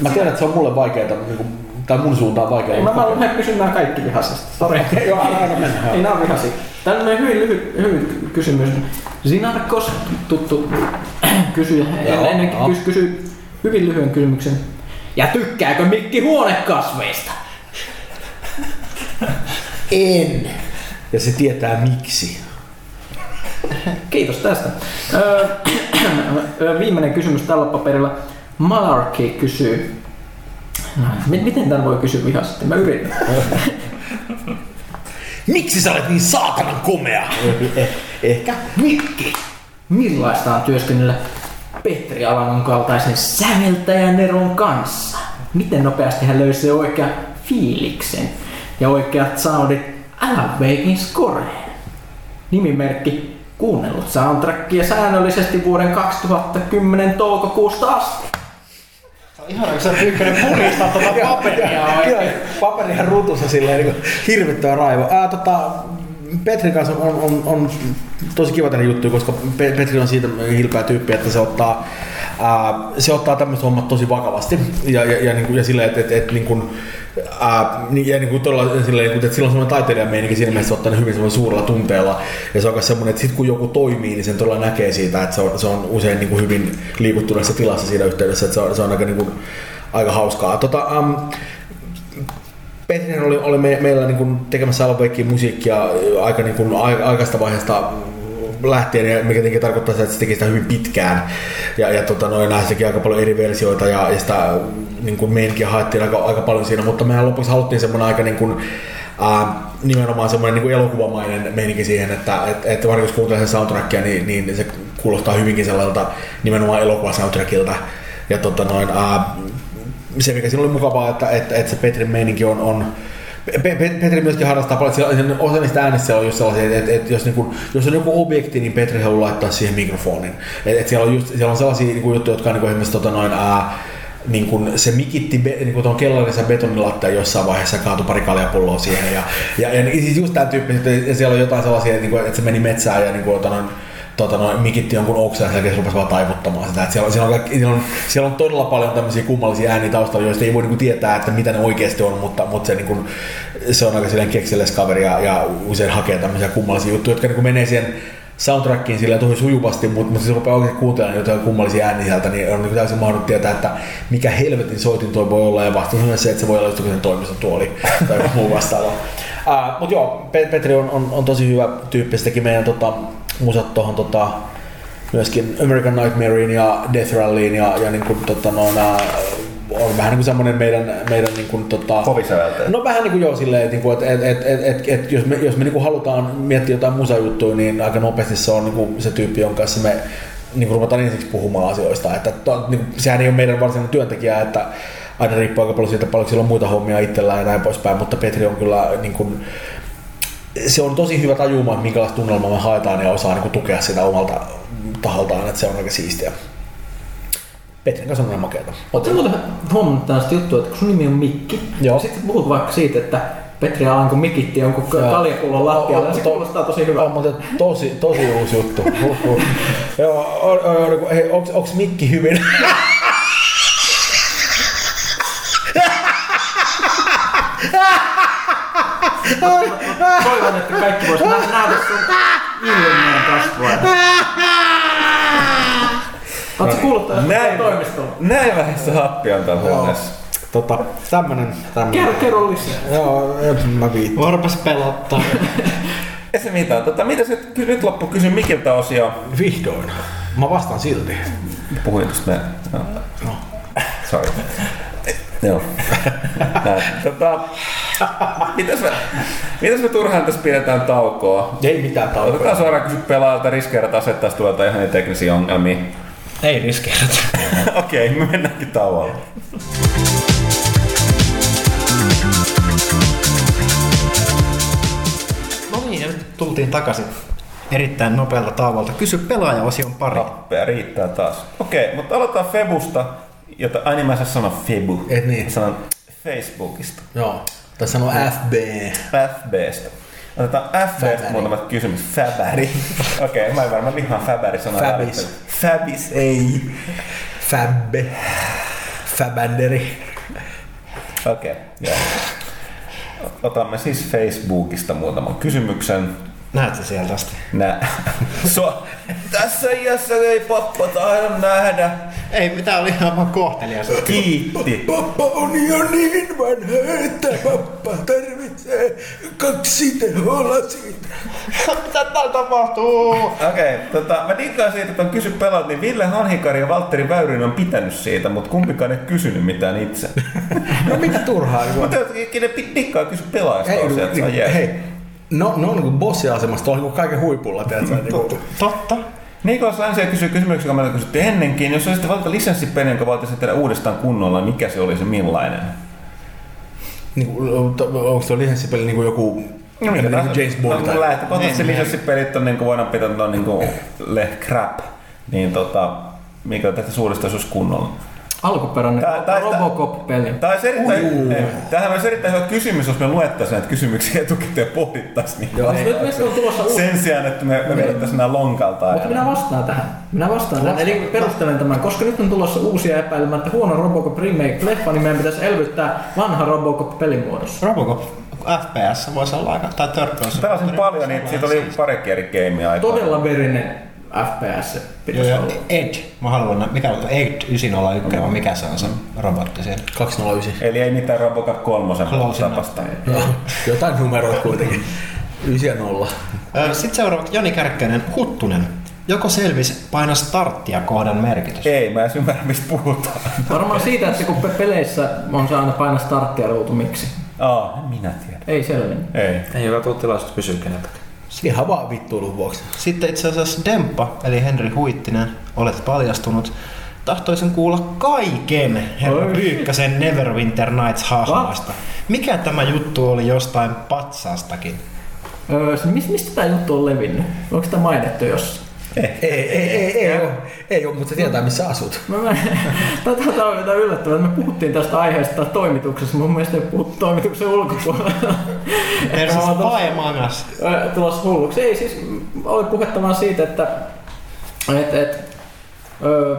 C: Mä tiedän, että se on mulle vaikeaa, niin kuin, tai mun suuntaan vaikeaa.
D: Mä, mä lähden kysymään kaikki vihasesta. Sori.
C: Joo, aina mennä.
D: Ei nää on vihasi. Tällainen hyvin lyhyt, lyhyt kysymys. Sinarkos, tuttu kysyjä, ennenkin kysy, kysy hyvin lyhyen kysymyksen. Ja tykkääkö Mikki huonekasveista?
C: En. Ja se tietää miksi.
D: Kiitos tästä. Öö, viimeinen kysymys tällä paperilla. Malarkey kysyy. M- miten tämän voi kysyä vihasti? Mä yritän.
C: Miksi sä olet niin saatanan komea? Eh, ehkä.
D: Mikki, millaista on työskennellä Petri Alangon kaltaisen säveltäjän Neron kanssa? Miten nopeasti hän löysi se oikea fiiliksen ja oikeat soundit Alan Wakein scoreen? Nimimerkki kuunnellut soundtrackia säännöllisesti vuoden 2010 toukokuusta asti.
A: Ihana, kun sä pyykkönen puristaa tuota paperia
C: Kyllä, paperihan ruutussa silleen niin hirvittävä raivo. Ää, tota, Petrin kanssa on, on, on tosi kiva tehdä juttuja, koska Pe- Petri on siitä hilpeä tyyppi, että se ottaa, ää, se ottaa tämmöiset hommat tosi vakavasti ja, ja, ja, niin kuin, ja silleen, että et, et, niin kuin, ää, ja niin kuin todella silleen, että sillä on semmoinen taiteilijameininki siinä mielessä, ottaa hyvin semmoinen suurella tunteella ja se on myös semmoinen, että sit kun joku toimii, niin sen todella näkee siitä, että se on, se on usein niin kuin hyvin liikuttuneessa tilassa siinä yhteydessä, että se on, se on aika, niin kuin, aika hauskaa. Tota, um, Petrinen oli, oli me, meillä niin kuin tekemässä Wakein musiikkia aika niin kuin, aikaista vaiheesta lähtien, mikä tietenkin tarkoittaa että se teki sitä hyvin pitkään. Ja, ja tota, noin, teki aika paljon eri versioita ja, ja sitä niin kuin meininkiä haettiin aika, aika paljon siinä, mutta mehän lopuksi haluttiin semmoinen aika niin kuin, ää, nimenomaan semmoinen niin elokuvamainen meininki siihen, että et, et varsinkin jos kuuntelee sen soundtrackia, niin, niin se kuulostaa hyvinkin sellaiselta nimenomaan elokuvasoundtrackilta. Ja tota noin, ää, se mikä siinä oli mukavaa, että, että, että se Petrin meininki on, on Pe- Pe- Petri myöskin harrastaa paljon, siellä- osa niistä äänistä on just sellaisia, että, että jos, niin kuin, jos on joku objekti, niin Petri haluaa laittaa siihen mikrofonin. Että, että siellä, on just, siellä on sellaisia niin kuin juttuja, jotka on niin kuin esimerkiksi tota noin, ää, niin kuin se mikitti be, niin kuin tuon kellarissa betonilatteen jossain vaiheessa kaatui pari kaljapulloa siihen. Ja, ja, ja niin siis just tämän tyyppiset, ja siellä on jotain sellaisia, niin että se meni metsään ja niin kuin, tota noin, tota, noin, mikitti jonkun oksan ja se rupesi vaan taivuttamaan sitä. Et siellä, on, siellä, on siellä, on, siellä on todella paljon tämmöisiä kummallisia ääniä taustalla, joista ei voi niinku tietää, että mitä ne oikeasti on, mutta, mutta se, niinku, se on aika silleen kekselles kaveri ja, ja usein hakee tämmöisiä kummallisia juttuja, jotka niinku menee siihen soundtrackiin silleen tosi sujuvasti, mutta, mutta siis rupeaa oikein kuuntelemaan jotain kummallisia ääniä sieltä, niin on niin täysin mahdollista tietää, että mikä helvetin soitin toi voi olla, ja vastaus on se, että se voi olla sen toimistotuoli tai muu vastaava. Uh, mutta joo, Pe- Petri on, on, on, tosi hyvä tyyppi, se teki meidän tota, musat tuohon tota, myöskin American Nightmarein ja Death Rallyin ja, ja niin kuin, tota, no, nää, on vähän niin kuin semmoinen meidän, meidän niin kuin, tota. No vähän niin kuin joo silleen, että, niinku, että et, et, et, et, et, jos me, jos me niin kuin halutaan miettiä jotain musajuttuja, niin aika nopeasti se on niin kuin se tyyppi, jonka kanssa me niin kuin ruvetaan ensiksi puhumaan asioista. Että, to, niin kuin, sehän ei ole meidän varsinainen työntekijä, että aina riippuu aika paljon siitä, paljonko sillä on muita hommia itsellään ja näin poispäin, mutta Petri on kyllä niin kuin, se on tosi hyvä tajumaan, että minkälaista tunnelmaa me haetaan ja osaa niin tukea sitä omalta taholtaan, että se on aika siistiä. Petrin kanssa on aina makeata.
D: Oletko muuten huomannut tällaista juttua, että kun sun nimi on Mikki,
C: Joo.
D: sitten puhut vaikka siitä, että Petri Alanko mikitti jonkun kaljapullon lattialla, se kuulostaa tosi hyvältä.
C: On muuten tosi, tosi uusi juttu. Joo, on, on, on, hei, onks, onks mikki hyvin?
D: Toivon, että kaikki vois nä- nähdä sun ilmeen kasvua. Oletko kuullut tästä
B: Näin,
D: toimistolla?
B: näin vähäistä happia on täällä huoneessa.
C: tota, tämmönen, tämmönen.
D: Kerro, kerro lisää.
C: Joo, en mä viittaa.
A: Varpas pelottaa.
B: Ei se mitään. Tota, mitä se nyt loppu kysyn Mikiltä osio?
C: Vihdoin. Mä vastaan silti.
B: Puhuin tuosta me... No. Sorry. Joo. Näin. Tota, mitäs me, mitäs me turhaan tässä pidetään taukoa?
C: Ei mitään taukoa.
B: Otetaan suoraan kysy pelaajalta riskeerat asettaa tulee ihan teknisiä ongelmia.
A: Ei riskeerata.
B: Okei, me mennäänkin tauolle.
A: No niin, ja nyt tultiin takaisin. erittäin nopealta tauolta. Kysy pelaajaosion pari.
B: Rappea riittää taas. Okei, mutta aloitetaan Febusta, jota aina mä en saa sanoa Febu.
C: Et niin.
B: Mä sanon Facebookista.
C: Joo. Tai sanoo FB.
B: FBstä. Otetaan FBstä
C: Fabäri.
B: muutamat kysymys. Fabäri. Okei, okay, mä en varmaan vihaan Fabäri sanaa.
C: Fabis.
B: Fabis, ei.
C: Fabbe. Fabanderi.
B: Okei, okay, joo. Otamme siis Facebookista muutaman kysymyksen.
A: Näetkö sieltä asti?
B: Nä. So, tässä iässä ei pappa taida nähdä.
A: Ei, mitä oli ihan vaan kohtelias.
B: Kiitti.
C: Pappa on jo niin vanha, että pappa tarvitsee kaksi teholasit.
A: mitä täällä tapahtuu?
B: Okei, okay, tota, mä diggaan siitä, että on kysy pelaat, niin Ville Hanhikari ja Valtteri Väyrynen on pitänyt siitä, mutta kumpikaan ei kysynyt mitään itse.
C: No mitä turhaa?
B: mutta ne diggaa kysy pelaajasta
C: Hei, niin, hei. No, ne on niin bossiasemassa tuolla niin kaiken huipulla, tiedätkö? Niin kuin,
A: Totta.
B: Nikolas Länsiä kysyy kysymyksen, joka meillä kysyttiin ennenkin. Jos olisitte valita lisenssipeli, jonka valtaisitte tehdä uudestaan kunnolla, niin mikä se olisi millainen?
C: niin kuin, onko tuo lisenssipeli niin kuin joku
B: No,
C: niin kuin James Bond?
B: No,
C: tai-
B: lähtökohtaisesti
A: Niin,
B: lisenssipelit on niin kuin voidaan pitää no, niin kuin le crap. Niin tota, mikä tästä suurista olisi kunnolla.
D: Alkuperäinen
B: Tää- tää-
D: Robocop-peli.
B: Tämä olisi erittäin, ei, tämähän olisi erittäin hyvä kysymys, jos me luettaisiin näitä kysymyksiä etukäteen ja pohdittaisiin niitä.
C: Joo.
D: Nyt meistä on tulossa uusi.
B: Sen sijaan, että me, me vedettäisiin nämä lonkalta.
D: Mutta minä vastaan tähän. Minä vastaan tähän. Eli perustelen tämän, koska nyt on tulossa uusia epäilemättä huono Robocop remake-leffa, niin meidän pitäisi elvyttää vanha Robocop pelimuodossa.
A: Robocop FPS voisi olla aika, tai third person.
B: Pelasin paljon, niin siitä oli parikin eri gameja aikaa.
D: Todella verinen FPS se pitäisi
A: joo.
D: olla.
A: Edge. Mä haluan, mikä on Edge 901, vai mikä se on se robotti siellä?
C: 209.
B: Eli ei mitään Robocop 3
A: Close
B: tapasta.
C: Joo, Jotain numeroita kuitenkin. 9 ja 0.
A: Sitten seuraavaksi Joni Kärkkäinen, Huttunen. Joko selvis paina starttia kohdan merkitys?
B: Ei, mä en ymmärrä, mistä puhutaan.
D: Varmaan siitä, että kun pe- peleissä on se aina paina starttia ruutu, miksi?
B: Aa, en minä tiedän.
D: Ei selvinnyt.
B: Ei.
E: Ei ole tullut tilaisuus kysyä keneltäkään.
C: Ihan vaan vittuilun vuoksi.
A: Sitten itse asiassa Demppa, eli Henri Huittinen, olet paljastunut. Tahtoisin kuulla kaiken herra. Pyykkäsen Neverwinter Nights hahmoista. Mikä tämä juttu oli jostain patsaastakin?
D: Öö, se- mis- mistä tämä juttu on levinnyt? Onko tämä mainittu jossain?
C: Ei, ei, ei, ei, ei, ole, ei ole, mutta se tietää missä asut.
D: Mä, mä, tämä on jotain yllättävää. Me puhuttiin tästä aiheesta toimituksessa. Mun mielestä ei puhuttu toimituksen ulkopuolella.
A: Versus
D: tulossa- ö, tulossa hulluksi. Ei siis, oli puhetta vaan siitä, että et, et, ö,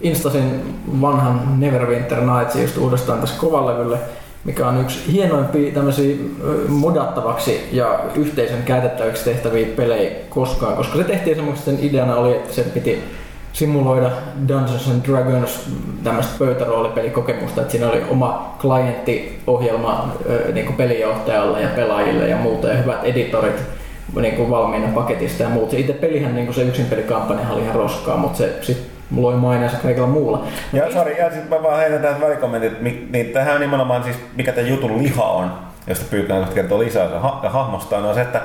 D: instasin vanhan Neverwinter Nightsin just uudestaan tässä kovalevylle, mikä on yksi hienoimpia tämmöisiä modattavaksi ja yhteisön käytettäväksi tehtäviä pelejä koskaan, koska se tehtiin semmoista, sen ideana oli, että sen piti simuloida Dungeons and Dragons tämmöistä pöytäroolipelikokemusta, että siinä oli oma klienttiohjelma niin kuin pelijohtajalle ja pelaajille ja muuta ja hyvät editorit niin kuin valmiina paketista ja muut. Se itse pelihän niin kuin se yksin pelikampanja oli ihan roskaa, mutta se sitten loi maineensa kaikilla muulla.
B: Ja sori, ja sitten mä vaan heitän tähän välikommentit, niin tähän on nimenomaan siis, mikä tämän jutun liha on, josta Pyykkönen kohta kertoo lisää se ha- hahmostaan, on se, että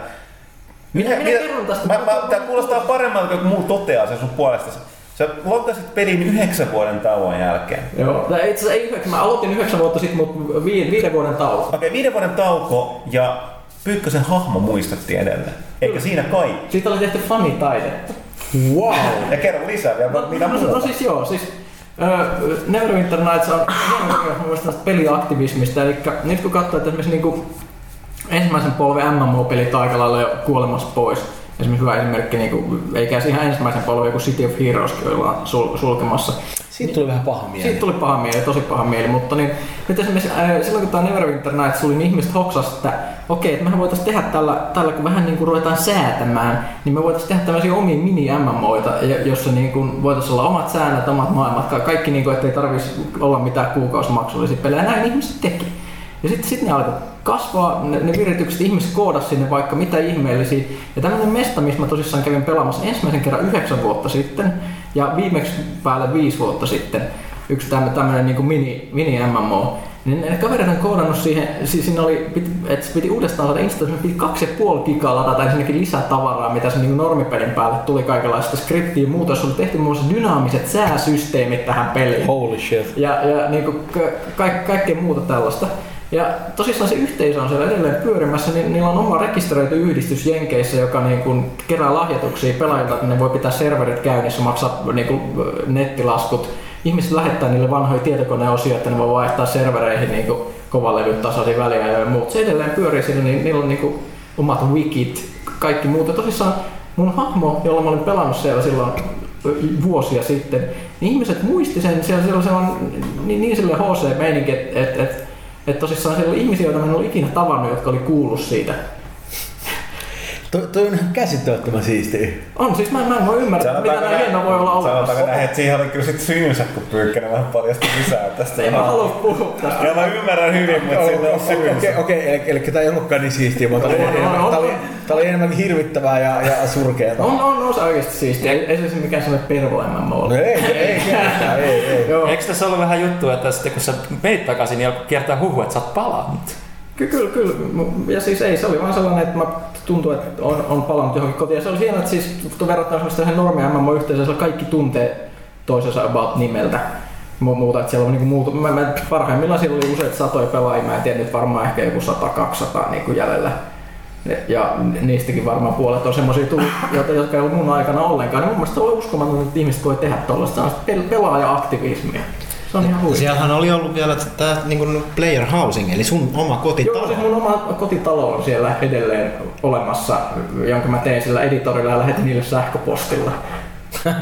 D: Minä- minä kerron tästä.
B: Mä, mä, tää kuulostaa paremmalta, kun muu toteaa sen sun puolesta. Sä loggasit pelin yhdeksän vuoden tauon jälkeen.
D: Joo, tai itse asiassa ei yhdeksän, mä aloitin yhdeksän vuotta sitten, mutta vi, viiden vuoden tauko.
B: Okei, okay, viiden vuoden tauko ja Pyykkösen hahmo muistettiin edelleen. Eikä siinä kaikki.
D: Siitä oli tehty fanitaidetta.
C: Wow!
B: Ja kerro lisää vielä,
D: No,
B: mitä
D: no,
B: muuta.
D: no siis joo, siis uh, Neverwinter Nights on hieno peliaktivismista, eli nyt kun katsoo, että esimerkiksi niinku ensimmäisen polven MMO-pelit aika lailla jo kuolemassa pois, esimerkiksi hyvä esimerkki, niinku, eikä se ihan ensimmäisen polven joku City of Heroes, ollaan sul, sulkemassa.
C: Siitä tuli vähän paha mieli.
D: Siitä tuli paha mieli, tosi paha mieli, mutta niin, nyt esimerkiksi ää, silloin kun tämä Neverwinter Nights tuli, niin ihmiset hoksas, että okei, että mehän voitaisiin tehdä tällä, tällä, kun vähän niin kuin ruvetaan säätämään, niin me voitaisiin tehdä tämmöisiä omia mini-MMOita, jo- jossa niin kuin voitaisiin olla omat säännöt, omat maailmat, ka- kaikki niin kuin, ettei tarvitsisi olla mitään kuukausimaksullisia pelejä, näin ihmiset teki. Ja sitten sit ne alkoi kasvaa, ne, ne viritykset, ihmiset koodas sinne vaikka mitä ihmeellisiä. Ja tämmöinen mesta, missä mä tosissaan kävin pelaamassa ensimmäisen kerran yhdeksän vuotta sitten ja viimeksi päälle viisi vuotta sitten, yksi tämmöinen niin mini, mini MMO, niin ne kaverit on koodannut siihen, siis siinä oli, että se piti uudestaan saada installa, piti kaksi ja puoli gigaa ladata ensinnäkin lisää tavaraa, mitä se niin normipelin päälle tuli kaikenlaista skriptiä ja muuta, se oli tehty muun muassa dynaamiset sääsysteemit tähän peliin
C: Holy shit.
D: ja, ja niin kuin ka- kaikkea muuta tällaista. Ja tosissaan se yhteisö on siellä edelleen pyörimässä, niin niillä on oma rekisteröity yhdistys Jenkeissä, joka niin kuin kerää lahjoituksia pelaajilta, että ne voi pitää serverit käynnissä, maksaa niin kuin nettilaskut. Ihmiset lähettää niille vanhoja tietokoneosia, että ne voi vaihtaa servereihin niin kovalevyt tasaisin väliä ja muut. Se edelleen pyörii siellä, niin niillä on niin kuin omat wikit, kaikki muut. Ja tosissaan mun hahmo, jolla mä olin pelannut siellä silloin vuosia sitten, niin ihmiset muisti sen, siellä, siellä, siellä on niin, niin sille HC-meininki, että et, et, et tosissaan siellä oli ihmisiä, joita mä en ollut ikinä tavannut, jotka oli kuullut siitä.
C: Toi, toi on ihan käsittämättömän siistiä.
D: On, siis mä, mä en voi ymmärtää, mitä näin hienoa voi olla olemassa.
B: Sanotaanko näin, että siihen oli kyllä sit syynsä, kun Pyykkönen vähän paljasti lisää tästä.
D: En mä halua puhua tästä.
B: Ja mä ymmärrän hyvin, mutta siinä on syynsä.
C: Okei, okei, eli, eli tää ei ollutkaan niin siistiä, mutta tää oli,
D: On, on,
C: enemmän,
D: on.
C: tää oli, tää oli enemmänkin hirvittävää ja, ja surkeeta.
D: On, on osa oikeasti siistiä. Ei, ei se mikään sellainen pervo MMO
C: No
D: ole.
C: ei, ei, ei, ei, ei.
E: Eikö tässä ollut vähän juttu, että sitten kun sä meit takaisin, niin kiertää huhu, että sä oot palannut?
D: Kyllä, kyllä. Ja siis ei, se oli vaan sellainen, että mä tuntuu, että on, on palannut johonkin kotiin. Ja se oli hienoa, että siis verrattuna esimerkiksi tähän normi MMO-yhteisöön, siellä kaikki tuntee toisensa about nimeltä. Mu- muuta, että siellä on niinku muuta. Mä, mä, parhaimmillaan siellä oli useita satoja pelaajia, mä en tiedä nyt varmaan ehkä joku 100-200 niinku jäljellä. Ja niistäkin varmaan puolet on semmoisia tullut, jotka ei ollut mun aikana ollenkaan. Niin mun mielestä on uskomaton, että ihmiset voi tehdä tuollaista pel- pelaaja-aktivismia. Se on ihan huikea.
A: Siellähän oli ollut vielä tämä niin player housing, eli sun oma
D: Joo,
A: kotitalo.
D: siis mun oma kotitalo on siellä edelleen olemassa, jonka mä tein sillä editorilla ja lähetin niille sähköpostilla.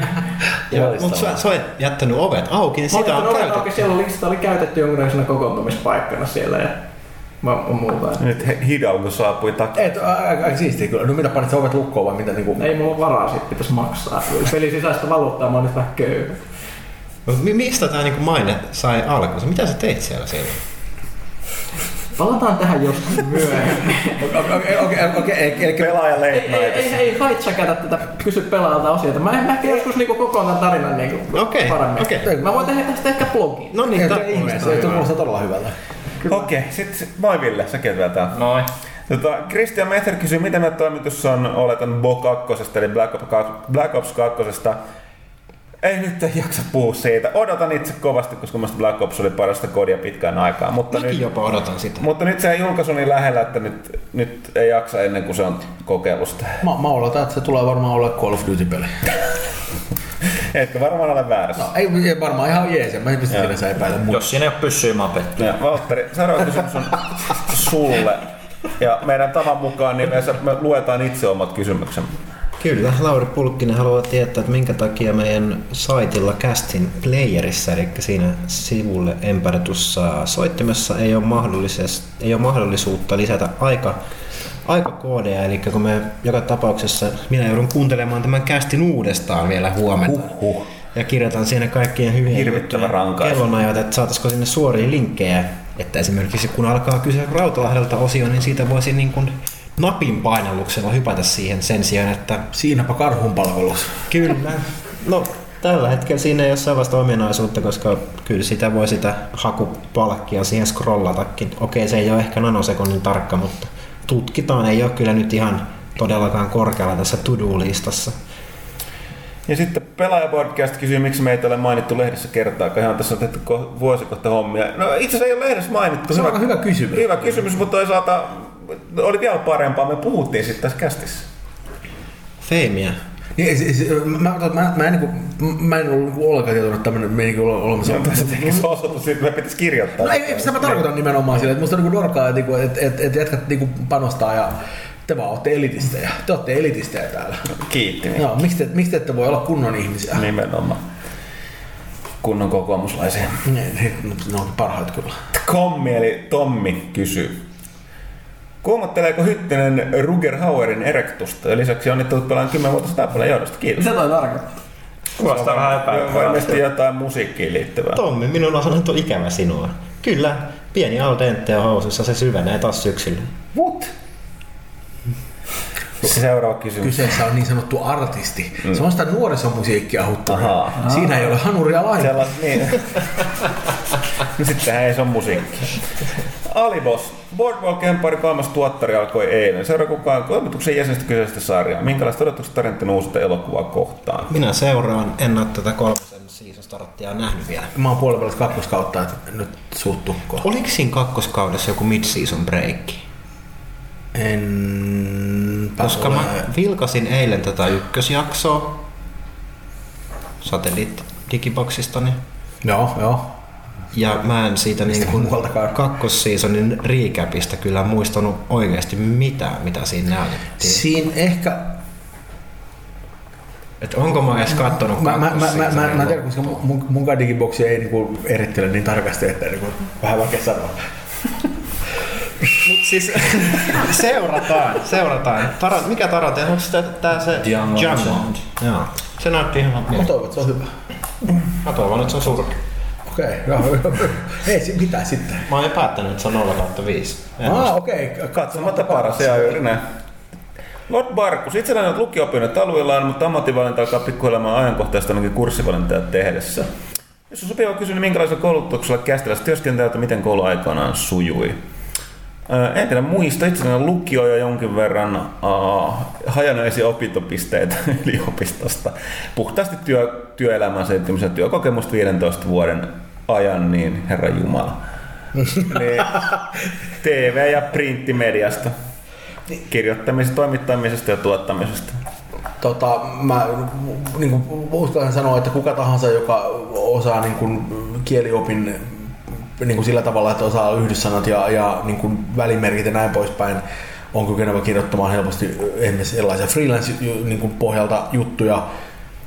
A: Ja, mutta sä, sä oot jättänyt ovet auki, niin
D: Mä
A: sitä on käytetty.
D: auki, siellä oli, sitä oli käytetty jonkinlaisena kokoontumispaikkana siellä ja mä, mä muuta.
B: Nyt Hidalgo saapui takaisin.
C: Ei, aika, siistiä kyllä. No mitä panit sä ovet lukkoon vai mitä niinku...
D: Ei mulla varaa, siitä pitäisi maksaa. Pelin sisäistä valuuttaa, mä oon nyt vähän köyhä.
A: Mi- Mistä tämä niinku maine sai alkunsa? Mitä sä teit siellä silloin?
D: Palataan tähän joskus myöhemmin.
C: Okei, okei, okei,
B: Pelaaja late
D: ei, ei, ei, ei hijackata tätä kysy pelaajalta osioita. Mä, mä ehkä joskus niinku kokoon tämän tarinan niinku
A: Okei,
D: paremmin.
A: okei.
D: Mä voin tehdä tästä ehkä blogin.
A: No niin, tää
C: ihmeessä, se kuulostaa todella hyvältä.
B: Okei, sitten moi Ville, sä vielä täällä.
E: Noin.
B: Tota, Christian Meter kysyy, miten me toimitus on, oletan Bo 2, eli Black Ops 2, Black Ops 2. Ei nyt ei jaksa puhua siitä. Odotan itse kovasti, koska mielestä Black Ops oli parasta kodia pitkään aikaa. Mutta
A: Mäkin
B: nyt,
A: jopa odotan sitä.
B: mutta nyt se julkaisu on niin lähellä, että nyt, nyt ei jaksa ennen kuin se on kokeilusta.
C: Mä, mä oletan, että se tulee varmaan olla Call of Duty-peli.
B: Etkö varmaan ole väärässä.
C: No, ei, ei varmaan ihan jees, en mä mistä
B: Joo.
C: siinä sä epäile. Mutta
E: Jos siinä ei ole pyssyä, mä.
B: Ja Valtteri, seuraava kysymys on sulle. Ja meidän tavan mukaan niin me, me luetaan itse omat kysymyksemme.
A: Kyllä, Lauri Pulkkinen haluaa tietää, että minkä takia meidän saitilla Castin Playerissa, eli siinä sivulle empärätussa soittimessa ei ole, ei ole mahdollisuutta lisätä aika, aikakoodeja, eli kun me joka tapauksessa, minä joudun kuuntelemaan tämän castin uudestaan vielä huomenna.
B: Huh.
A: Ja kirjoitan siinä kaikkien hyvien
B: Hirvittävä rankaisu.
A: kellonajat, että saataisiko sinne suoria linkkejä, että esimerkiksi kun alkaa kysyä Rautalahdelta osio, niin siitä voisi niin kuin napin painalluksella hypätä siihen sen sijaan, että
C: siinäpä karhun palvelus.
A: Kyllä. No, tällä hetkellä siinä ei ole sellaista ominaisuutta, koska kyllä sitä voi sitä hakupalkkia siihen scrollatakin. Okei, se ei ole ehkä nanosekunnin tarkka, mutta tutkitaan. Ei ole kyllä nyt ihan todellakaan korkealla tässä to-do-listassa.
B: Ja sitten Pelaajapodcast kysyy, miksi meitä ei ole mainittu lehdessä kertaakaan. Ihan tässä on tehty ko- vuosikohta hommia. No itse asiassa ei ole lehdessä mainittu.
C: Se on aika hyvä kysymys.
B: Hyvä kysymys, mutta toisaalta oli vielä parempaa. Me puhuttiin sitten tässä kästissä.
A: Feimiä.
C: Niin, mä, mä, mä, mä, en, niin kuin, mä en ollut niin ollenkaan tietoinen, että tämmöinen meininki on olemassa.
B: Se on tässä ehkä se osoitus, että me pitäisi kirjoittaa.
C: No ei, ei, sitä mä tarkoitan nimenomaan sillä, että musta on niin dorkaa, että, niinku, että, että, että jätkät niin panostaa ja te vaan olette elitistejä. Te olette elitistejä täällä.
B: Kiitti. Niin.
C: No, miksi te, miksi te ette voi olla kunnon ihmisiä?
B: Nimenomaan. Kunnon kokoomuslaisia.
C: Ne, ne, ne on parhaat kyllä.
B: Kommi eli Tommi kysyy. Kuumotteleeko Hyttinen Ruger Hauerin erektusta? Ja lisäksi onnittelut pelaan 10 vuotta Tapalan johdosta. Kiitos.
D: Mitä toi tarkoittaa?
E: Kuulostaa vähän
B: Varmasti
E: epäilyttävältä.
B: jotain musiikkiin liittyvää.
A: Tommi, minun on sanottu ikävä sinua. Kyllä, pieni al dente on housussa, se syvenee taas syksyllä.
B: What? Seuraava kysymys.
C: Kyseessä on niin sanottu artisti. Mm. Se on sitä nuorisomusiikkia hutturia.
B: Ahaa.
C: Siinä ei ole hanuria lainkaan.
B: Sellas, niin. no sittenhän ei se on musiikki. Alibos. Boardwalk Empire kolmas tuottari alkoi eilen. Seuraa kukaan toimituksen jäsenistä kyseistä sarjaa. Minkälaiset odotukset tarinoiden uusista elokuvaa kohtaan?
A: Minä seuraan, en ole tätä kolmosen season starttia nähnyt vielä.
C: Mä oon puolivälissä kakkoskautta, että nyt suht tukkoa.
A: Oliko siinä kakkoskaudessa joku mid-season break?
C: En...
A: Koska mä vilkasin eilen tätä ykkösjaksoa satelliitti digiboksistani.
C: Joo, joo.
A: Ja mä en siitä niin kuin kakkosseasonin recapista kyllä muistanut oikeasti mitään, mitä siinä näytettiin.
C: Siinä ehkä...
A: Et onko mä edes kattonut
C: Mä, mä, mä, mä, mä, mä en
A: kakkosseasonin
C: tiedä, koska mun, mun digiboksi ei niinku erittele niin tarkasti, että niinku, vähän vaikea sanoa.
A: Mut siis seurataan, seurataan. Tara, mikä Tarante? Onko sitä tää se
E: Django.
A: Joo. Se näytti ihan
C: Mä
A: hyvältä.
C: toivon, että se on hyvä.
A: Mä toivon, että se on surkea.
C: Okei, joo. Ei mitä sitten?
A: Mä oon jo päättänyt, että se on 0 kautta 5.
C: Ah, okei.
B: Katsomatta paras, ja juuri näin. Lord Barkus, itselläni on lukio-opinnot alueellaan, mutta ammattivalinta alkaa pikkuhiljaa ajankohtaista ainakin kurssivalintaa tehdessä. Jos on sopiva kysyä, niin minkälaisella koulutuksella käsitellään työskentelyä, miten koulu aikanaan sujui? En tiedä muista, itselläni on lukio ja jonkin verran uh, hajanaisia opintopisteitä yliopistosta. Puhtaasti työ, työelämän seitsemisen työkokemusta 15 vuoden ajan, niin herra Jumala. niin, TV- ja printtimediasta. Kirjoittamisesta, toimittamisesta ja tuottamisesta.
C: Tota, mä niin kuin, uskallan sanoa, että kuka tahansa, joka osaa niin kuin, kieliopin niin kuin sillä tavalla, että osaa yhdyssanat ja, ja niin kuin, välimerkit ja näin poispäin, on kykenevä kirjoittamaan helposti esimerkiksi erilaisia freelance-pohjalta juttuja.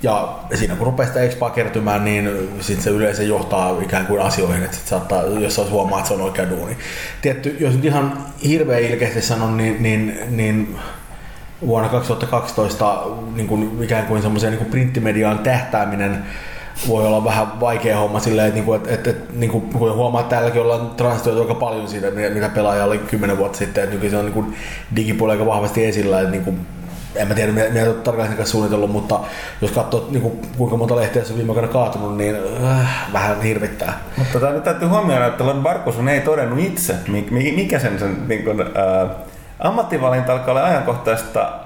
C: Ja siinä kun rupeaa sitä expaa kertymään, niin sit se yleensä johtaa ikään kuin asioihin, että sit saattaa, jos olisi huomaa, että se on oikea duuni. Tietty, jos nyt ihan hirveän ilkeästi sanon, niin, niin, niin vuonna 2012 niin kuin ikään kuin semmoiseen niin kuin printtimediaan tähtääminen voi olla vähän vaikea homma silleen, että, niin kuin, että, että, että niin kuin, kun huomaa, että täälläkin ollaan transitoitu aika paljon siitä, mitä pelaaja oli kymmenen vuotta sitten, että nykyisin on niin kuin digipuoli aika vahvasti esillä, että niin kuin, en mä tiedä, mitä mitä olet tarkalleen kanssa suunnitellut, mutta jos katsoo niin kuin, kuinka monta lehteä se on viime aikoina kaatunut, niin äh, vähän hirvittää.
B: Mutta nyt täytyy huomioida, että Barkus ei todennut itse, mi- mi- mikä sen, sen niin kuin, ää, ammattivalinta alkaa olla ajankohtaista.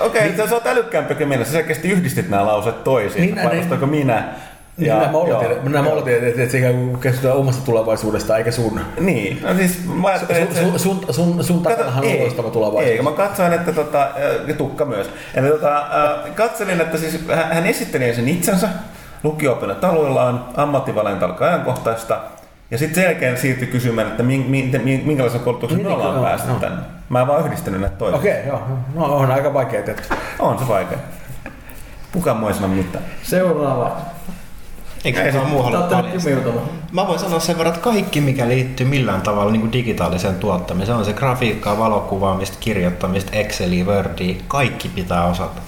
B: Okei, okay, sä oot älykkäämpikin mielessä, sä selkeästi yhdistit nämä lauset toisiin.
C: Minä-
B: Vaikustaako minä?
C: Ja, niin, mä oletin,
B: joo,
C: minä
B: joo.
C: oletin, että, että se ikään kuin keskustellaan omasta tulevaisuudesta, eikä sun.
B: Niin, no siis mä ajattelin, että
C: Sun, sun, sun, sun takanahan on
B: ei,
C: loistava tulevaisuus.
B: Ei, mä katsoin, että tota, ja tukka myös. Eli tota, äh, katselin, että siis hän esitteli sen itsensä, lukio-opinnot alueellaan, ammattivalinta alkaa ajankohtaista, ja sitten sen jälkeen siirtyi kysymään, että min, min, min, minkälaisen koulutuksen
C: Niin,
B: me ollaan
C: joo,
B: päästy
C: joo.
B: tänne. Mä en vaan yhdistänyt näitä toisiin.
C: Okei, joo. No on aika vaikea tehty.
B: On se vaikea. Kukaan muu ei sano mitään.
D: Seuraava.
A: Eikö kukaan muu halua. Mä voin sanoa sen verran, että kaikki mikä liittyy millään tavalla niin kuin digitaaliseen tuottamiseen, on se grafiikkaa, valokuvaamista, kirjoittamista, Exceliä, Wordia, kaikki pitää osata.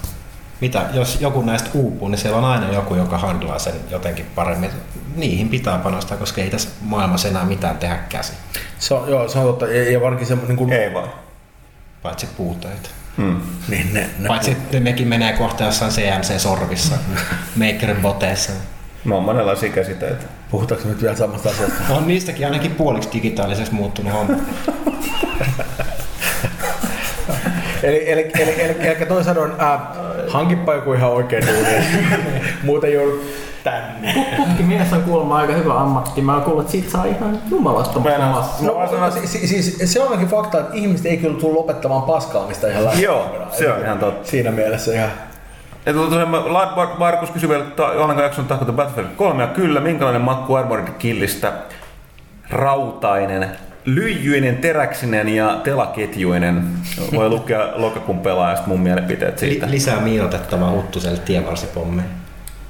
A: Mitä, jos joku näistä uupuu, niin siellä on aina joku, joka handlaa sen jotenkin paremmin. Niihin pitää panostaa, koska ei tässä maailmassa enää mitään tehdä käsi,
C: Se on, joo, se on totta. Ja, ja varsinkin se, niin kuin,
B: Ei vaan.
A: paitsi puuteita.
B: Hmm.
C: niin ne, ne,
A: Paitsi että nekin menee kohta jossain CNC-sorvissa, maker-boteissa.
B: Mä oon monenlaisia käsiteitä.
C: puhutaanko nyt vielä samasta asiasta?
A: On niistäkin ainakin puoliksi digitaaliseksi muuttunut homma.
C: eli, eli, eli, eli, eli toisin sanoen, äh, hankippa joku ihan oikein duuni. Muuten joudut tänne.
D: Putkimies on kuulemma aika hyvä ammatti. Mä oon kuullut, että siitä saa ihan jumalasta maassa.
C: No, no, siis, siis, se on ainakin fakta, että ihmiset ei kyllä tule lopettamaan paskaamista ihan läpi.
B: Joo, se on ihan totta.
C: Siinä mielessä ihan...
B: Ja tosiaan Bar- Markus kysyi vielä, että olenko jakson tahkota Battlefield 3 ja kyllä, minkälainen makku Armored Killistä? Rautainen, lyijyinen, teräksinen ja telaketjuinen. Voi lukea lokakuun pelaajasta mun mielipiteet siitä.
A: Li- lisää miinotettavaa huttuselle tienvarsipommeen.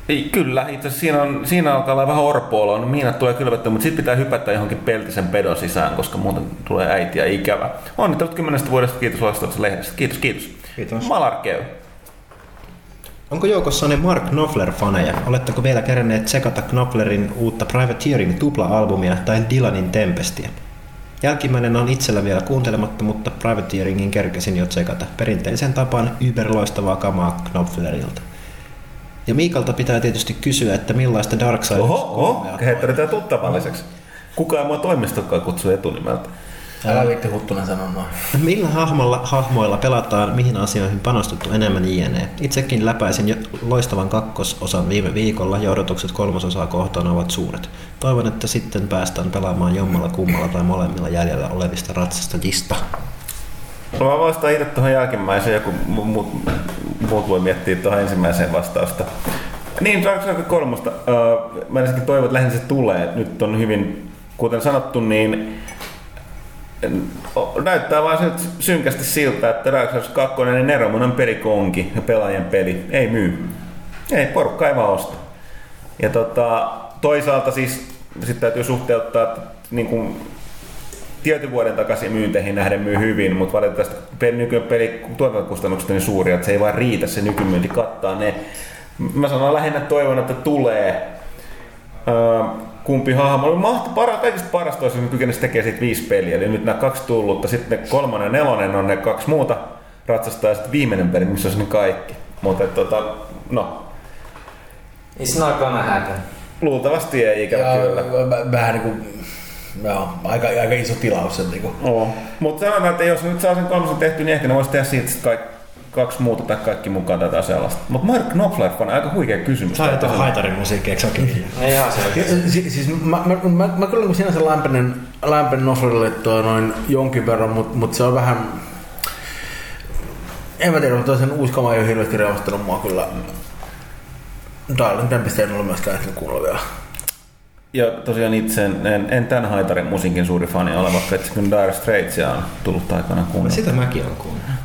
B: Ei, kyllä, itse asiassa siinä, on, siinä alkaa olla vähän orpoolo, no miinat tulee kylvettyä, mutta sitten pitää hypätä johonkin peltisen pedon sisään, koska muuten tulee äitiä ikävä. Onnittelut kymmenestä vuodesta, kiitos vastauksesta lehdestä. Kiitos, kiitos.
A: Kiitos.
B: Malarkeu.
A: Onko joukossanne Mark Knopfler-faneja? Oletteko vielä keränneet tsekata Knopflerin uutta Privateerin tupla-albumia tai Dylanin Tempestiä? Jälkimmäinen on itsellä vielä kuuntelematta, mutta Privateeringin kerkesin jo tsekata. Perinteisen tapaan yberloistavaa kamaa Knopflerilta. Ja Miikalta pitää tietysti kysyä, että millaista Darksiders
B: Oho, oho, kehittänyt tuttavalliseksi. Kukaan mua toimistokaan kutsuu etunimeltä.
C: Älä viitti Huttunen sanoa noin.
A: Millä hahmolla, hahmoilla pelataan, mihin asioihin panostettu enemmän jne. Itsekin läpäisin jo loistavan kakkososan viime viikolla ja odotukset kolmososaa kohtaan ovat suuret. Toivon, että sitten päästään pelaamaan jommalla kummalla tai molemmilla jäljellä olevista ratsastajista.
B: No mä vastaan itse tuohon jälkimmäiseen, joku mu- muut, muut voi miettiä tuohon ensimmäiseen vastausta. Niin, Dark Souls 3. Uh, mä ensinnäkin toivon, että lähinnä se tulee. Nyt on hyvin, kuten sanottu, niin näyttää vaan nyt synkästi siltä, että Dark Souls 2 niin Neromunan pelikonki ja pelaajien peli ei myy. Ei, porukka ei vaan osta. Ja tota, toisaalta siis sitten täytyy suhteuttaa, että niin kuin tietyn vuoden takaisin myynteihin nähden myy hyvin, mutta valitettavasti peli, nykyään peli tuotantokustannukset on niin suuria, että se ei vaan riitä, se nykymyynti kattaa ne. Mä sanon lähinnä toivon, että tulee öö, kumpi hahmo. Oli mahto, para, kaikista parasta olisi, jos ne kykenisi tekemään siitä viisi peliä. Eli nyt nämä kaksi tullutta, sitten ne kolmonen ja nelonen on ne kaksi muuta ratsastaa ja sitten viimeinen peli, missä olisi ne kaikki. Mutta tota, no,
E: It's not gonna happen.
B: luultavasti ei ikävä
C: Ja
B: kyllä.
C: vähän niinku, joo, aika, aika iso tilaus sen niinku.
B: Oo. Mutta sanotaan, että jos nyt saa sen kolmosen tehty, niin ehkä ne voisi tehdä siitä sit kaik, kaksi muuta tai kaikki mukaan tätä sellaista. Mutta Mark Knopfler on aika huikea kysymys.
A: Saa jotain haitarin musiikkia, eikö se ole kyllä?
E: Ei ihan se
C: Ja, si- siis mä, mä, mä, mä kyllä niin sinänsä lämpenen, lämpenen Nofrille tuo noin jonkin verran, mutta mut se on vähän... En mä tiedä, mutta sen uusi kama ei ole hirveästi reustanut mua kyllä. Dial Tempest en ole myöskään ehtinyt kuulla vielä.
B: Ja tosiaan itse en, en, en tämän haitarin musiikin suuri fani ole, vaikka kun Dire Straitsia on tullut aikana kuunnella.
A: Sitä mäkin on kuunnellut.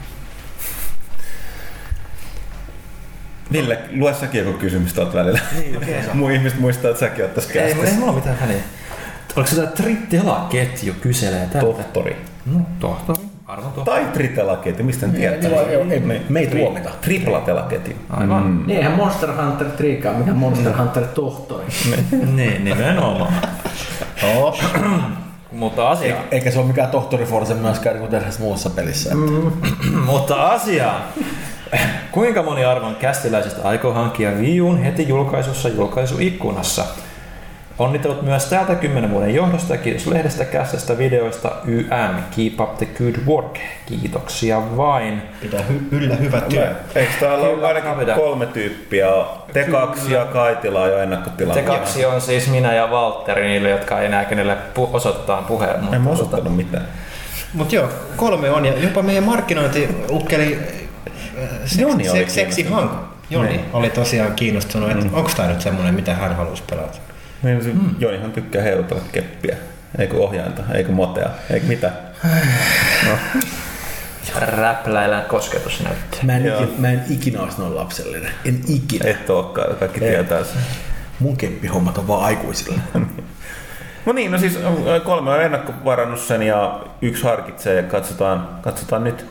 B: Ville, lue säkin joku kysymys tuolta välillä. Muu ihmiset muistaa, että säkin oot tässä
E: Ei, ei mulla mitään väliä. Oliko se tämä Tritela-ketju kyselee tältä?
B: Tohtori.
E: No, tohtori. Arvon tohtori.
B: Tai tritelaketju, mistä en tiedä.
C: Ei, ei, ei, ei, me ei tuomita.
B: Triplatelaketju.
E: Aivan. Mm.
D: Niin, eihän Monster Hunter Triikaa, mikä Monster Hunter tohtori.
E: niin, nimenomaan.
A: Oh.
E: Mutta asia.
C: Eikä se ole mikään tohtori Force myöskään niin kuin tässä muussa pelissä. Mm.
E: Mutta asiaan. Kuinka moni arvon kästiläisistä aikoo hankkia Wii Uun heti julkaisussa julkaisuikkunassa? Onnittelut myös täältä 10 vuoden johdosta ja kiitos lehdestä, kästestä, videoista, YM. Keep up the good work. Kiitoksia vain.
A: Pitää hy- yllä hyvä työ.
B: Eikö täällä ole ainakin
E: pitää.
B: kolme tyyppiä? Te kaksi ja Kaitila on jo ennakkotilannut.
E: Se kaksi on siis minä ja Valtteri, niille, jotka ei enää kenelle pu- osoittaa puheen.
B: En mä
E: Mutta
B: osoittanut mitään.
A: Mut joo, kolme on ja jopa meidän markkinointiukkeli äh, se,
B: Joni oli
A: se, seksi Hank. Joni
B: Niin.
A: oli tosiaan kiinnostunut, että mm. onko tämä nyt semmoinen, mitä hän haluaisi pelata.
B: Niin, se mm. Jonihan tykkää heilutella keppiä. Eikö ohjainta, eikö motea, eikö mitä.
E: räpläillään kosketusnäyttöä.
C: Mä, en
B: Joo.
C: ikinä, mä en ikinä olisi noin lapsellinen. En ikinä.
B: Et olekaan, kaikki
C: Ei.
B: tietää sen.
C: Mun keppihommat on vaan aikuisille.
B: No niin, no siis äh, kolme on ennakkovarannut sen ja yksi harkitsee ja katsotaan, katsotaan nyt.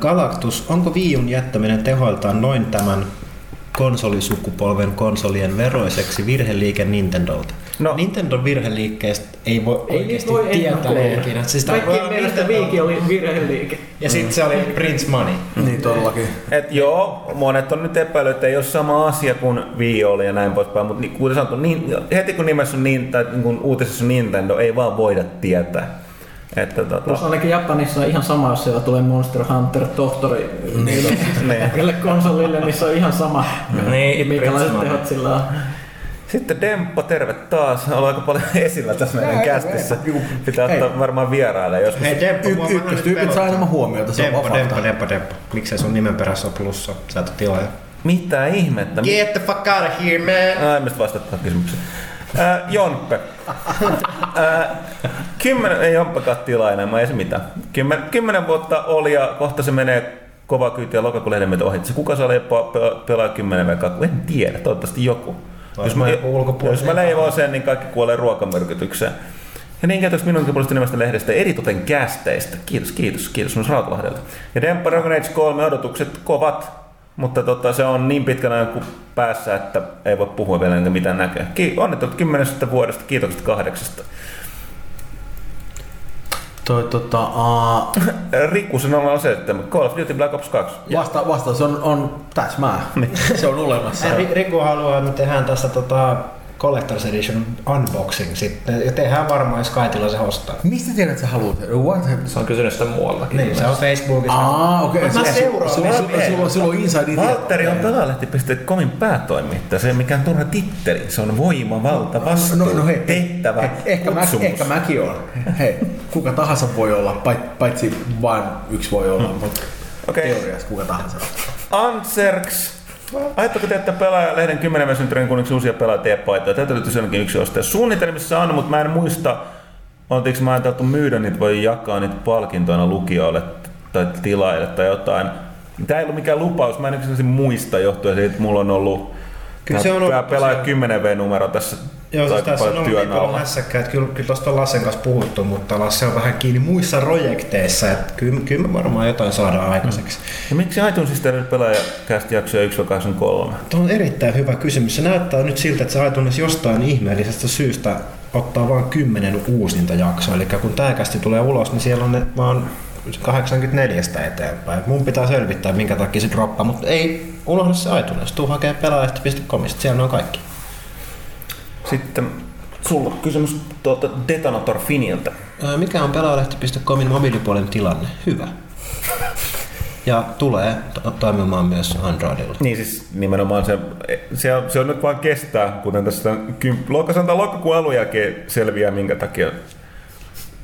A: Galactus, onko Viun jättäminen tehoiltaan noin tämän konsolisukupolven konsolien veroiseksi virheliike Nintendolta?
B: No.
A: No. Nintendon virheliikkeestä ei voi
D: Ei
A: oikeasti
D: voi
A: tietää ikinä. Siis
D: Kaikkien mielestä
A: Nintendo-
D: Viiki oli virheliike.
A: Ja sitten se oli Prince Money.
C: niin todellakin.
B: Et joo, monet on nyt epäillyt, että ei ole sama asia kuin Wii oli ja näin poispäin, mutta niin, kuten sanottu, niin, heti kun nimessä on niin, tai niin kun uutisessa on Nintendo, ei vaan voida tietää. Että
D: Plus
B: tota,
D: ainakin Japanissa on ihan sama, jos siellä tulee Monster Hunter tohtori
B: Niin.
D: niille konsolille, niin se on ihan sama,
E: Niin,
D: minkälaiset tehot sillä on.
B: sitten Demppa, terve taas. Ollaan aika paljon esillä tässä meidän kästissä. Pitää ottaa varmaan vieraille joskus.
A: Hei Demppo,
C: Y- ykköstyypit
A: nyt
C: saa enemmän huomiota, se on
A: Demppo, Demppo. Demppo, Demppo. Miksei sun nimen perässä ole plussa? Sä et ole tilaaja.
B: Mitä ihmettä?
A: Get the fuck out of here, man!
B: Ai, mistä vastata tähän kysymykseen. Äh, Jonppe. Äh, kymmenen, ei Jomppekaan tilainen, mä ei se mitään. Kymmen, kymmenen vuotta oli ja kohta se menee kova kyyti ja lokakuun lehden meitä ohitse. Kuka saa leipaa pe- pelaa kymmenen vai kaksi? En tiedä, toivottavasti joku. Jos mä, jos mä leivoin sen, niin kaikki kuolee ruokamyrkytykseen. Ja niin käytös minunkin puolesta nimestä lehdestä eritoten kästeistä. Kiitos, kiitos, kiitos myös Rautalahdelta. Ja Demppa Dragon Age 3 odotukset kovat, mutta tota, se on niin pitkän ajan kuin päässä, että ei voi puhua vielä enkä mitään näköä. Ki- onnittelut kymmenestä vuodesta, kiitokset kahdeksasta.
C: Toi, tota, uh,
B: Rikkusen on se, että Call of Duty Black Ops 2.
C: vasta, vastaus on, on täsmää. Se on olemassa.
A: Ri- Riku haluaa, että me tehdään tästä tota, Collector's Edition unboxing sitten. Ja tehdään varmaan, jos Kaitila se ostaa.
C: Mistä tiedät, että sä haluat? What?
E: Se on kysynyt sitä muuallakin.
A: Niin, se on Facebookissa.
C: Aa, okei.
A: Mä
C: Okay.
A: seuraan.
C: Sulla, sulla, sulla, sulla on inside info.
B: Valtteri on pelaalehti.comin päätoimittaja. Se ei mikään turha titteli. Se on voima, valta, vastuu,
C: No, no hei,
B: tehtävä,
C: hei, ehkä, mä, ehkä mäkin on. Hei, kuka tahansa voi olla, pait- paitsi vain yksi voi olla, mutta
B: Okei.
C: teoriassa kuka tahansa.
B: Anserks. Ajatteko te, että pelaajalehden 10 syntyrin kunneksi uusia pelaajatiepaitoja? Tätä löytyy senkin yksi ostaa. Suunnitelmissa on, mutta mä en muista, oltiinko mä ajateltu myydä niitä vai jakaa niitä palkintoina lukijoille tai tilaajille tai jotain. Tämä ei ollut mikään lupaus, mä en yksinkertaisesti muista johtuen siitä, että mulla on ollut
A: Kyllä se on ollut
B: tämä pelaaja
A: tosiaan-
B: 10 V-numero tässä
A: Joo, siis tässä on ollut niin paljon hässäkkää, että kyllä, kyllä tuosta on Lassen kanssa puhuttu, mutta Lasse on vähän kiinni muissa projekteissa, että kyllä, kyllä me varmaan jotain saadaan aikaiseksi.
B: Ja miksi iTunesista ei pelaajakästi jaksoja 1-83?
A: Tuo on erittäin hyvä kysymys. Se näyttää nyt siltä, että se iTunes jostain ihmeellisestä syystä ottaa vain kymmenen uusinta jaksoa. Eli kun tämä kästi tulee ulos, niin siellä on ne vaan 84 eteenpäin. Mun pitää selvittää, minkä takia se droppaa, mutta ei unohda se iTunes. Tuu hakee pelaajasta.comista, siellä ne on kaikki.
B: Sitten sulla on kysymys tuolta Detonator Finiltä.
A: Mikä on pelaajalehti.comin mobiilipuolen tilanne? Hyvä. Ja tulee to- toimimaan myös Androidilla.
B: Niin siis nimenomaan se, se, on, se on nyt vaan kestää, kuten tässä kym- loka- sanotaan lokakuun alun jälkeen selviää, minkä takia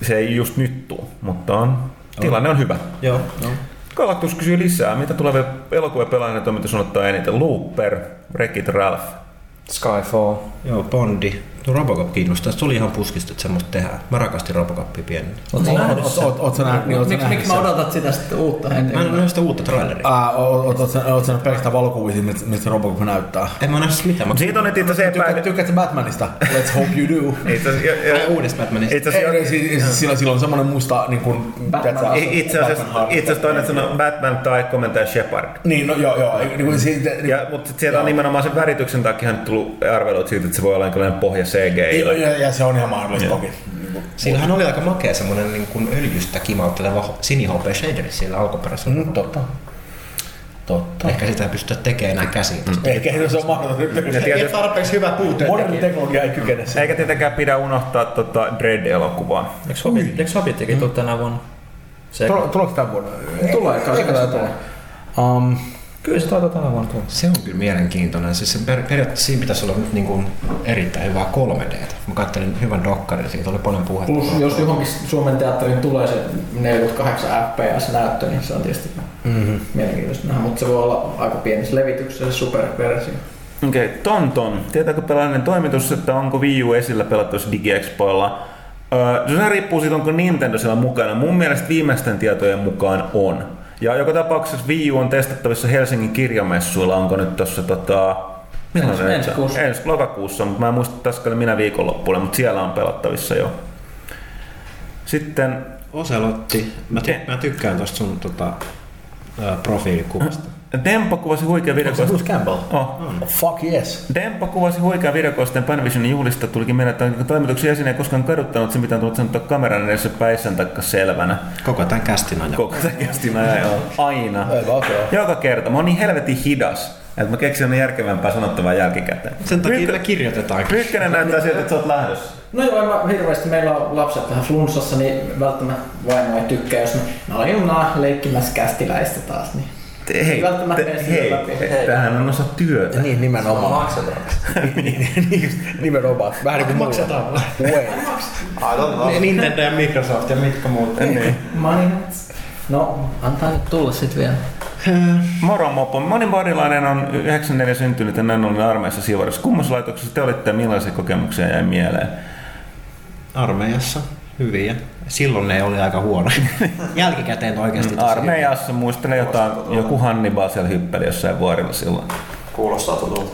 B: se ei just nyt tuu, mutta on, tilanne on hyvä.
A: Joo, no.
B: Galactus kysyy lisää, mitä tulevia elokuvia pelaajien toiminta ottaa eniten? Looper, Wreck-It Ralph.
E: Skyfall.
A: Joo, Bondi. No Robocop kiinnostaa. Se oli ihan puskista, että semmoista tehdään. Mä rakastin Robocopia pienenä.
D: Oletko nähnyt
C: Oot,
D: sen?
C: sä nähnyt, niin sä
D: Miksi mä odotat sitä sitten uutta heti?
A: Mä en nähnyt sitä uutta traileria.
C: Sä- sä nähnyt pelkästään valokuvia, miltä Robocop näyttää?
A: En mä nähnyt sitä mitään. Mä...
B: Siitä on nyt itse asiassa
C: Tykkää,
B: epäily.
C: tykkäätkö Batmanista? Let's hope you do.
A: Uudesta Batmanista.
B: itse asiassa,
C: siis- sillä, sillä on semmoinen musta niin kuin,
B: itse asiassa, toinen sanoo Batman tai komentaja Shepard.
C: Niin, no joo, joo. Niin kuin siitä,
B: Ja, mutta sieltä on nimenomaan sen värityksen takia tullut arvelut siitä, että se voi olla jonkinlainen pohja CGI.
C: ja, ja, ja, se on ihan mahdollista toki.
A: Siinähän oli aika makea semmonen niin kuin öljystä kimautteleva sinihopea shaderi siellä alkuperäisellä.
C: Mm, totta. Totta.
A: Ehkä sitä ei pystytä tekemään enää käsiin. Mm.
C: Ehkä se on mahdollista.
B: Ja tietysti,
A: tarpeeksi hyvä puute.
C: Moderni teknologia ei kykene siihen.
B: eikä tietenkään pidä unohtaa tota Dread-elokuvaa.
E: Eikö Hobbit, eikö Hobbittikin tule tänä vuonna? Se,
C: Tuleeko tämän vuonna?
D: Tulee, kai tulee.
C: Um,
E: kyllä se taitaa tänä vuonna tulla.
A: Se on kyllä mielenkiintoinen. Siis sen per, periaatteessa siinä pitäisi olla nyt niin kuin erittäin hyvää 3D. Mä katselin hyvän dokkarin, siitä oli paljon puhetta.
D: Plus jos johonkin Suomen teatteriin tulee se 48 fps-näyttö, niin se on tietysti
A: Mm-hmm.
D: mielenkiintoista nähdä, mutta se voi olla aika pienessä levityksessä se superversio.
B: Okei, okay, Tonton. Tietääkö pelaajien toimitus, että onko Wii U esillä pelattuissa DigiExpoilla? Öö, se riippuu siitä, onko Nintendo siellä mukana. Mun mielestä viimeisten tietojen mukaan on. Ja joka tapauksessa Wii U on testattavissa Helsingin kirjamessuilla. Onko nyt tuossa tota... Milloin
D: Ensi-
B: se
D: ensi kuussa.
B: Ensi lokakuussa, mutta mä en muista tässä oli minä viikonloppuun, mutta siellä on pelattavissa jo. Sitten
A: Oselotti. Mä, ty- mä tykkään tosta sun tota, profiilikuvasta.
B: Dempo kuvasi huikea
C: se
B: videokosta.
C: Bruce Campbell?
B: Oh.
C: Oh, fuck yes.
B: Dempo kuvasi huikean videokoosteen Panavisionin juhlista. Tulikin meidän, että toimituksen jäsen ei koskaan kaduttanut sen, mitä on tullut sanottua kameran edessä päissään taikka selvänä.
A: Koko tämän kästin ajan.
B: Koko säkästin ajan, joo. Aina.
C: Aivan, okei.
B: Joka kerta. Mä oon niin helvetin hidas, että mä keksin aina järkevämpää sanottavaa jälkikäteen.
A: Sen takia
B: Pyykkä-
A: me kirjoitetaan.
B: Pyykkönen näyttää siltä, että sä oot lähdössä.
D: No joo, mä hirveästi, meillä on lapset vähän flunssassa, niin välttämättä vaimo ei tykkää, jos me no junaa leikkimässä kästiläistä taas, niin
B: Hei,
D: Välttämättä
B: te, hei, te- tämähän on osa työtä.
C: Niin, nimenomaan.
E: Maksetaan.
C: niin, just, nimenomaan. Vähän niin kuin
A: Maksetaan.
C: Way.
A: Niin, Nintendo ja Microsoft ja mitkä muut.
B: Niin.
D: money hats. No, antaa nyt tulla sit vielä.
B: Moro mopo. Moni bodilainen on 94 syntynyt ja näin ollen armeijassa sivarissa. Kummassa laitoksessa te olitte ja millaisia kokemuksia jäi mieleen?
A: Armeijassa hyviä. Silloin ne oli aika huonoja. Jälkikäteen oikeasti tosi
B: Armeijassa muistelen jotain, joku Hannibal siellä hyppeli jossain vuorilla silloin.
E: Kuulostaa tutulta.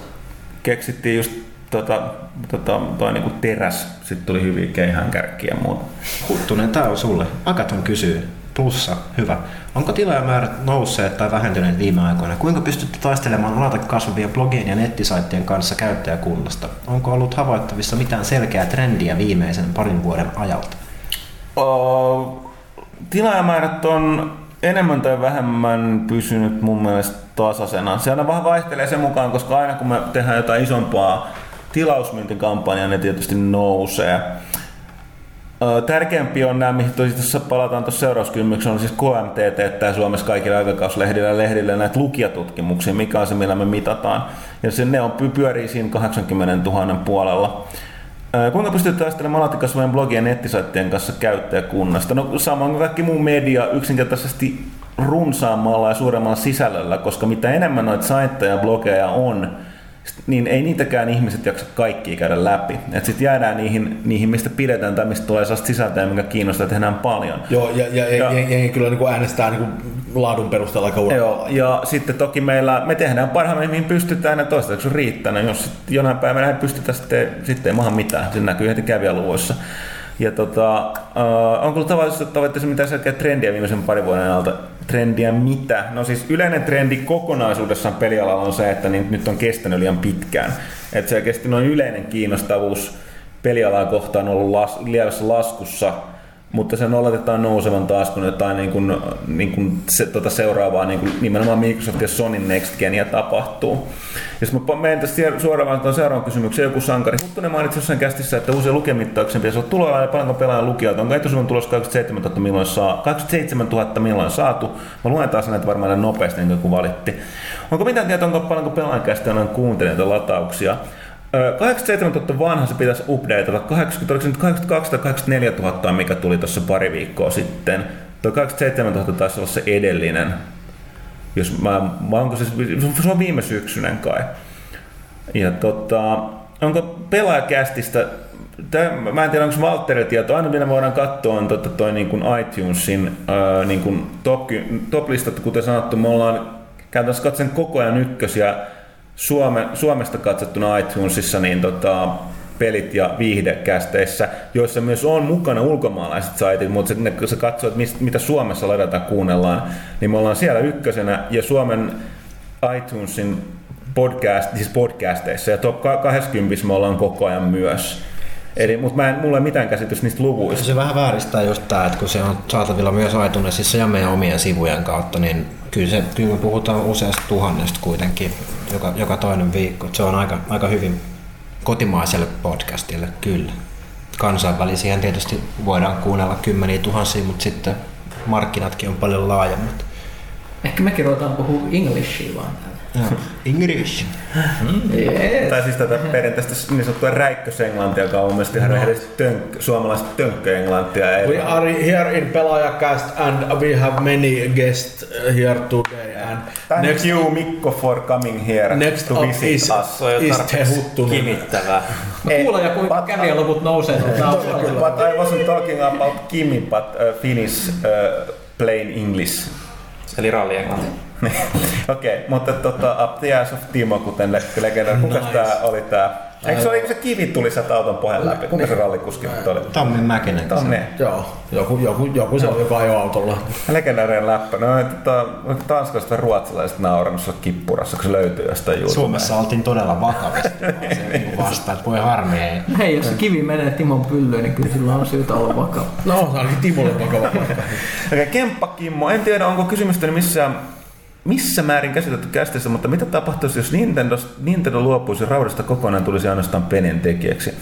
B: Keksittiin just tota, tota, toi niinku teräs, sitten tuli hyviä keihäänkärkkiä ja muuta.
A: Huttunen, tää on sulle. Akaton kysyy. Plussa, hyvä. Onko tilaajamäärät nousseet tai vähentyneet viime aikoina? Kuinka pystytte taistelemaan alata kasvavia blogien ja nettisaittien kanssa käyttäjäkunnasta? Onko ollut havaittavissa mitään selkeää trendiä viimeisen parin vuoden ajalta?
B: Tilaajamäärät on enemmän tai vähemmän pysynyt mun mielestä tasaisena. Se aina vähän vaihtelee sen mukaan, koska aina kun me tehdään jotain isompaa tilausmyyntikampanja, ne tietysti nousee. Tärkeämpi on nämä, mihin tuossa palataan tuossa seurauskysymyksessä, on siis KMT teettää Suomessa kaikille aikakauslehdillä ja lehdillä näitä lukijatutkimuksia, mikä on se, millä me mitataan. Ja se, ne on, py- pyörii siinä 80 000 puolella. Kuinka pystyt taistelemaan malaattikasvojen blogien ja nettisaittien kanssa käyttäjäkunnasta? No samoin kuin kaikki muu media yksinkertaisesti runsaammalla ja suuremmalla sisällöllä, koska mitä enemmän noita saitteja ja blogeja on, niin ei niitäkään ihmiset jaksa kaikkia käydä läpi. Sitten jäädään niihin, niihin, mistä pidetään tai mistä tulee sellaista sisältöä, mikä kiinnostaa, tehdään paljon.
C: Joo, ja, ja, ja.
B: Ja-
C: jengi jengi kyllä niin kuin äänestää niin kuin laadun perusteella aika.
B: Joo, ja sitten toki meillä, me tehdään parhaamme, mihin pystytään, ja toistaiseksi on riittänyt. Jos sit jonain päivänä ei pystytä, sitten, sitten ei maha mitään. Se näkyy heti kävijäluvuissa. Ja tota, uh, onko ollut tavallisesti tavoitteessa mitään selkeä trendiä viimeisen parin vuoden ajalta? Trendiä mitä? No siis yleinen trendi kokonaisuudessaan pelialalla on se, että niin nyt on kestänyt liian pitkään. Että selkeästi noin yleinen kiinnostavuus pelialaa kohtaan on ollut las, lievässä laskussa – mutta sen oletetaan nousevan taas, kun jotain niin kuin, niin kuin se, tota seuraavaa niin kuin nimenomaan Microsoft ja Sony Next Genia tapahtuu. Jos mä menen tästä suoraan tuon seuraavan kysymykseen, joku sankari. Huttunen mainitsi jossain kästissä, että uusia lukemittauksia pitäisi olla tulolla ja paljonko pelaajan lukijoita. Onko etusivun tulossa 27 000 milloin, saa, 27 000 milloin saatu? Mä luen taas näitä varmaan nopeasti, niin kuin valitti. Onko mitään tietoa, onko paljonko pelaajan kästi on kuuntelijoita latauksia? Ö, 87 000 vanha se pitäisi updateata. 80, oliko se nyt 82 tai 84 000, mikä tuli tuossa pari viikkoa sitten. Tuo 87 000 taisi olla se edellinen. Jos mä, mä onko se, se on viime syksyinen kai. Ja tota, onko pelaajakästistä, tää, mä en tiedä onko se Valtteri tieto, aina mitä me voidaan katsoa on tota toi niin kuin iTunesin ää, niin kuin top, top-listat, kuten sanottu, me ollaan käytännössä katsoen koko ajan ykkösiä Suome, Suomesta katsottuna iTunesissa niin tota, pelit ja viihdekästeissä, joissa myös on mukana ulkomaalaiset saitit, mutta ne, kun sä katsot, mistä, mitä Suomessa ladataan kuunnellaan, niin me ollaan siellä ykkösenä ja Suomen iTunesin podcast, siis podcasteissa ja top 20 me ollaan koko ajan myös. Eli, mutta mä en, mulla ei mitään käsitystä niistä luvuista.
A: Se vähän vääristää just tää, että kun se on saatavilla myös iTunesissa ja meidän omien sivujen kautta, niin kyllä, se, kyllä me puhutaan useasta tuhannesta kuitenkin joka, joka toinen viikko. Se on aika, aika hyvin kotimaiselle podcastille, kyllä. Kansainvälisiä tietysti voidaan kuunnella kymmeniä tuhansia, mutta sitten markkinatkin on paljon laajemmat.
D: Ehkä mekin ruvetaan puhua Englishia vaan
A: English.
D: Yes.
B: Tai siis tätä perinteistä niin sanottua räikkösenglantia, joka on mun mielestä ihan rehellisesti tönk, suomalaista tönkköenglantia.
C: We are here in Pelaajakast and we have many guests here today. And
B: Thank
C: next,
B: you Mikko for coming here
C: next
B: to visit
C: is,
B: us.
E: Se on jo
C: is
E: tarpeeksi
C: Tehuttunen.
E: kimittävää.
D: Mä kuulen jo, kuinka kävijäluvut nousee.
B: But I wasn't talking about Kimi, but uh, Finnish uh, plain English.
E: Eli rallienglanti.
B: Okei, okay, mutta tota, Up the Ass of Timo, kuten le- legendary. Kuka
C: Nice.
B: tää oli tää? Eikö se, oli, se kivi tuli sieltä auton pohjan läpi? Kuka se rallikuski nyt oli?
A: Tommi Mäkinen.
B: Tonne.
C: Joo, joku, joku, joku se on, joka ajoi autolla.
B: Legendaarinen läppä. No, tota, tanskalaiset ja ruotsalaiset naurannut sulle kippurassa, kun se löytyy jostain YouTubesta.
A: Suomessa oltiin todella vakavasti se niinku vasta, että voi harmi ei.
D: Hei, jos se kivi menee Timon pyllyyn, niin kyllä sillä on syytä olla vakava.
C: No, se on ainakin Timolle vakava paikka.
B: Okei, Kemppa Kimmo. En tiedä, onko kysymystäni missä, missä määrin käsitelty kästissä, mutta mitä tapahtuisi, jos Nintendo, Nintendo luopuisi raudasta kokonaan tulisi ainoastaan pelin tekijäksi?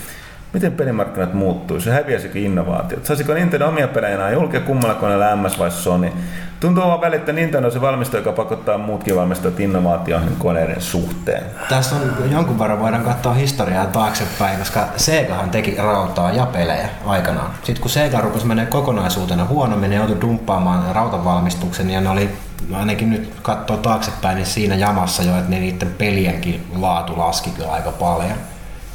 B: Miten pelimarkkinat muuttuisi? Häviäisikö innovaatiot? Saisiko Nintendo omia pelejä enää julkea kummalla koneella MS vai Sony? Tuntuu vaan välillä, että Nintendo on se valmistaja, joka pakottaa muutkin valmistajat innovaatioihin koneiden suhteen.
A: Tässä on jonkun verran voidaan katsoa historiaa taaksepäin, koska Segahan teki rautaa ja pelejä aikanaan. Sitten kun Sega rupesi menee kokonaisuutena huonommin, ne joutui dumppaamaan rautavalmistuksen ja ne oli ainakin nyt katsoo taaksepäin, niin siinä jamassa jo, että ne niiden pelienkin laatu laski kyllä aika paljon.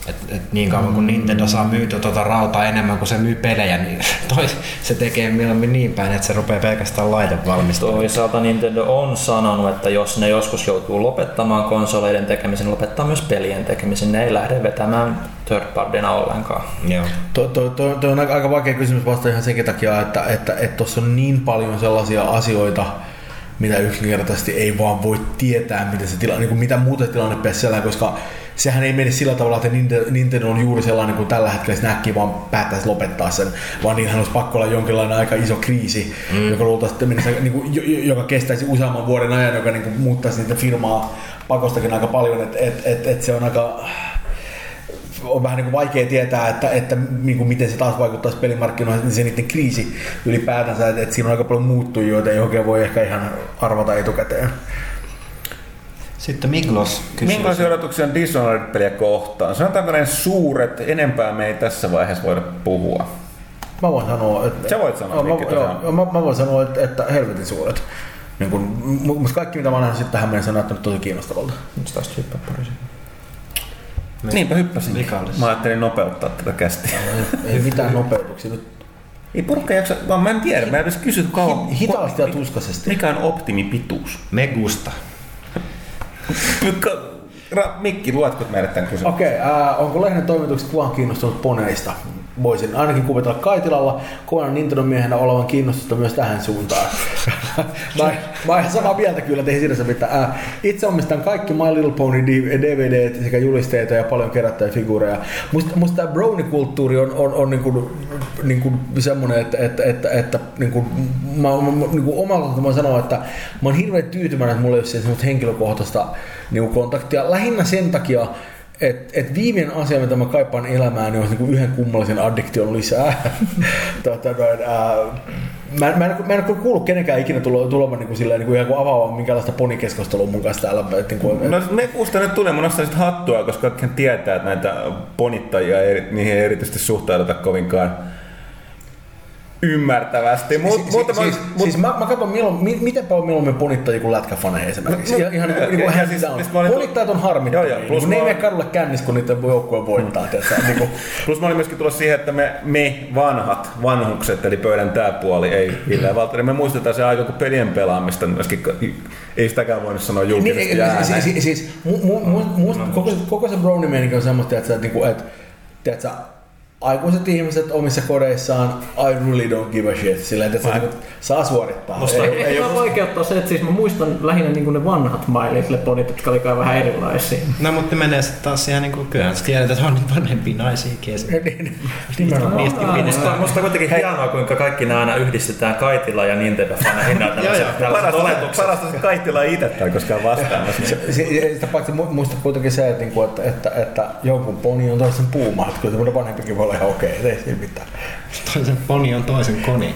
A: Et, et niin kauan kun Nintendo saa myytyä tuota rautaa enemmän kuin se myy pelejä, niin toi, se tekee mieluummin niin päin, että se rupeaa pelkästään laitevalmistamaan.
E: Toisaalta Nintendo on sanonut, että jos ne joskus joutuu lopettamaan konsoleiden tekemisen, lopettaa myös pelien tekemisen. Ne ei lähde vetämään third partyna ollenkaan.
A: Joo.
C: Toi, toi, toi, toi on aika, vaikea kysymys vasta ihan senkin takia, että tuossa että, että tuossa on niin paljon sellaisia asioita, mitä yksinkertaisesti ei vaan voi tietää, miten se tila, niin kuin mitä muuta tilanne siellä, koska sehän ei mene sillä tavalla, että Nintendo, on juuri sellainen kuin tällä hetkellä se näkki vaan päättäisi lopettaa sen, vaan niinhän olisi pakko olla jonkinlainen aika iso kriisi, mm. joka luultavasti menisi, niin kuin, jo- jo- joka kestäisi useamman vuoden ajan, joka niin kuin, muuttaisi niitä firmaa pakostakin aika paljon, että et, et, et se on aika on vähän niin kuin vaikea tietää, että, että niin kuin miten se taas vaikuttaisi pelimarkkinoihin, niin se niiden kriisi ylipäätänsä, että, että siinä on aika paljon muuttujia, joita ei oikein voi ehkä ihan arvata etukäteen.
A: Sitten Miglos kysyy.
B: Minkälaisia odotuksia on Dishonored-peliä kohtaan? Sanotaanko ne suuret, enempää me ei tässä vaiheessa voida puhua.
C: Mä voin sanoa, että...
B: Sä voit sanoa,
C: joo, mä,
B: Mikki,
C: joo, mä, mä, voin sanoa, että, että helvetin suuret. Niin kun, mutta kaikki mitä mä olen nähnyt tähän mennessä on näyttänyt tosi kiinnostavalta.
E: Nyt taas hyppää pari
B: Niinpä hyppäsin.
A: Vikallis.
B: Mä ajattelin nopeuttaa tätä kästiä.
C: Ei mitään nopeutuksia. Nyt
B: Ei porukka jaksa, vaan mä en tiedä. Mä en edes kysy kauan.
C: hitaasti ja tuskaisesti.
B: Mikä on optimipituus?
A: Megusta.
B: Pykka, Ra, Mikki, luotko meille tämän kysymyksen?
C: Okei, okay, onko lehden toimitukset kuvan kiinnostunut poneista? Voisin ainakin kuvitella Kaitilalla kovan Nintendo miehenä olevan kiinnostusta myös tähän suuntaan. mä, mä ihan samaa mieltä kyllä, ei siinä se mitään. Äh, itse omistan kaikki My Little Pony DVD sekä julisteita ja paljon kerättäjä figuureja. Musta, musta tämä brownie-kulttuuri on, on, on niinku, niinku semmoinen, että, että, että, että niinku, mä, mä, niinku kohdalla mä sanon, että mä oon hirveän tyytyväinen, että mulla ei ole henkilökohtaista niinku kontaktia. Lähinnä sen takia, et, et viimeinen asia, mitä mä kaipaan elämään, niin olisi niinku yhden kummallisen addiktion lisää. tota, noin, ää, mä, mä, en, mä en ole kuullut kenenkään ikinä tulo, tulevan niin kuin, silleen, niin kuin, ihan kuin avaamaan minkälaista ponikeskustelua mun kanssa täällä. Et, niin kuin,
B: No me kuusta nyt tulee, mä nostan sit hattua, koska kaikkihan tietää, että näitä ponittajia, ei, niihin ei erityisesti suhtauduta kovinkaan ymmärtävästi. Mut,
C: siis,
B: mutta
C: siis,
B: mä,
C: siis mä, mä katson milloin, mi, miten paljon mieluummin ponittajia kuin lätkäfaneja esimerkiksi.
B: No,
C: ihan, ihan niin,
B: ja-
C: niin kuin
B: ja
C: hands
B: siis-
C: down.
B: siis mä olin-
C: Ponittajat on harmittomia.
B: Joo, joo, plus
C: Niin ne ei mene kadulle kännissä, kun niiden joukkue voittaa. tiedätkö, niin kuin,
B: Plus mä olin myöskin tullut siihen, että me, me vanhat, vanhukset, eli pöydän tää puoli, ei Ville Valtteri, me muistetaan se aika, kun pelien pelaamista myöskin, ei sitäkään voinut sanoa julkisesti
C: Niin,
B: ääneen.
C: siis, siis, siis mu, mu, mu, mu, koko, koko se brownie on semmoista, että, että, että, että, että aikuiset ihmiset omissa kodeissaan, I really don't give a shit, sillä että se niinku saa suorittaa.
E: Musta-
C: Ei- ei
D: ei
C: ole-
D: vaikeuttaa se, että siis mä muistan lähinnä niin ne vanhat My Little Ponit, jotka oli kai vähän erilaisia.
A: No mutta ne menee sitten taas ihan niinku, kyllähän sä tiedät, että on niin vanhempia naisia kesken.
C: Niin, nimenomaan.
A: Niistäkin
E: Musta, musta on kuitenkin hienoa, kuinka kaikki nämä aina yhdistetään Kaitila ja Nintendo-faneihin nämä tällaiset, oletukset.
B: parasta se Kaittila itse tai koskaan vastaamassa.
C: Sitä paitsi mu- muista kuitenkin se, että, niinku, että, että, että jonkun poni on toisen puuma, että kyllä semmoinen vanhempikin voi ihan okei, okay, ei siinä mitään.
A: Toisen poni on toisen koni.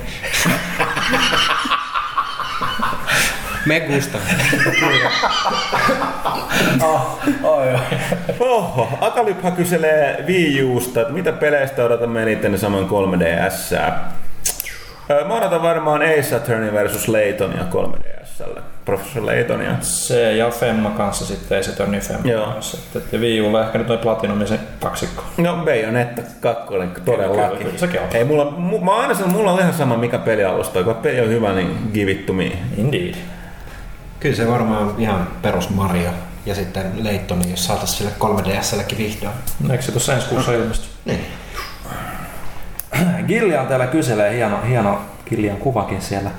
A: Megusta.
C: Ah, oh, joo.
B: Oho, Akalypha kyselee Wii Usta, että mitä peleistä odotamme eniten samoin 3DS. Mä odotan varmaan Ace Attorney versus Laytonia 3DSlle. Professor Laytonia.
E: Se ja Femma kanssa sitten, ei se Tony Femma
B: Joo.
E: kanssa. Et- Ja Wii Ulla ehkä nyt toi Platinumisen kaksikko.
B: No Bayonetta 2 todellakin.
E: Kyllä, sekin on.
B: Ei, mulla, mu, mä aina sanonut, mulla on ihan sama mikä pelialusta. Kun peli on hyvä, niin give it to me.
E: Indeed.
A: Kyllä se varmaan ihan perus Mario. Ja sitten Leittoni, jos saataisiin sille 3DSllekin vihdoin.
E: Eikö se tuossa ensi kuussa ilmesty?
A: Niin.
E: Gillian täällä kyselee, hieno, hieno Gillian kuvakin siellä.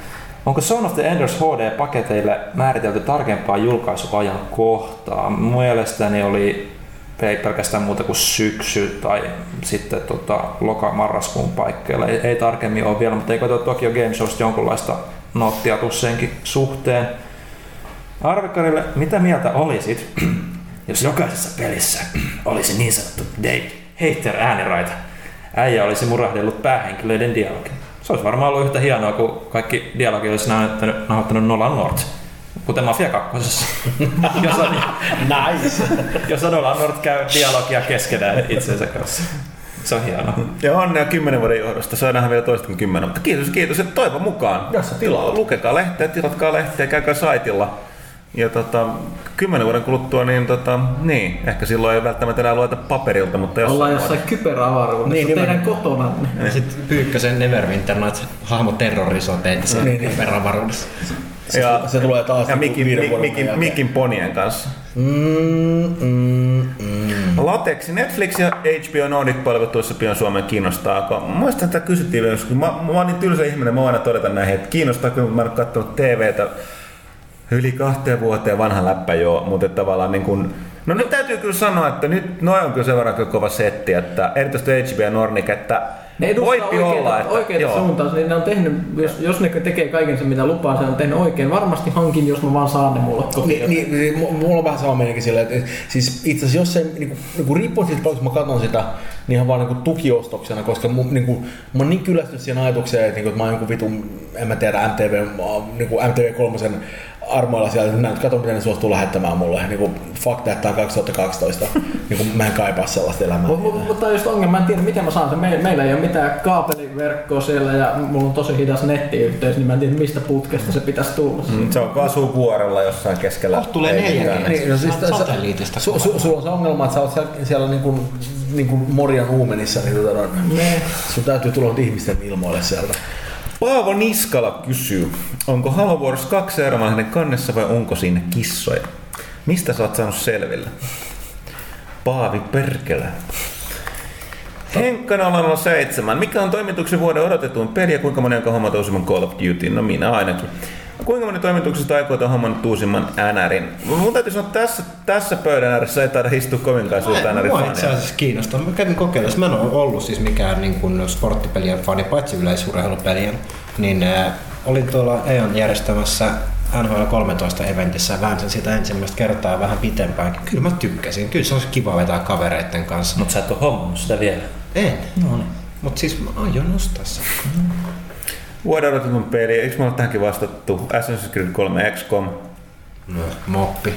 E: Onko Son of the Enders HD-paketeille määritelty tarkempaa julkaisuajan kohtaa? Mielestäni oli ei pelkästään muuta kuin syksy tai sitten tota, loka-marraskuun paikkeilla. Ei, ei tarkemmin ole vielä, mutta eikö Tokyo Game Showsta jonkunlaista nottia senkin suhteen. Arvikarille, mitä mieltä olisit, jos jokaisessa pelissä olisi niin sanottu Dave Hater ääniraita? Äijä olisi murahdellut päähenkilöiden dialogin. Se olisi varmaan ollut yhtä hienoa, kun kaikki dialogi olisi nauhoittanut, nauhoittanut Nolan North. Kuten Mafia 2. jos, on,
C: Nice.
E: jos Nolan North käy dialogia keskenään itsensä kanssa. Se on hienoa.
B: Ja onnea kymmenen vuoden johdosta. Saadaanhan vielä toista kuin kymmenen. Mutta kiitos, kiitos. Että toivon mukaan.
C: Jos sä tilaat.
B: Lukekaa lehteä, tilatkaa lehteä, käykää saitilla. Ja tota, kymmenen vuoden kuluttua, niin, tota, niin ehkä silloin ei välttämättä enää lueta paperilta, mutta jossain
D: Ollaan jossain kyberavaruudessa
C: Niin,
D: niin, teidän kotonanne.
A: Ja sitten Pyykkösen Neverwinter noita hahmo terrorisoi teitä sen
C: Niin, niin.
A: verranvaruudessa.
B: Ja,
C: Se tulee taas
B: ja Mikin, Mikin, Mikin. Mikin ponien kanssa.
C: Mm, mm, mm.
B: Latex, Netflix ja HBO Nordic palveluissa pian Suomen kiinnostaako? Muistan, että kysyttiin vielä joskus. Mä, mä oon niin tylsä ihminen, mä voin aina todeta näihin, että kiinnostaako, mutta mä en ole katsonut TVtä yli kahteen vuoteen vanha läppä jo, mutta että tavallaan niin kuin, No nyt täytyy kyllä sanoa, että nyt noin on kyllä sen verran kyllä kova setti, että erityisesti HBO Nordic, että
D: Ne edustaa
B: Voipi
D: oikeita,
B: olla, että-
D: oikeita
B: joo.
D: suuntaan, niin ne on tehnyt, jos, jos ne tekee kaiken sen mitä lupaa, se on tehnyt oikein. Varmasti hankin, jos mä vaan saan ne mulle kotiin.
C: Niin, niin, niin, mu- mulla on vähän sama meininki sillä, että siis itse asiassa jos se niinku, niinku riippuu siitä paljon, kun mä katson sitä, niin ihan vaan niinku tukiostoksena, koska mu, niinku, mä oon niin kyllästynyt siihen ajatukseen, että, niinku, että mä oon joku vitun, en mä tiedä, MTV, niinku MTV3 armoilla siellä, että näet, kato miten ne suostuu lähettämään mulle. Niinku, fuck that, tää on 2012. niinku, mä en kaipaa sellaista elämää.
D: Mut- mut- Mutta just ongelma, mä en tiedä miten mä saan sen. Me, meillä ei ole mitään kaapeliverkkoa siellä ja mulla on tosi hidas nettiyhteys, niin mä en tiedä mistä putkesta se pitäisi tulla.
B: Mm, Se on vuorella jossain keskellä.
A: Kohta tulee neljä.
C: Niin, no siis
A: satelliitista
C: Su, su, sulla on se ongelma, että sä oot siellä, siellä niin kuin, niin kuin Morjan uumenissa, niin tota,
D: Ne.
C: sun täytyy tulla nyt ihmisten ilmoille sieltä.
B: Paavo Niskala kysyy, onko Halo Wars 2 Eromainen kannessa vai onko siinä kissoja? Mistä sä oot saanut selville? Paavi Perkelä. Henkka 007. Mikä on toimituksen vuoden odotetuin peli ja kuinka moni onko uusimman Call of Duty? No minä ainakin. Kuinka moni toimituksesta aikoita on hommannut uusimman NRin? Mun täytyy sanoa, että tässä, tässä pöydän ääressä ei taida istua kovinkaan suurta NRin
A: Mua itse
B: fania.
A: asiassa kiinnostaa. Mä kävin kokeilemassa. Mä en ole ollut siis mikään niin kuin sporttipelien fani, paitsi yleisurheilupelien. Niin äh, olin tuolla EON järjestämässä NHL 13 eventissä ja väänsin sitä ensimmäistä kertaa vähän pitempäänkin. Kyllä mä tykkäsin. Kyllä se olisi kiva vetää kavereiden kanssa.
E: Mutta sä et ole hommannut sitä vielä.
A: En.
E: No niin.
A: Mutta siis mä aion nostaa sen.
B: Vuoden odotetun peli. Eikö me ole tähänkin vastattu? Assassin's Creed 3 XCOM.
A: No, moppi.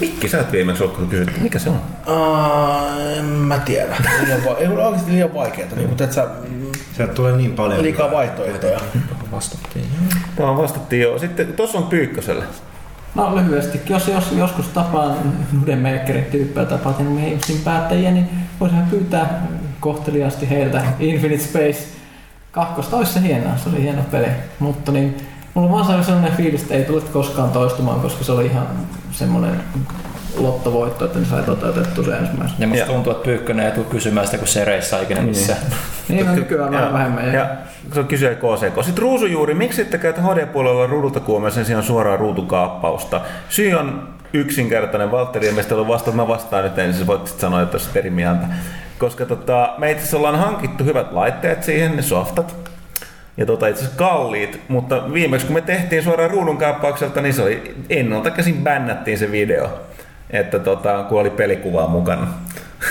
B: Mikki, sä et viimeksi ollut, kun kysyttiin, mikä se on?
C: Uh, en mä tiedä. Liian va- ei ole oikeasti liian vaikeaa. Niin, mutta et sä,
A: Sieltä tulee niin paljon.
C: liikaa vaihtoehtoja.
E: Vastattiin.
B: Tämä vastattiin jo. Sitten tuossa on Pyykköselle.
D: No lyhyesti, jos, jos joskus tapaan Nudemakerin tyyppejä, tapaatin Mainsin päättäjiä, niin voisin pyytää kohteliaasti heiltä Infinite Space kakkosta. Olisi se hienoa, se oli hieno peli. Mutta niin, mulla vaan sellainen fiilis, että ei tule koskaan toistumaan, koska se oli ihan semmoinen lottovoitto, että ne sai toteutettu se ensimmäisenä.
E: Ja musta
B: Ja.
E: tuntuu, että Pyykkönen ei tule kysymään sitä, kun sereissä ikinä missä.
D: Niin on nykyään vähän vähemmän.
B: Ja, ja se on kysyä KCK. Sitten ruusujuuri, miksi ette käytä HD-puolella ruudulta kuumeen sen sijaan suoraan ruutukaappausta? Syy on yksinkertainen. Valtteri ilmeisesti on vasta, mä vastaan nyt ensin, voit sit sanoa, että jos eri mieltä. Koska tota, me itse asiassa ollaan hankittu hyvät laitteet siihen, ne softat. Ja tota, itse asiassa kalliit, mutta viimeksi kun me tehtiin suoraan ruudun kaappaukselta, niin se oli ennalta käsin bännättiin se video. Että tota, kun oli pelikuvaa mukana.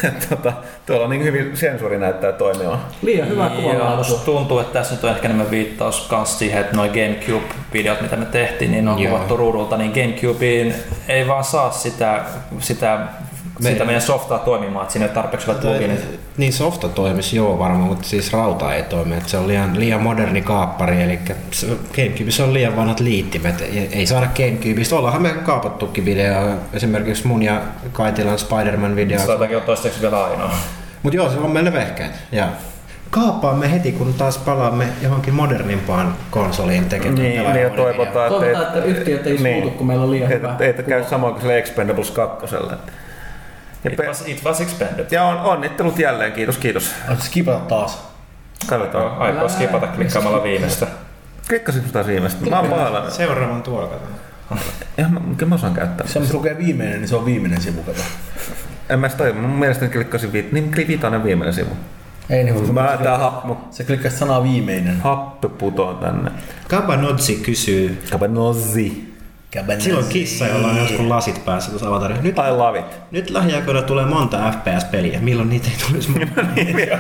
B: Että tota, tuolla niin hyvin sensuuri näyttää toimivan.
D: Liian hyvä
E: Joo,
D: kuva.
E: musta tuntuu, että tässä nyt on ehkä enemmän viittaus kans siihen, että noin Gamecube-videot, mitä me tehtiin, niin ne on
A: Joo.
E: kuvattu ruudulta, niin Gamecubeen ei vaan saa sitä, sitä,
A: Me-
E: sitä meidän softaa toimimaan, että siinä ei ole tarpeeksi hyvät pluginit.
A: Niin softa toimisi joo varmaan, mutta siis rauta ei toimi. Että se on liian, liian moderni kaappari, eli Gamecubeissa on liian vanhat liittimet. Ei, ei saada Gamecubeista. Ollaanhan me kaapattukin video, esimerkiksi mun ja Kaitilan Spider-Man video.
E: Se olla toistaiseksi vielä ainoa.
A: Mutta joo, se on meille vehkeet. Ja kaappaamme heti, kun taas palaamme johonkin modernimpaan konsoliin tekemään.
B: Niin, niin ja toivotaan,
D: Toivotaan, että yhtiöt ei suutu, kun meillä on liian
B: että,
D: hyvä
B: että käy samoin kuin sille Expendables 2. Ja,
E: It was, it was expanded.
B: ja on, onnittelut jälleen, kiitos, kiitos.
C: Oletko skipata taas?
B: Katsotaan.
E: Aikoo skipata klikkaamalla viimeistä.
B: Klikkasinko taas viimeistä? Mä oon.
A: Seuraavan tuolla.
B: Ja mä, kyllä mä osaan käyttää.
C: Se missä lukee viimeinen, niin se on viimeinen sivu, kato.
B: En mä sitä tajua. Mun mielestä klikkasin viit, niin vitonen viimeinen sivu.
C: Ei niin, kun
B: Mä tää happu,
C: se klikkasit sanaa viimeinen.
B: happe putoo tänne.
A: Kabanodzi kysyy,
B: Kabanozzi.
A: silloin kissa, jolla on joskus lasit päässä tuossa avatarissa. Nyt,
B: I love it.
A: nyt lähiaikoina tulee monta FPS-peliä. Milloin niitä ei tulisi monta?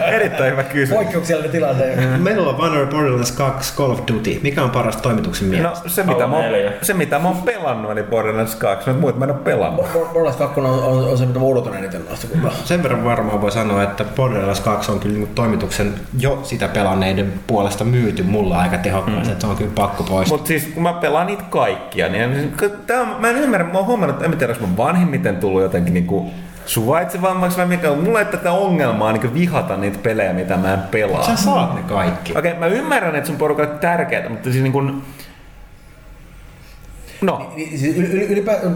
B: Erittäin hyvä kysymys.
C: Poikkeuksellinen tilanne.
A: Meillä on Banner Borderlands 2 Call of Duty. Mikä on paras toimituksen
B: No
A: mielestä?
B: se mitä, mä se mitä mä oon pelannut eli Borderlands 2, mutta muut mä en oo pelannut.
C: Borderlands 2 on, on, on, se, mitä mä odotan eniten noista. Kun
A: Sen verran varmaan voi sanoa, että Borderlands 2 on kyllä niinku toimituksen jo sitä pelanneiden puolesta myyty mulla aika tehokkaasti, mm. se on kyllä pakko poistaa.
B: Mutta siis kun mä pelaan niitä kaikkia, niin tää on, mä en ymmärrä, mä oon huomannut, en mä tiedä, onko mä vanhemmiten tullut jotenkin niinku suvaitsevammaksi vai mikä on. Mulla ei tätä ongelmaa niin vihata niitä pelejä, mitä mä en pelaa.
A: Sä saat ne kaikki.
B: Okei, okay, mä ymmärrän, että sun porukalle tärkeää, mutta siis niin kuin... No,
C: Niin, siis yl, yl, ylipäätään,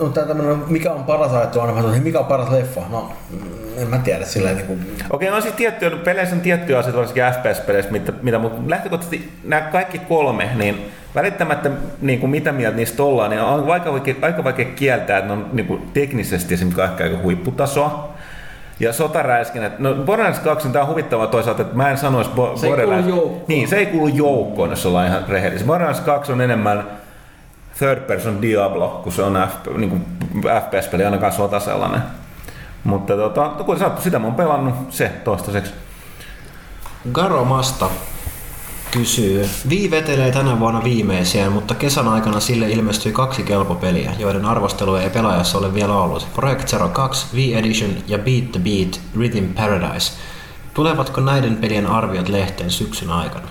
C: on tämmönen, mikä on paras ajattu aina, että mikä on paras leffa? No, mm, en mä tiedä sillä niin kuin,
B: Okei, no siis tiettyjä, peleissä on tiettyjä asioita, varsinkin FPS-peleissä, mitä, mitä mutta lähtökohtaisesti nämä kaikki kolme, niin välittämättä niin kuin mitä mieltä niistä ollaan, niin on aika vaikea, aika vaikea kieltää, että ne on niin kuin teknisesti esimerkiksi ehkä aika huipputasoa. Ja sotaräiskinnät, no Borderlands 2 tämä on huvittavaa toisaalta, että mä en sanoisi Bo-
D: Se ei kuulu
B: Borderlands... Niin, se ei kuulu joukkoon, jos ollaan ihan rehellisiä. Borderlands 2 on enemmän third person Diablo, kun se on F, niin kuin FPS-peli, ainakaan sota sellainen. Mutta tota, kuten sanottu, sitä mä oon pelannut se toistaiseksi.
A: Garo Masta kysyy, Vii vetelee tänä vuonna viimeisiään, mutta kesän aikana sille ilmestyi kaksi kelpopeliä, joiden arvostelua ei pelaajassa ole vielä ollut. Project Zero 2, V Edition ja Beat the Beat, Rhythm Paradise. Tulevatko näiden pelien arviot lehteen syksyn aikana?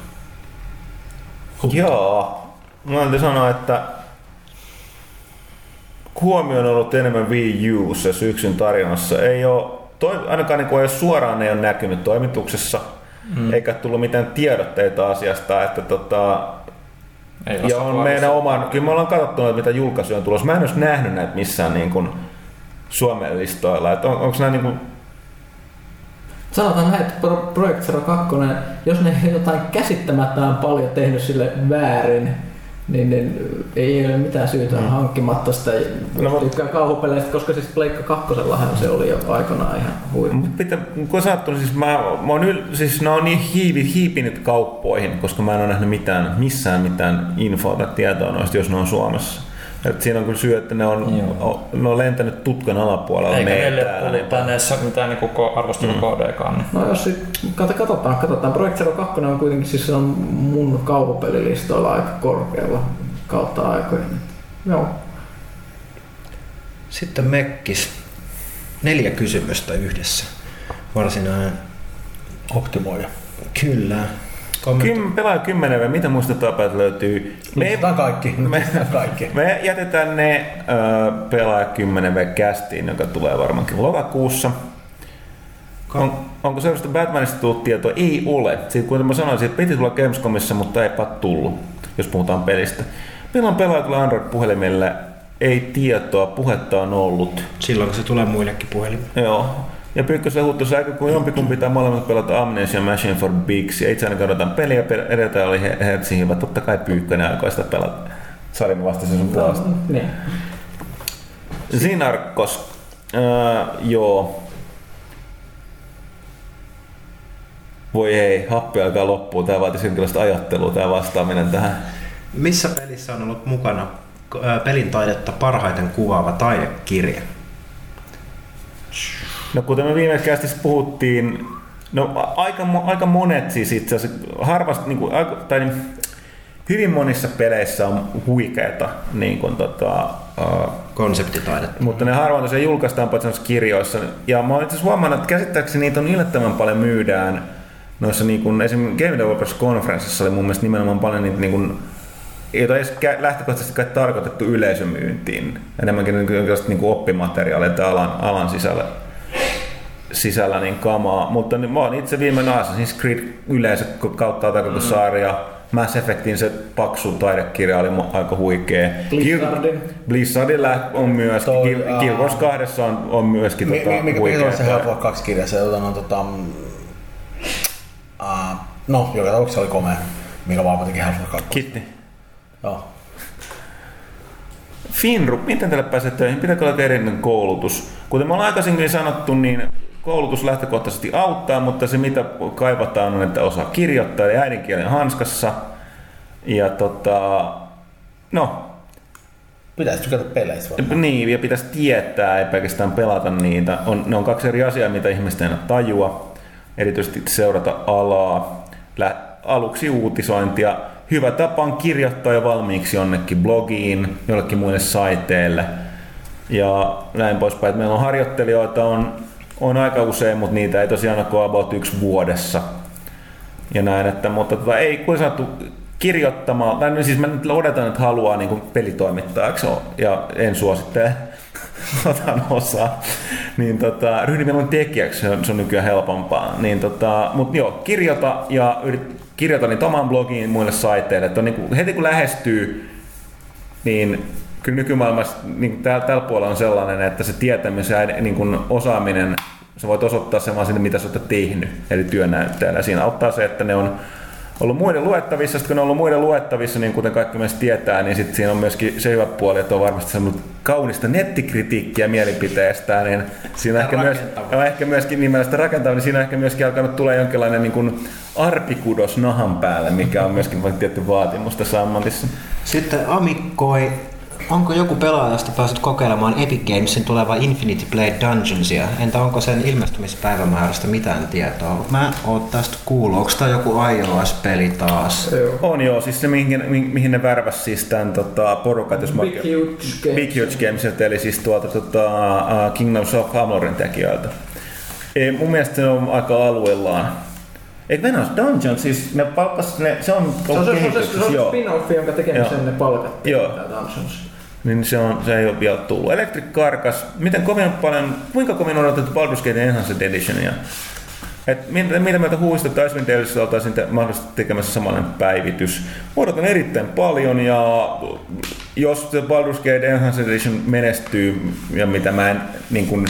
B: Joo. Mä täytyy sanoa, että huomio on ollut enemmän Wii Ussa syksyn tarinassa. Ei ole, toi, ainakaan niin ei ole suoraan ei ole näkynyt toimituksessa, mm. eikä tullut mitään tiedotteita asiasta, että tota,
E: Ei
B: ja on meidän oman, kyllä me ollaan katsottu noita, mitä julkaisuja on tulossa. Mä en olisi nähnyt näitä missään niin kuin Suomen listoilla. Että on, onko nämä niin kuin,
D: Sanotaan näin, että Pro- Project Zero 2, jos ne ei jotain käsittämättömän paljon tehnyt sille väärin, niin, niin ei ole mitään syytä mm. hankkimatta sitä.
B: No,
D: No,
B: mut-
D: tykkää kauhupeleistä, koska siis Pleikka kakkosellahan se oli jo aikanaan ihan huippu.
B: Pitää, kun sanottu, niin siis, mä, mä oon yl, siis ne on niin hiivi, hiipinyt kauppoihin, koska mä en ole nähnyt mitään, missään mitään infoa tai tietoa noista, jos ne on Suomessa. Et siinä on kyllä syy, että ne on, o, ne on lentänyt tutkan alapuolella.
E: Eikä
B: ne
E: meille
B: täällä,
E: tullut
B: niin-
E: tänne edes mitään niinku ko- arvostelukohdeekaan. Niin.
D: No jos sit, kato, katsotaan, katsotaan. Project Zero 2 on kuitenkin siis se on mun kauhupelilistoilla aika korkealla kautta aikojen. Joo.
A: Sitten Mekkis. Neljä kysymystä yhdessä. Varsinainen.
C: Optimoida.
A: Kyllä. Kommentti.
B: Kym, pelaa 10 vai mitä muista tapat löytyy? Me,
C: Muistetaan kaikki.
B: me,
C: kaikki.
B: me jätetään ne ö, pelaa 10 v kästiin, joka tulee varmaankin lokakuussa. On, onko sellaista Batmanista tullut tietoa? Ei ole. Siitä, kuten mä sanoin, siitä piti tulla Gamescomissa, mutta eipä tullut, jos puhutaan pelistä. Meillä on pelaajilla Android-puhelimille. Ei tietoa, puhetta on ollut.
A: Silloin kun se tulee muillekin puhelimille.
B: Joo. Ja Pyykkösen huuttu aika kun jompikumpi tai molemmat pelata Amnesia Machine for Bigs. Ja itse ainakaan odotan peliä, pe- edeltä oli He- Hertsin hyvä. Totta kai Pyykkönen aikoi sitä pelata. Sari vasta sen sun puolesta.
D: Niin.
B: Sinarkos. Äh, joo. Voi ei, happi alkaa loppua. Tää vaatisi jonkinlaista ajattelua, tää vastaaminen tähän.
A: Missä pelissä on ollut mukana pelin taidetta parhaiten kuvaava taidekirja?
B: No kuten me viime kästissä puhuttiin, no aika, aika monet siis itse asiassa, harvasti, niin kuin, tai niin, hyvin monissa peleissä on huikeeta, niin kuin, tota, uh,
A: Konseptitaidetta.
B: mutta ne harvoin tosiaan julkaistaan paitsi kirjoissa. Ja mä oon itse huomannut, että käsittääkseni niitä on yllättävän paljon myydään noissa niin kuin, esimerkiksi Game Developers Conferenceissa oli mun mielestä nimenomaan paljon niitä niin kuin, ei ole edes lähtökohtaisesti kai tarkoitettu yleisömyyntiin. Enemmänkin niin kuin, niin kuin oppimateriaaleita alan, alan sisällä sisällä niin kamaa, mutta niin mä oon itse viime Assassin's Creed yleensä kautta tätä koko sarja. Mass Effectin se paksu taidekirja oli aika huikea.
D: Blizzardin.
B: Lä- on myös,
C: Toi,
B: Wars 2 on, on myöskin
C: Mi-
B: tota,
C: mi- Mikä
B: huikea.
C: mikä on se Half-Life 2 kirja? Se no, tota, mm, uh, no, joka tapauksessa oli komea. Mikä vaan teki Half-Life 2.
B: Kitti.
C: Joo.
B: Finru, miten tälle pääsee töihin? Pitääkö olla erillinen koulutus? Kuten me ollaan aikaisemmin sanottu, niin koulutus lähtökohtaisesti auttaa, mutta se mitä kaivataan on, että osaa kirjoittaa ja äidinkielen hanskassa. Ja tota, no,
C: Pitäisi tykätä peleistä varmaan.
B: niin, ja pitäisi tietää, ei pelkästään pelata niitä. On, ne on kaksi eri asiaa, mitä ihmiset ei tajua. Erityisesti seurata alaa. Lä, aluksi uutisointia. Hyvä tapa on kirjoittaa jo valmiiksi jonnekin blogiin, jollekin muille saiteille. Ja näin poispäin. Meillä on harjoittelijoita, on, on aika usein, mutta niitä ei tosiaan ole kuin about yksi vuodessa. Ja näin, että, mutta tota, ei, kun sanottu, kirjoittamaan, tai siis mä nyt odotan, että haluaa niin pelitoimittajaksi ja en suosittele, otan osaa, niin tota, ryhdy mieluummin tekijäksi, se on, se on nykyään helpompaa. Niin tota, mutta joo, kirjoita ja yrit, kirjoita niitä omaan blogiin muille saiteille, että on niin kuin, heti kun lähestyy, niin kyllä nykymaailmassa niin täällä, tällä puolella on sellainen, että se tietämys ja niin kuin osaaminen, sä voit osoittaa sen vaan sinne, mitä sä oot tehnyt, eli työnäyttäjänä. Siinä auttaa se, että ne on ollut muiden luettavissa. Sitten kun ne on ollut muiden luettavissa, niin kuten kaikki myös tietää, niin sitten siinä on myöskin se hyvä puoli, että on varmasti saanut kaunista nettikritiikkiä mielipiteestään, niin siinä ehkä, myös, ehkä myöskin niin mielestä rakentava, niin siinä on ehkä myöskin alkanut tulla jonkinlainen niin kuin arpikudos nahan päälle, mikä on myöskin tietty vaatimus tässä ammatissa.
A: Sitten Amikoi Onko joku pelaajasta päässyt kokeilemaan Epic Gamesin tuleva Infinity Blade Dungeonsia? Entä onko sen ilmestymispäivämäärästä mitään tietoa? Mä oon tästä kuullut. Onko tää joku iOS-peli taas?
B: Joo. On joo, siis se mihin, mihin ne värväs siis tämän tota, porukat, jos
D: Big Huge Games.
B: Big Huge Games, eli siis tuolta tota, uh, Kingdoms of Amalur tekijöiltä. Ei, mun mielestä se on aika alueellaan. Eikö Venäjä Dungeon, siis ne palkkas, ne, se on
D: Se on se, se, se,
B: kehityksessä,
D: se on spin-offi, jonka tekemiseen
B: Joo.
D: ne palkattiin.
B: Joo.
D: tää Dungeons.
B: Niin se, on, se ei ole vielä tullut. Electric Carcass, miten kovin paljon, kuinka kovin odotettu Baldur's Gate Enhanced Editionia? Et mitä, mitä mieltä huuista, että Icewind Daleissa oltaisiin mahdollisesti tekemässä samanlainen päivitys? Odotan erittäin paljon ja jos se Baldur's Gate Enhanced Edition menestyy, ja mitä mä en niin kun,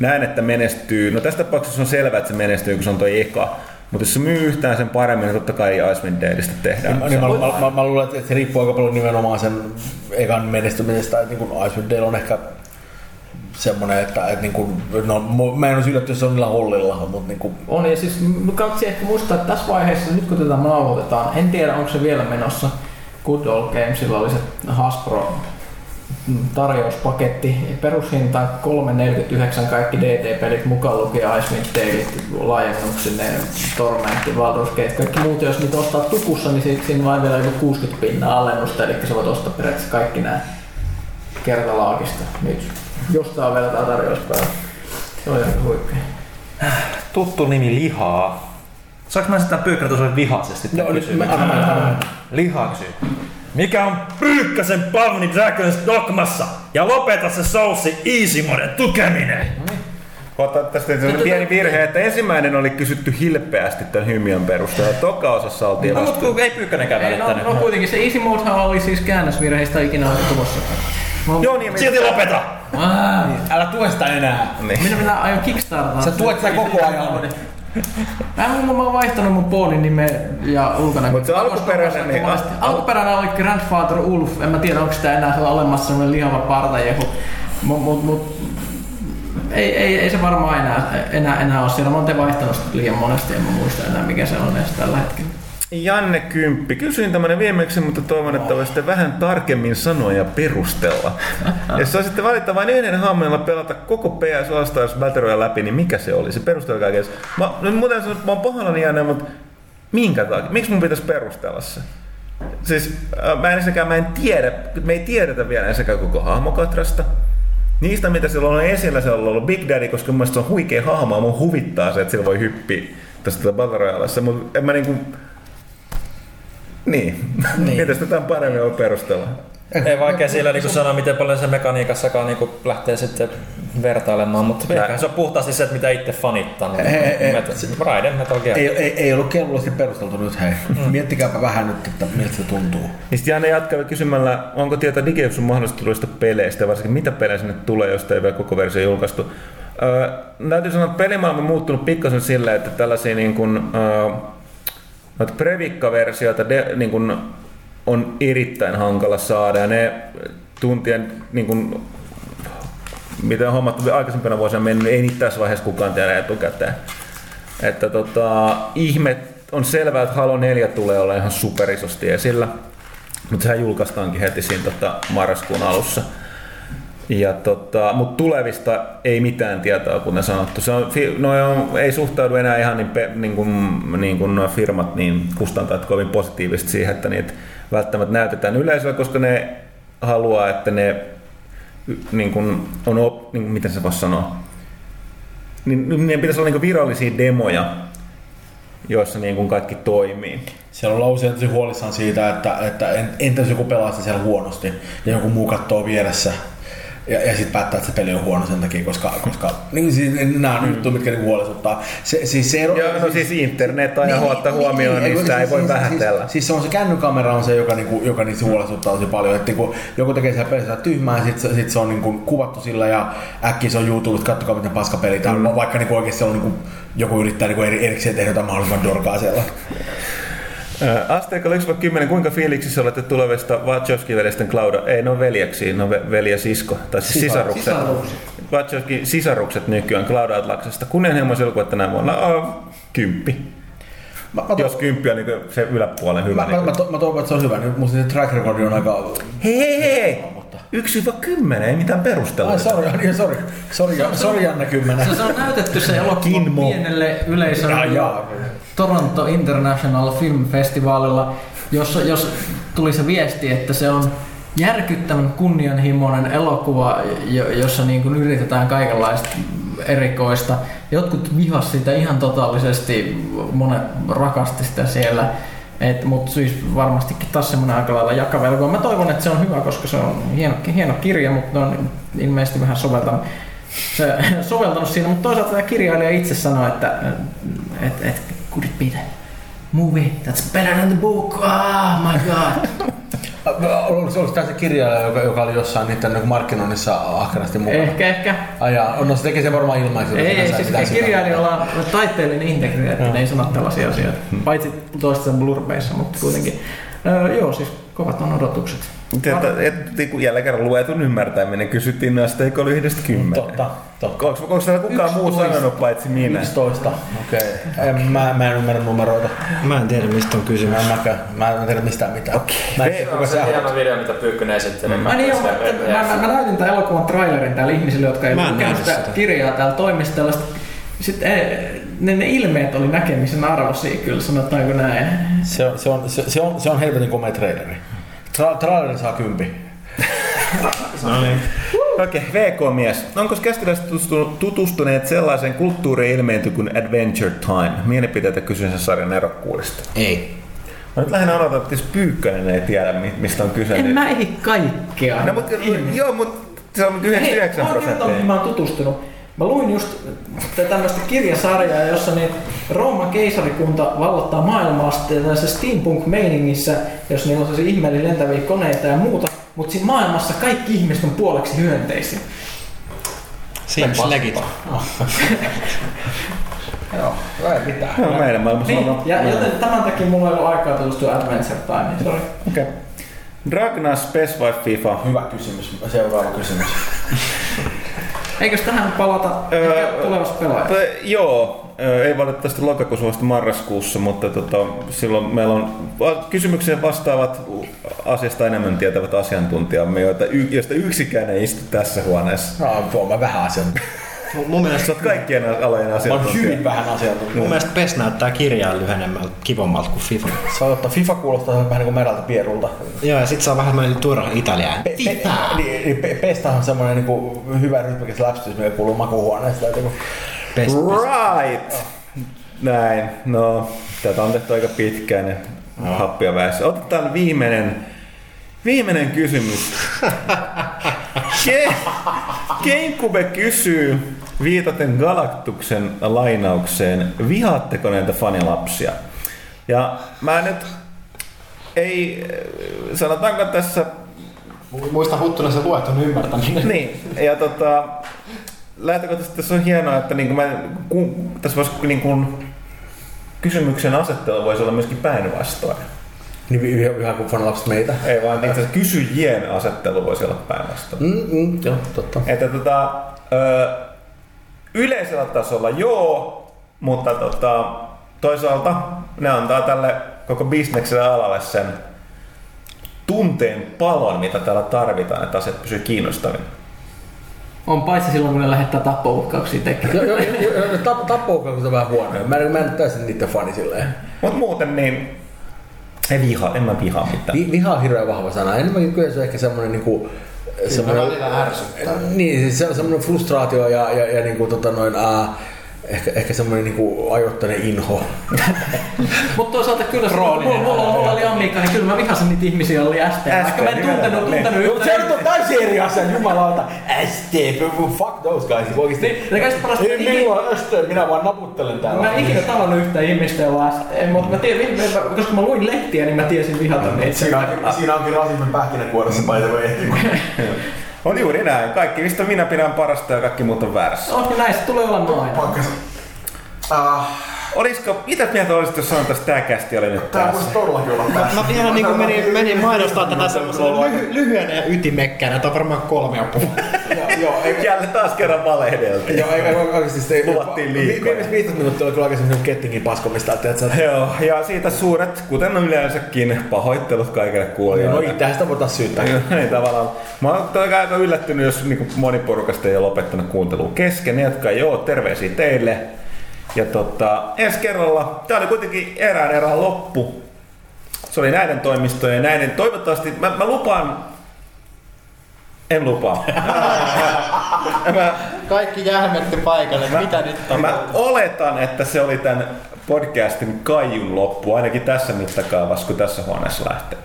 B: näen, että menestyy, no tässä tapauksessa on selvää, että se menestyy, kun se on toi eka, mutta jos se myy yhtään sen paremmin, niin totta kai Icewind Daleista tehdään.
C: Niin, mä, mä, mä, mä, luulen, että se riippuu aika paljon nimenomaan sen ekan menestymisestä. Että niin kuin Icewind Dale on ehkä semmoinen, että, että niin kuin, no, mä en olisi yllätty, jos se on niillä hollilla, mutta niin kuin,
D: On, ja siis kansi ehkä muistaa, että tässä vaiheessa, nyt kun tätä nauhoitetaan, en tiedä onko se vielä menossa, Good Old Gamesilla oli se Hasbro tarjouspaketti, perushinta 3,49 kaikki DT-pelit mukaan lukien Icewind Dalet, laajennuksineen, Tormentti, Baldur's Gate, kaikki muut, jos niitä ostaa tukussa, niin siitä- siinä on vielä joku 60 pinnaa alennusta, eli sä voit ostaa periaatteessa kaikki nämä kertalaakista nyt. Jos tää on vielä tää tarjouspäivä. Se on aika huikea.
E: Tuttu nimi lihaa. Saanko mä sitä pyykkätä sulle vihaisesti?
C: no, nyt, mä, anna.
E: Lihaa kysyy. Mikä on Pyykkäsen Pavni Dragons dogmassa? Ja lopeta se soussi easy moden tukeminen.
B: Ota tästä on pieni virhe, että ensimmäinen oli kysytty hilpeästi tämän hymiön perusteella. Toka osassa oltiin
E: No, mutta kun ei Pyykkänenkään
D: Ei, no,
E: välittänyt.
D: no kuitenkin se Easy Modehan oli siis käännösvirheistä ikinä tulossa. Mä,
B: Joo, niin,
E: Silti lopeta!
D: Aa,
C: Älä tue sitä enää.
B: Niin.
D: minä minä aion kickstartaa.
C: Sä tuet sitä koko ajan.
D: Mä, mä, mä oon vaihtanut mun poonin nimen ja ulkona.
B: Mut se alkuperäinen, niin-
D: Monesti- Alkuperäinen oli Grandfather Ulf. En mä tiedä onko sitä enää olemassa semmonen lihava partajehu. Mut, mut, mut ei, ei, ei, se varmaan enää, enää, enää ole siellä. Mä oon te vaihtanut liian monesti, en mä muista enää mikä se on edes tällä hetkellä.
B: Janne Kymppi. Kysyin tämmönen viimeksi, mutta toivon, että voisitte vähän tarkemmin sanoa ja perustella. Jos saisitte valita vain yhden hahmon pelata koko PS All Stars Battle läpi, niin mikä se olisi? Perustelkaa edes. Mä, no, muuten sanon, mä oon pahoillani Janne, mutta minkä takia? Miksi mun pitäisi perustella se? Siis äh, mä en ensinnäkään, mä en tiedä, me ei tiedetä vielä ensinnäkään koko hahmokatrasta. Niistä, mitä siellä on esillä, siellä on ollut Big Daddy, koska mun mielestä se on huikea hahmo, mun huvittaa se, että sillä voi hyppiä tästä Battle Royalessa, mutta en mä niinku... Niin. niin. Miten sitä tämän paremmin voi perustella?
E: Ei vaikea siellä niinku sanoa, miten paljon se mekaniikassakaan niinku lähtee sitten vertailemaan, mutta se on puhtaasti se, että mitä itse fanittanut.
C: Ei, ei, ei.
E: Raiden Metal Gear.
C: Ei, ei, ei ollut kellollisesti perusteltu nyt, hei. Mm. Miettikääpä vähän nyt, että miltä se tuntuu.
B: Niin sitten Janne jatkaa kysymällä, onko tietoa Digipsun mahdollisesti tulevista peleistä varsinkin mitä pelejä sinne tulee, josta ei vielä koko versio julkaistu. Öö, täytyy sanoa, että pelimaailma on muuttunut pikkasen silleen, että tällaisia niin kuin, öö, noita previkkaversioita de, niin kuin, on erittäin hankala saada ja ne tuntien niin kuin, mitä on hommattu aikaisempina vuosina mennyt, ei niitä tässä vaiheessa kukaan tiedä etukäteen. Että tota, ihme on selvää, että Halo 4 tulee olla ihan superisosti esillä, mutta sehän julkaistaankin heti siinä tota, marraskuun alussa. Ja tota, mutta tulevista ei mitään tietoa, kuten sanottu. Se on, no on, ei suhtaudu enää ihan niin, pe, niin kuin, niin kuin nuo firmat, niin kustantajat kovin positiivisesti siihen, että niitä välttämättä näytetään yleisölle, koska ne haluaa, että ne niin kuin, on, op, niin, kuin, miten se voisi sanoa, niin ne pitäisi olla niin virallisia demoja, joissa niin kuin kaikki toimii.
C: Siellä on usein tosi huolissaan siitä, että, että en- entäs joku pelaa sitä siellä huonosti ja joku muu katsoo vieressä ja, ja sitten päättää, että se peli on huono sen takia, koska, koska niin, siis, nämä on juttuja, mitkä niinku huolestuttaa. Se, siis se ero,
B: Ja no siis internet aina niin, ottaa huomioon, niin, niin sitä ei voi
C: siis,
B: vähätellä.
C: Siis, siis, se on se kännykamera on se, joka, niinku, joka niitä huolestuttaa tosi paljon. Että niinku, joku tekee siellä pelissä tyhmää, sitten sit se on niinku, kuvattu sillä ja äkkiä se on YouTube, että kattokaa miten paska peli on. Vaikka niinku, oikeasti se on niinku, joku yrittää niinku eri, erikseen tehdä jotain mahdollisimman dorkaa siellä.
B: Asteikolla 1-10, kuinka fiiliksissä olette tulevista Wachowski-veljesten Klauda? Ei, ne on veljeksi, ne on ve- veli ja sisko, tai siis sisarukset.
D: Sisarukset.
B: Wachowski sisarukset nykyään Cloud Atlaksesta. Kunnianhimoisen elokuva tänä vuonna. Oh, kymppi.
C: Mä, mä,
B: Jos kymppi on niin se yläpuolen hyvä.
C: mä, mä, mä,
B: niin
C: to, mä toivon, että se on hyvä. Nyt musta se track record on aika...
B: hei, hei, hei!
C: Mutta...
B: 1-10, ei mitään perustelua.
C: Ai, sori, niin, sori, sori, sori Janne Kymmenen.
D: Se, se on näytetty se elokuva pienelle yleisölle
C: Jaa, jaa.
D: Toronto International Film Festivalilla, jossa jos tuli se viesti, että se on järkyttävän kunnianhimoinen elokuva, jo- jossa niin kuin yritetään kaikenlaista erikoista. Jotkut vihas sitä ihan totaalisesti, monet rakasti sitä siellä. Et, mutta siis varmastikin taas semmoinen aika lailla jakava elokuva. Mä toivon, että se on hyvä, koska se on hieno, hieno kirja, mutta on ilmeisesti vähän soveltanut, se, soveltanut siinä. Mutta toisaalta tämä kirjailija itse sanoi, että et, et, could it be the movie that's better than the book? Oh my god.
C: Oliko se tämä se kirjailija, joka, joka oli jossain niiden niin markkinoinnissa ahkerasti mukana?
D: ehkä, ehkä.
C: Ai jaa, no se teki sen varmaan ilmaiseksi.
D: Ei, ei siis kirjailijalla on taiteellinen integriteetti, ne ei sano tällaisia asioita. Paitsi toista blurbeissa, mutta kuitenkin. Öö, joo, siis kovat on odotukset.
B: Että, et, et, jälleen kerran luetun ymmärtäminen kysyttiin asteikolla yhdestä kymmenen.
C: Totta, totta.
B: Onko, onko täällä kukaan muu sanonut paitsi minä?
C: 11, okei. Okay. Mä, mä en ymmärrä numeroita.
A: Mä en tiedä mistä on kysymys.
C: Mä en, mäkään, mä en tiedä mistään mitään. Okay. Mä en tiedä, kuka
E: Se
C: se
E: on
C: on.
E: hieno video, mitä Pyykkönen esittelee.
D: Ai niin joo, mä, mä, mä, mä näytin tämän elokuvan trailerin täällä ihmisille, jotka ei
A: Mä en
D: lukenut sitä. kirjaa täällä toimistolla. Sitten eh, ne, ne ilmeet oli näkemisen arvoisia kyllä, sanotaanko näin.
C: Se on, se on, se, se on, se on helvetin komea traileri. Tra, traileri saa kympi.
A: No niin.
B: Okei, okay, VK-mies. Onko kästiläiset tutustu- tutustuneet sellaiseen kulttuuri-ilmeenty kuin Adventure Time? Mielipiteitä kysyn sen sarjan erokkuudesta.
A: Ei.
B: Mä nyt lähinnä odotan, että jos Pyykkönen ei tiedä, mi- mistä on kyse.
D: En
B: niin-
D: mä ehdi kaikkea.
B: No, mutta, joo, mutta se on 99
D: Hei, mä oon kertonut,
B: prosenttia.
D: mä oon tutustunut. Mä luin just tämmöistä kirjasarjaa, jossa niin Rooman keisarikunta vallottaa maailmaa sitten tällaisessa steampunk-meiningissä, jos niillä on sellaisia ihmeellisiä lentäviä koneita ja muuta. Mutta siinä maailmassa kaikki ihmiset on puoleksi hyönteisiä.
A: Sims legit.
C: Joo, ei mitään.
B: No, meidän maailmassa
D: Niin,
B: on.
D: ja joten tämän takia mulla ei ollut aikaa tutustua Adventure Timeen, sorry.
B: Okei. Okay. Ragnar Space vai FIFA?
C: Hyvä kysymys. Seuraava kysymys.
D: Eikös tähän palata
B: Öö,
D: tulevassa pelaajassa?
B: Joo, ö, ei valitettavasti lokakuussa vasta marraskuussa, mutta tota, silloin meillä on kysymykseen vastaavat asiasta enemmän tietävät asiantuntijamme, joita, y- joista yksikään ei istu tässä huoneessa.
C: No, tuo mä vähän asian.
A: Mun mielestä,
B: Sä oot kaikkien alojen
C: Mä oon
B: asiantuntija.
C: hyvin vähän asiantuntija.
A: mun mielestä PES näyttää kirjaan lyhenemmältä, kivommalta kuin FIFA.
C: Saa ottaa FIFA kuulostaa vähän niin kuin meralta pierulta.
A: Joo, ja sit saa vähän semmoinen turha italiaan.
C: Pe- pe- niin, niin pe- on semmoinen niinku hyvä rytmikäs läpsytys, mikä kuuluu makuuhuoneesta. Kun
A: PES.
B: Right! Näin, no tätä on tehty aika pitkään ja happia väessä. Otetaan viimeinen, viimeinen kysymys. Ke, Kenkube kysyy viitaten Galaktuksen lainaukseen, vihaatteko näitä fanilapsia? Ja mä nyt ei, sanotaanko tässä
A: Muista Huttunen se luetun ymmärtäminen.
B: niin, ja tota, lähtökohtaisesti tässä on hienoa, että niin mä, ku, tässä voisi niin kuin, kysymyksen asettelu voisi olla myöskin päinvastoin.
C: niin ihan kuin fanilapset meitä.
B: Ei vaan itse asiassa kysyjien asettelu voisi olla päinvastoin.
C: Mm, mm, joo, totta.
B: Että tota, ö, yleisellä tasolla joo, mutta tota, toisaalta ne antaa tälle koko bisnekselle alalle sen tunteen palon, mitä täällä tarvitaan, että asiat pysyy kiinnostavina.
D: On paitsi silloin, kun ne lähettää tappouhkauksia tekemään.
C: Joo, joo, tap, tappouhkaukset on vähän huonoja. Mä en, mä en täysin niiden fani silleen.
B: Mutta muuten niin, ei vihaa, en mä vihaa mitään.
C: Vi, viha on hirveän vahva sana. Enemmänkin kyllä se on ehkä semmoinen niinku, semmoinen,
A: välillä ärsyttää.
C: niin, se on semmoinen frustraatio ja, ja, ja niinku, tota noin, ää, ehkä, ehkä semmoinen niinku ajoittainen inho.
D: Mutta toisaalta kyllä, se- mulla, mulla, mulla oli Amiga, niin kyllä mä vihasin niitä ihmisiä, oli ST. Vaikka mä en tuntenut, tuntenut
C: Mutta se
D: yhtään.
C: on täysin eri asia, jumalauta. ST, fuck those guys. Oikeesti.
D: Niin, ja kaikista parasta,
C: Ei minulla on ST, minä vaan naputtelen täällä.
D: Mä en ikinä tavannut yhtään ihmistä, jolla on ST, mutta mä tiedän, koska mä luin lehtiä, niin mä tiesin vihata niitä.
C: Siinä, on- siinä onkin rasismin pähkinäkuoressa by the way.
B: On juuri näin. Kaikki, mistä minä pidän parasta ja kaikki muut on väärässä.
D: On ja näistä tulee olla aina.
C: Uh,
B: Olisiko, mitä mieltä olisit, jos sanotaan, että tämä kästi oli nyt
C: Tää
B: tässä?
C: voisi todellakin olla
A: Mä, mä vielä niin kuin menin, menin mainostaa tätä semmoisella lyhy, lyhyenä ja ytimekkänä. Tämä on varmaan kolme ja puoli.
C: Joo, ei,
B: Jälleen taas kerran valehdeltiin.
C: Joo, ei, oikeasti se...
B: Luvattiin liikaa.
C: Viimeiset 15 minuuttia oli kyllä aika semmoinen kettingin paskomista, että.
B: Joo, ja siitä suuret, kuten yleensäkin, pahoittelut kaikille
C: No
B: kuulijoille.
C: itsehän sitä voitaisiin syyttää.
B: niin tavallaan. Mä oon aika yllättynyt, jos niin moni porukasta ei ole lopettanut kuuntelua kesken. Ne, jotka ei ole, terveisiä teille. Ja tota, ensi kerralla, tää oli kuitenkin erään erään loppu. Se oli näiden toimistojen ja näiden, toivottavasti, mä, mä lupaan, en lupaa. mä,
A: Kaikki jähmetti paikalle. Mitä nyt on?
B: Mä oletan, että se oli tämän podcastin kaijun loppu, ainakin tässä mittakaavassa, kun tässä huoneessa lähtee.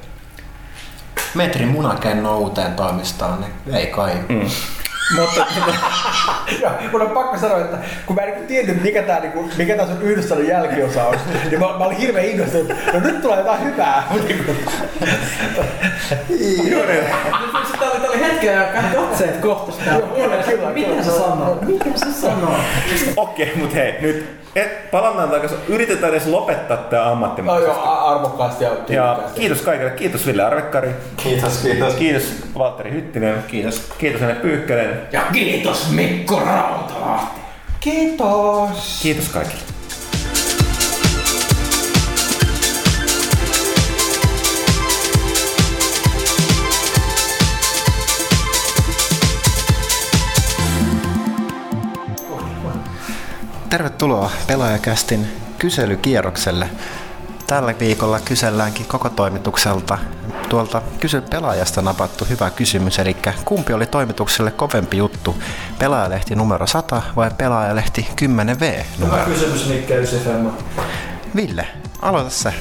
A: Metrin munakenno uuteen toimistoon, niin ei kai. Mm.
B: Mutta
C: Joo, mun on pakko sanoa, että kun mä en niin tiennyt, mikä tää, niinku, mikä tää sun Yhdysvallan jälkiosa on, niin mä, mä olin hirveän innostunut, että no nyt tulee jotain hyvää. Mut
D: Sitten oli, hetken aikaa katseet kohta sitä. Mitä se sanoo? Mitä se sanoo?
B: okei, okay, mutta hei, nyt et, palataan takaisin. Yritetään edes lopettaa tämä
C: no
B: ammattimaisesti.
C: joo, a- arvokkaasti ja
B: Ja kiitos kaikille. Kiitos Ville Arvekkari.
A: Kiitos, kiitos.
B: Kiitos Valtteri Hyttinen.
A: Kiitos.
B: Kiitos Anne Pyykkönen.
D: Ja kiitos Mikko Rautalahti.
A: Kiitos.
B: Kiitos kaikille.
A: Tervetuloa Pelaajakästin kyselykierrokselle. Tällä viikolla kyselläänkin koko toimitukselta tuolta kysy pelaajasta napattu hyvä kysymys, eli kumpi oli toimitukselle kovempi juttu, pelaajalehti numero 100 vai pelaajalehti 10V
E: Hyvä
A: numero?
E: kysymys Nikke 95.
A: Ville, aloita sä.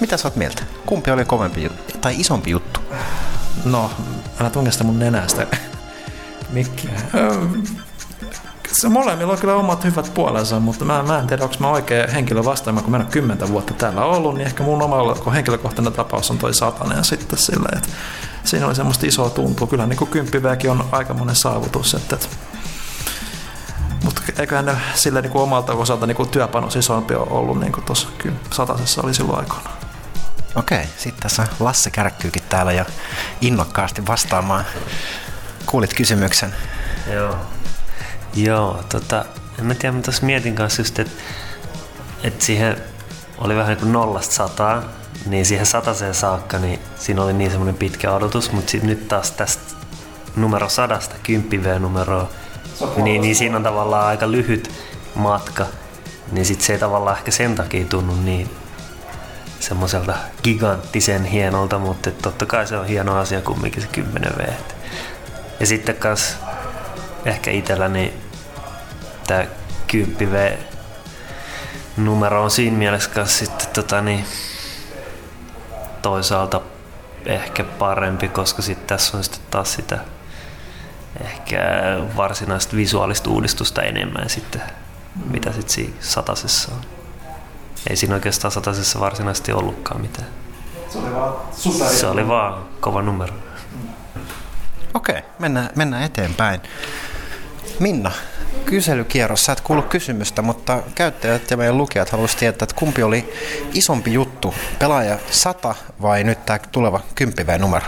A: Mitä sä oot mieltä? Kumpi oli kovempi juttu, tai isompi juttu?
E: No, älä tungesta mun nenästä. Mikkiä. Se molemmilla on kyllä omat hyvät puolensa, mutta mä, mä en tiedä, onko mä oikea henkilö vastaamaan, kun mä en ole kymmentä vuotta täällä ollut, niin ehkä mun oma henkilökohtainen tapaus on toi satanen sitten sillä, että siinä oli semmoista isoa tuntua. Kyllä niin kuin kymppiväkin on aikamoinen saavutus, että, että mutta eiköhän ne sillä niin kuin omalta osalta niin kuin työpanos isompi ole ollut niin kuin tuossa satasessa oli silloin aikoina.
A: Okei, sitten tässä Lasse kärkkyykin täällä ja innokkaasti vastaamaan. Kuulit kysymyksen.
F: Joo. Joo, tota, en mä tiedä, mä tuossa mietin kanssa just, että et siihen oli vähän niin kuin nollasta sataa, niin siihen sataseen saakka, niin siinä oli niin semmoinen pitkä odotus, mutta sitten nyt taas tästä numero sadasta, 10 V-numeroa, niin, niin siinä on tavallaan aika lyhyt matka, niin sitten se ei tavallaan ehkä sen takia tunnu niin semmoiselta giganttisen hienolta, mutta totta kai se on hieno asia kumminkin se 10 V. Ja sitten kas ehkä itselläni tämä 10 V numero on siinä mielessä kanssa sitten tota niin, toisaalta ehkä parempi, koska sitten tässä on sitten taas sitä ehkä varsinaista visuaalista uudistusta enemmän sitten, mitä sitten siinä satasessa on. Ei siinä oikeastaan satasessa varsinaisesti ollutkaan mitään.
D: Se oli vaan super.
F: Se oli vaan kova numero.
A: Okei, mennään, mennään eteenpäin. Minna, kyselykierros. Sä et kuullut kysymystä, mutta käyttäjät ja meidän lukijat haluaisivat tietää, että kumpi oli isompi juttu, pelaaja 100 vai nyt tämä tuleva 10 numero?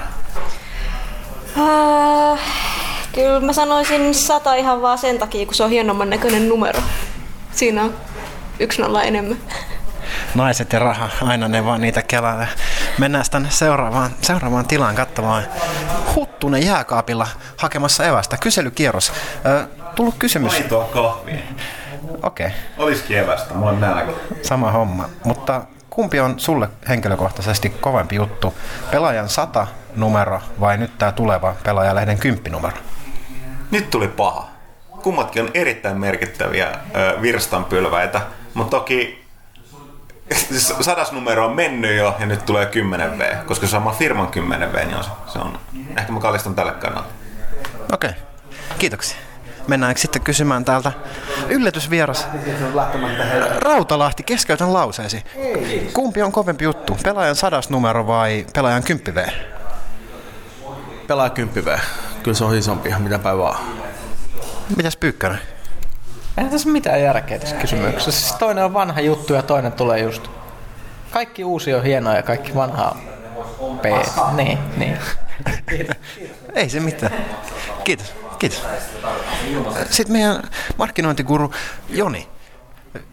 G: Uh, kyllä mä sanoisin sata ihan vaan sen takia, kun se on hienomman näköinen numero. Siinä on yksi nolla enemmän.
A: Naiset ja raha, aina ne vaan niitä kelailee. Mennään tänne seuraavaan, seuraavaan tilaan katsomaan. Huttunen jääkaapilla hakemassa evästä. Kyselykierros. Ö, tullut kysymys.
B: Maitoa kahvia.
A: Okei, okay,
B: Olisikin evästä, mä oon nälkä.
A: sama homma. Mutta kumpi on sulle henkilökohtaisesti kovempi juttu? Pelaajan 100 numero vai nyt tämä tuleva pelaajalehden 10 numero?
B: Nyt tuli paha. Kummatkin on erittäin merkittäviä ö, virstanpylväitä, mutta toki sadas numero on mennyt jo ja nyt tulee 10V, koska sama firman 10V, niin on se, se on, ehkä mä kallistun tälle kannalle.
A: Okei, okay. kiitoksia. Mennäänkö sitten kysymään täältä yllätysvieras Rautalahti, keskeytän lauseesi. Kumpi on kovempi juttu, pelaajan sadas numero vai pelaajan 10 V?
C: Pelaa 10 V. Kyllä se on isompi, mitä päin vaan.
A: Mitäs Pyykkönen?
D: Ei tässä mitään järkeä tässä kysymyksessä. Siis toinen on vanha juttu ja toinen tulee just. Kaikki uusi on hienoa ja kaikki vanha on P. Niin, niin.
A: Ei se mitään. Kiitos. Kiitos. Sitten meidän markkinointiguru Joni.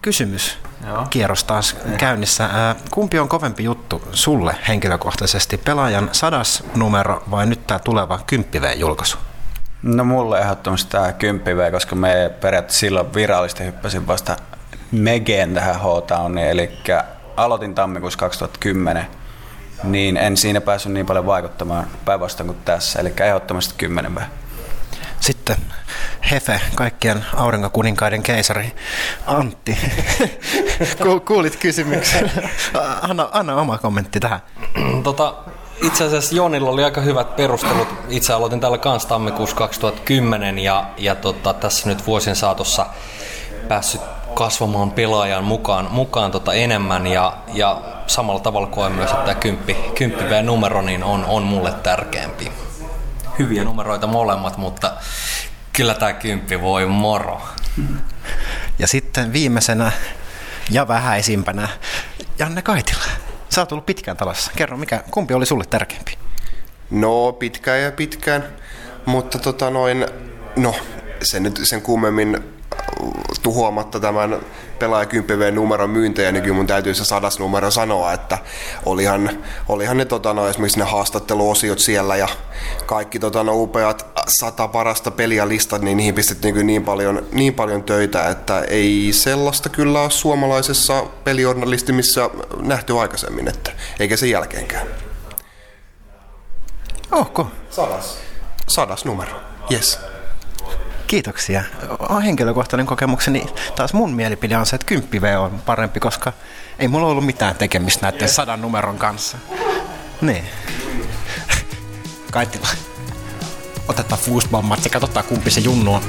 A: Kysymys.
H: Joo.
A: Kierros taas käynnissä. Kumpi on kovempi juttu sulle henkilökohtaisesti? Pelaajan sadas numero vai nyt tämä tuleva 10 julkaisu?
H: No mulle ehdottomasti tämä 10 V, koska me periaatteessa silloin virallisesti hyppäsin vasta Megeen tähän H-Towniin, eli aloitin tammikuussa 2010, niin en siinä päässyt niin paljon vaikuttamaan päinvastoin kuin tässä, eli ehdottomasti 10 V.
A: Sitten Hefe, kaikkien aurinkokuninkaiden keisari Antti. Ku- Kuulit kysymyksen. Anna, anna oma kommentti tähän.
I: Tota, itse asiassa Jonilla oli aika hyvät perustelut. Itse aloitin täällä kanssa tammikuussa 2010 ja, ja tota, tässä nyt vuosien saatossa päässyt kasvamaan pelaajan mukaan, mukaan tota enemmän ja, ja samalla tavalla koen myös, että tämä 10, 10 V-numero niin on, on mulle tärkeämpi. Hyviä numeroita molemmat, mutta kyllä tämä 10 voi moro.
A: Ja sitten viimeisenä ja vähäisimpänä Janne Kaitila. Sä oot ollut pitkään talossa. Kerro, mikä, kumpi oli sulle tärkeämpi?
J: No, pitkään ja pitkään, mutta tota noin, no, sen, nyt, sen kummemmin äh, tuhoamatta tämän pelaaja 10 numeron myyntejä, niin kyllä mun täytyy se sadas numero sanoa, että olihan, olihan ne tota, no, esimerkiksi ne haastatteluosiot siellä ja kaikki tota, no, upeat sata parasta peliä listat, niin niihin pistettiin kyllä niin paljon, niin paljon töitä, että ei sellaista kyllä ole suomalaisessa pelijournalistimissa nähty aikaisemmin, että, eikä sen jälkeenkään.
A: Ohko?
J: Sadas. Sadas numero, yes.
A: Kiitoksia. On henkilökohtainen kokemukseni. Taas mun mielipide on se, että 10 V on parempi, koska ei mulla ollut mitään tekemistä näiden sadan numeron kanssa. Niin. Kaitila. Otetaan foosball-matsi, katsotaan kumpi se junnu on.